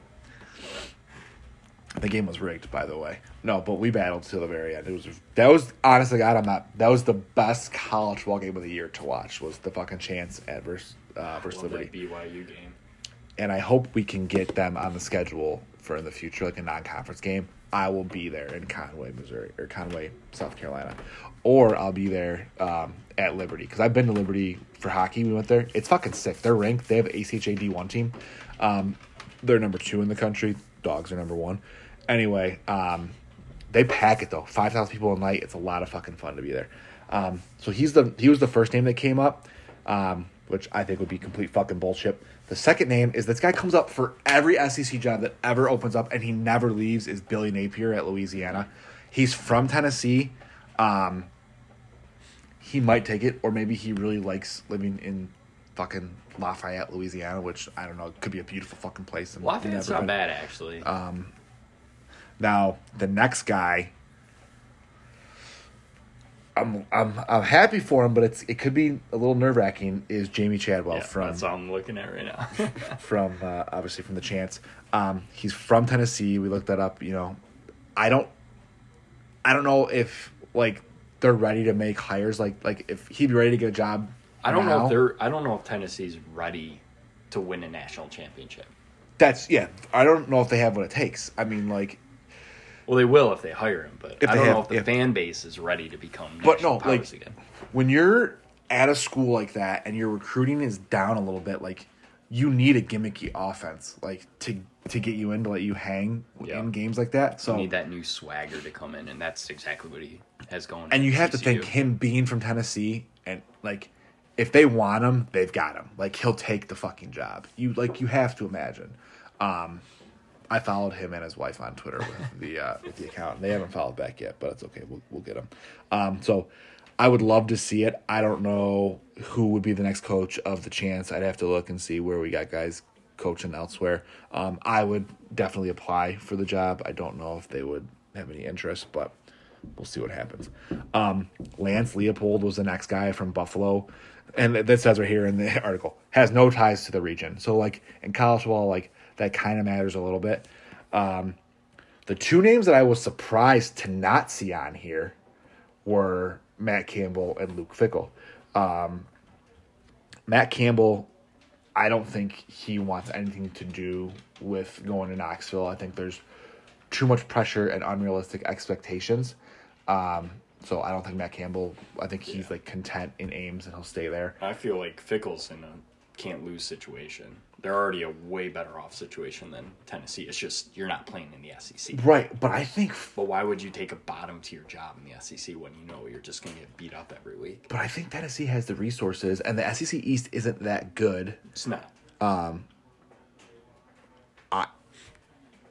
the game was rigged, by the way. No, but we battled to the very end. It was that was honestly, God, I'm not. That was the best college football game of the year to watch. Was the fucking Chants adverse uh, versus Love Liberty, BYU game. and I hope we can get them on the schedule for in the future, like a non-conference game. I will be there in Conway, Missouri, or Conway, South Carolina, or I'll be there um, at Liberty because I've been to Liberty for hockey. We went there. It's fucking sick. They're ranked. They have ACHA D one team. Um, they're number two in the country. Dogs are number one. Anyway, um, they pack it though. Five thousand people a night. It's a lot of fucking fun to be there. Um, so he's the he was the first name that came up, um, which I think would be complete fucking bullshit. The second name is this guy comes up for every SEC job that ever opens up, and he never leaves. Is Billy Napier at Louisiana? He's from Tennessee. Um, he might take it, or maybe he really likes living in fucking Lafayette, Louisiana, which I don't know, could be a beautiful fucking place. and Lafayette's not bad actually. Now the next guy, I'm I'm I'm happy for him, but it's it could be a little nerve wracking. Is Jamey Chadwell yeah, from that's all I'm looking at right now. from uh, obviously from the Chants. Um, he's from Tennessee. We looked that up. You know, I don't I don't know if like they're ready to make hires. Like like if he'd be ready to get a job. I don't know if they're. I don't know if Tennessee's ready to win a national championship. That's yeah. I don't know if they have what it takes. I mean, like Well, they will if they hire him, but I don't have- know if the if- fan base is ready to become But no, like- again. when you're at a school like that and your recruiting is down a little bit, like you need a gimmicky offense, like to to get you in to let you hang Yeah. in games like that. So You need that new swagger to come in, and that's exactly what he has going. and you have to think him being from Tennessee and like if they want him, they've got him. Like he'll take the fucking job. You like you have to imagine. Um, I followed him and his wife on Twitter with the uh, with the account. They haven't followed back yet, but it's okay. We'll we'll get them. Um, so I would love to see it. I don't know who would be the next coach of the Chants. I'd have to look and see where we got guys coaching elsewhere. Um, I would definitely apply for the job. I don't know if they would have any interest, but we'll see what happens. Um, Lance Leipold was the next guy from Buffalo, and that says right here in the article has no ties to the region. So like in college football, like that kind of matters a little bit. Um, the two names that I was surprised to not see on here were Matt Campbell and Luke Fickell. Um, Matt Campbell, I don't think he wants anything to do with going to Knoxville. I think there's too much pressure and unrealistic expectations. Um, so I don't think Matt Campbell. I think he's like content in Ames and he'll stay there. I feel like Fickell's in a can't lose situation. They're already a way better off situation than Tennessee. It's just you're not playing in the SEC. Right, but I think, But why would you take a bottom tier job in the SEC when you know you're just going to get beat up every week? but I think Tennessee has the resources, and the SEC East isn't that good. It's not. Um, I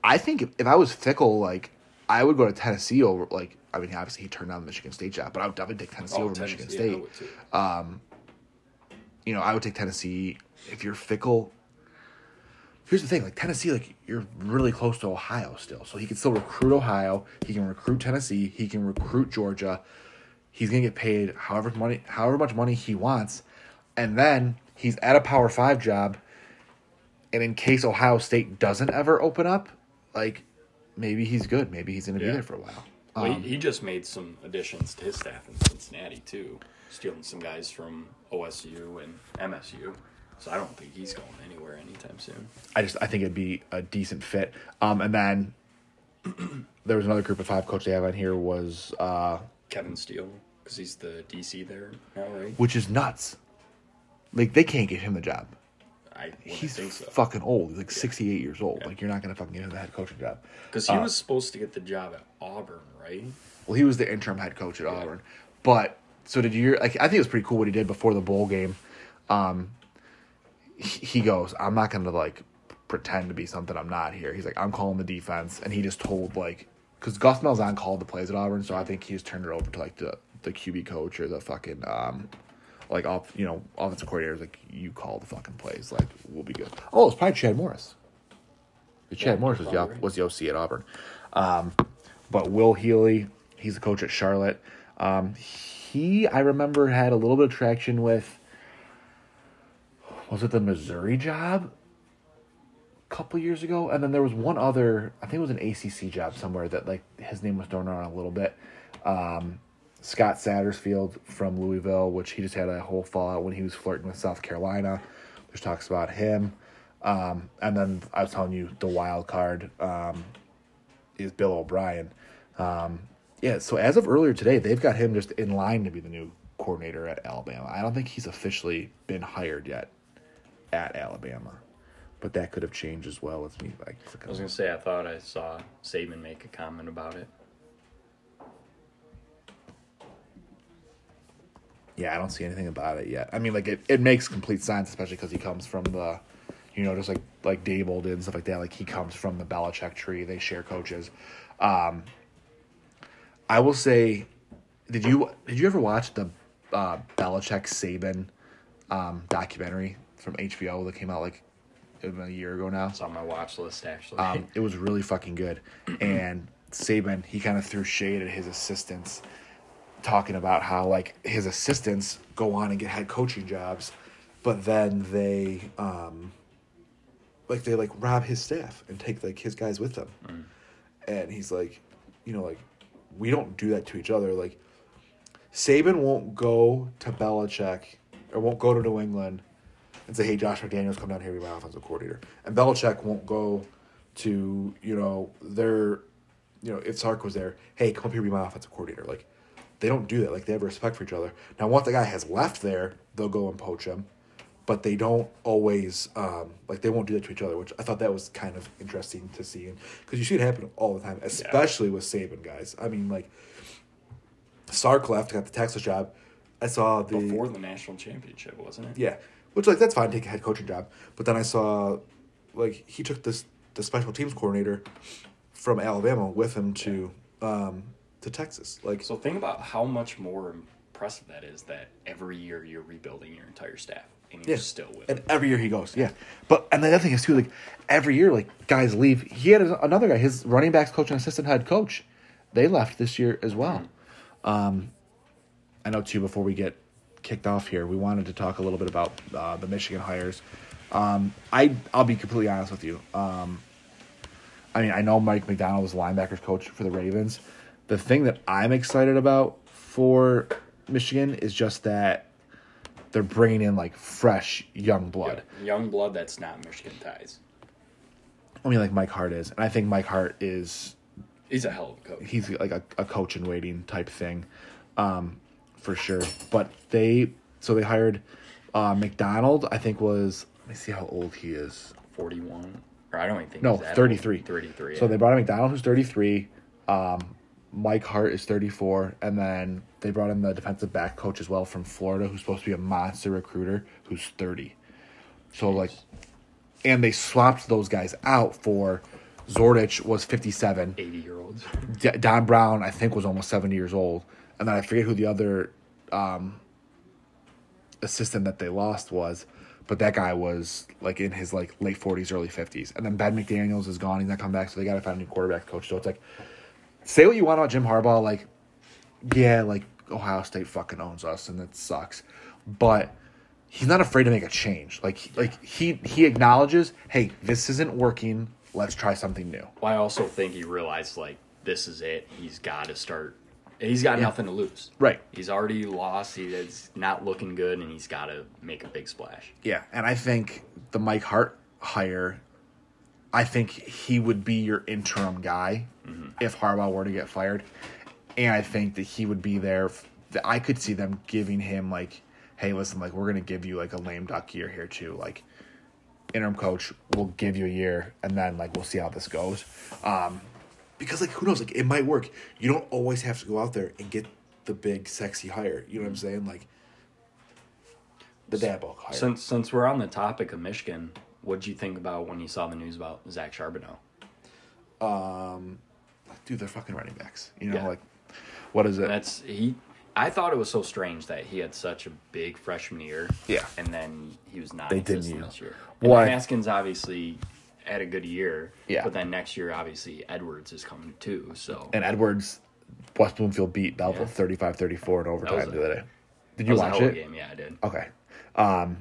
I think if, if I was Fickell, like I would go to Tennessee over. Like I mean, obviously he turned down the Michigan State job, but I would definitely take Tennessee Oh, over Tennessee, Michigan yeah, State. too. You know, I would take Tennessee if you're Fickell. Here's the thing, like Tennessee, like you're really close to Ohio still, so he can still recruit Ohio. He can recruit Tennessee. He can recruit Georgia. He's gonna get paid however money, however much money he wants, and then he's at a Power Five job. And in case Ohio State doesn't ever open up, like maybe he's good. Maybe he's gonna be there for a while. Well, Um, he, he just made some additions to his staff in Cincinnati too, stealing some guys from OSU and MSU. So I don't think he's going anywhere anytime soon. I just I think it'd be a decent fit. Um, and then there was another group of five coach they have on here was uh, Kevin Steele, because he's the DC there now, right? which is nuts. Like they can't give him the job. I He's think so. fucking old. He's like sixty eight years old. Like you're not gonna fucking give him the head coaching job. Because he Uh, was supposed to get the job at Auburn, right? Well, he was the interim head coach at Auburn. But so did you? Like I think it was pretty cool what he did before the bowl game. Um, he, he goes, "I'm not gonna like pretend to be something I'm not here." He's like, "I'm calling the defense," and he just told like, because Gus Malzahn called the plays at Auburn, so I think he just turned it over to like the the QB coach or the fucking um. Like off, you know, offensive coordinators like you call the fucking plays, like we'll be good. Oh, it's probably Chad Morris. Chad Yeah, Morris was the, was the OC at Auburn. Um, but Will Healy, he's the coach at Charlotte. Um, he, I remember, had a little bit of traction with, was it the Missouri job? A couple years ago, and then there was one other. I think it was an ACC job somewhere that like his name was thrown around a little bit. Um, Scott Satterfield from Louisville, which he just had a whole fallout when he was flirting with South Carolina. There's talks about him. Um, and then I was telling you the wild card um, is Bill O'Brien. Um, yeah, so as of earlier today, they've got him just in line to be the new coordinator at Alabama. I don't think he's officially been hired yet at Alabama, but that could have changed as well with me. Like, I was gonna say I thought I saw Saban make a comment about it. yeah, I don't see anything about it yet. I mean, like it, it makes complete sense, especially because he comes from the, you know, just like like Daboll did and stuff like that. Like he comes from the Belichick tree. They share coaches. Um, I will say, did you did you ever watch the uh, Belichick Saban um, documentary from HBO that came out like a year ago now? It's on my watch list actually. Um, it was really fucking good. And Saban, he kind of threw shade at his assistants, talking about how like his assistants go on and get head coaching jobs, but then they um, like they like rob his staff and take like his guys with them. And he's like, you know, like we don't do that to each other. Like Saban won't go to Belichick or won't go to New England and say, "Hey, Josh McDaniels, come down here, be my offensive coordinator." And Belichick won't go to you know their, you know, if Sark was there, "Hey, come up here, be my offensive coordinator." Like they don't do that. Like they have respect for each other. Now, once the guy has left there, they'll go and poach him, but they don't always um, like they won't do that to each other. Which I thought that was kind of interesting to see, because you see it happen all the time, especially with Saban guys. I mean, like Sark left, got the Texas job. I saw the Before the national championship, wasn't it? yeah, which like that's fine, take a head coaching job. But then I saw, like he took this the special teams coordinator from Alabama with him to um, to Texas. Like So think about how much more impressive that is that every year you're rebuilding your entire staff and you're yeah, still with and them. every year he goes. Yeah, but and the other thing is too like every year like guys leave. He had another guy, his running backs coach and assistant head coach, they left this year as well. Um, I know too. Before we get kicked off here, we wanted to talk a little bit about uh, the Michigan hires. Um, I I'll be completely honest with you. Um, I mean, I know Mike Macdonald was linebackers coach for the Ravens. The thing that I'm excited about for Michigan is just that they're bringing in like fresh young blood. Young blood that's not Michigan ties. I mean, like Mike Hart is, and I think Mike Hart is He's a hell of a coach. he's like a, a coach in waiting type thing, um, for sure. But they so they hired uh, Macdonald. I think was let me see how old he is. 41. Or I don't even think No, he's that old. 33. 33. So yeah. they brought in Macdonald, who's 33. Um, Mike Hart is 34. And then they brought in the defensive back coach as well from Florida, who's supposed to be a monster recruiter, who's 30. So, like, and they swapped those guys out for Zordich was 57. 80 year olds. D- Don Brown, I think, was almost 70 years old. And then I forget who the other um, assistant that they lost was, but that guy was like in his like late 40s, early 50s. And then Ben McDaniels is gone. He's not coming back, so they got to find a new quarterback coach. So it's like, say what you want about Jim Harbaugh. Like, yeah, like Ohio State fucking owns us, and it sucks. But he's not afraid to make a change. Like, like he he acknowledges, hey, this isn't working. Let's try something new. Well, I also think he realized, like, this is it. He's got to start. He's got nothing to lose. Right. He's already lost. He is not looking good, and he's got to make a big splash. Yeah, and I think the Mike Hart hire, I think he would be your interim guy mm-hmm. if Harbaugh were to get fired, and I think that he would be there. that I could see them giving him like, hey, listen, like we're gonna give you like a lame duck year here too, like interim coach. We'll give you a year, and then like we'll see how this goes. Um, because like who knows, like it might work. You don't always have to go out there and get the big sexy hire. You know what I'm saying? Like the Dabo hire. Since since we're on the topic of Michigan, what would you think about when you saw the news about Zach Charbonnet? um, dude, they're fucking running backs. You know, Yeah. like what is it? That's he. I thought it was so strange that he had such a big freshman year. Yeah. and then he was not. They didn't this year. And I- Haskins obviously had a good year. Yeah. but then next year, obviously, Edwards is coming too. So and Edwards, West Bloomfield beat Belleville Yeah. 35-34 in overtime the other day. Did you watch hell of a it? Game, yeah, I did. Okay. Um,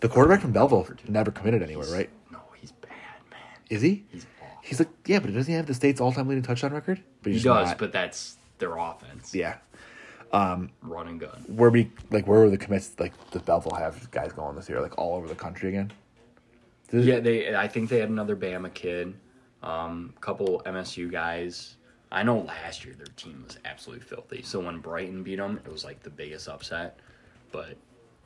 the quarterback from Belleville never committed anywhere, right? No, he's bad, man. Is he? He's. He's like, yeah, but doesn't he have the state's all-time leading touchdown record? But He does, not. but that's their offense. yeah. run and gun. Where we like where were the commits like does Belleville have guys going this year like all over the country again? Does- Yeah, they. I think they had another Bama kid, um, couple MSU guys. I know last year their team was absolutely filthy. So when Brighton beat them, it was like the biggest upset. But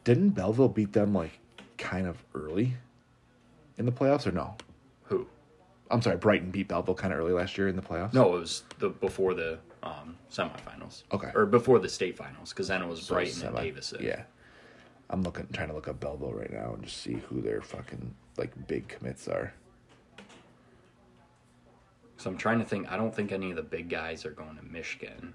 Didn't Belleville beat them like kind of early? in the playoffs or no? Who? I'm sorry, Brighton beat Belleville kind of early last year in the playoffs. No, it was the before the um, semifinals. Okay. Or before the state finals, because then it was So Brighton and semi- Davison. Yeah, I'm looking, trying to look up Belleville right now and just see who their fucking like big commits are. So I'm trying to think. I don't think any of the big guys are going to Michigan.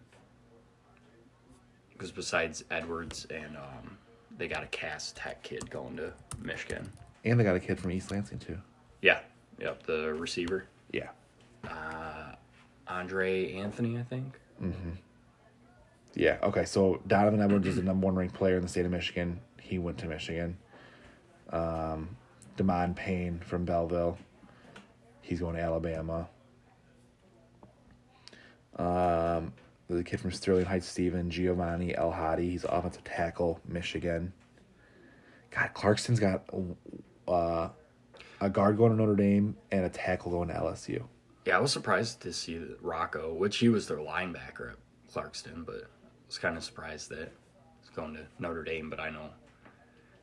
Because besides Edwards and um, they got a Cass Tech kid going to Michigan. And they got a kid from East Lansing too. Yeah. Yep. The receiver. Yeah, Andre Anthony, I think. Mm-hmm. yeah. Okay, so Donovan Edwards is the number one ranked player in the state of Michigan. He went to Michigan. Um, Demond Payne from Belleville. He's going to Alabama. Um, the kid from Sterling Heights, Stephen Giovanni El Hadi. He's offensive tackle, Michigan. God, Clarkston's got uh, a guard going to Notre Dame and a tackle going to LSU. Yeah, I was surprised to see that Rocco, which he was their linebacker at Clarkston, but I was kind of surprised that he's going to Notre Dame. But I know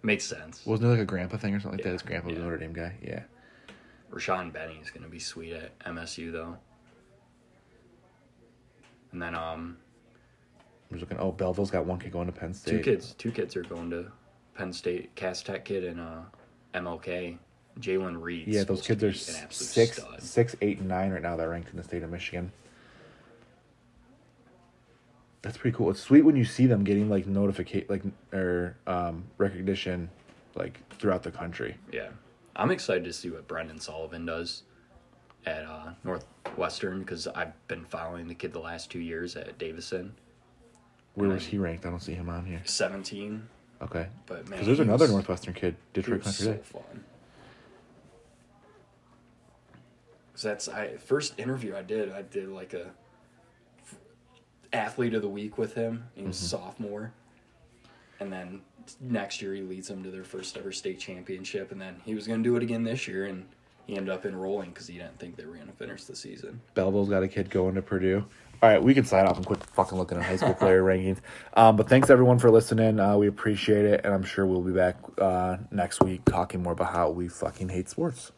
makes sense. Wasn't it like a grandpa thing or something like that? His grandpa was a. Notre Dame guy. Yeah. Rashawn Benny is going to be sweet at MSU though. And then um, I was looking. Oh, Belleville's got one kid going to Penn State. two kids, two kids are going to Penn State. Cass Tech kid and uh, MLK. Jalen Reed. Yeah, those kids are six, stud. six, eight, and nine right now. They're ranked in the state of Michigan. That's pretty cool. It's sweet when you see them getting like notification, like or um, recognition, like throughout the country. Yeah, I'm excited to see what Brendan Sullivan does at uh, Northwestern because I've been following the kid the last two years at Davison. Where was he ranked? I don't see him on here. 17, Okay, but man, because there's another Northwestern kid, Detroit Country so Day. fun. 'Cause that's I first interview I did. I did like a f- athlete of the week with him. He was a sophomore, and then next year he leads them to their first ever state championship. And then he was going to do it again this year, and he ended up enrolling because he didn't think they were going to finish the season. Belleville's got a kid going to Purdue. All right, we can sign off and quit fucking looking at high school player rankings. Um, but thanks everyone for listening. Uh, we appreciate it, and I'm sure we'll be back uh, next week talking more about how we fucking hate sports.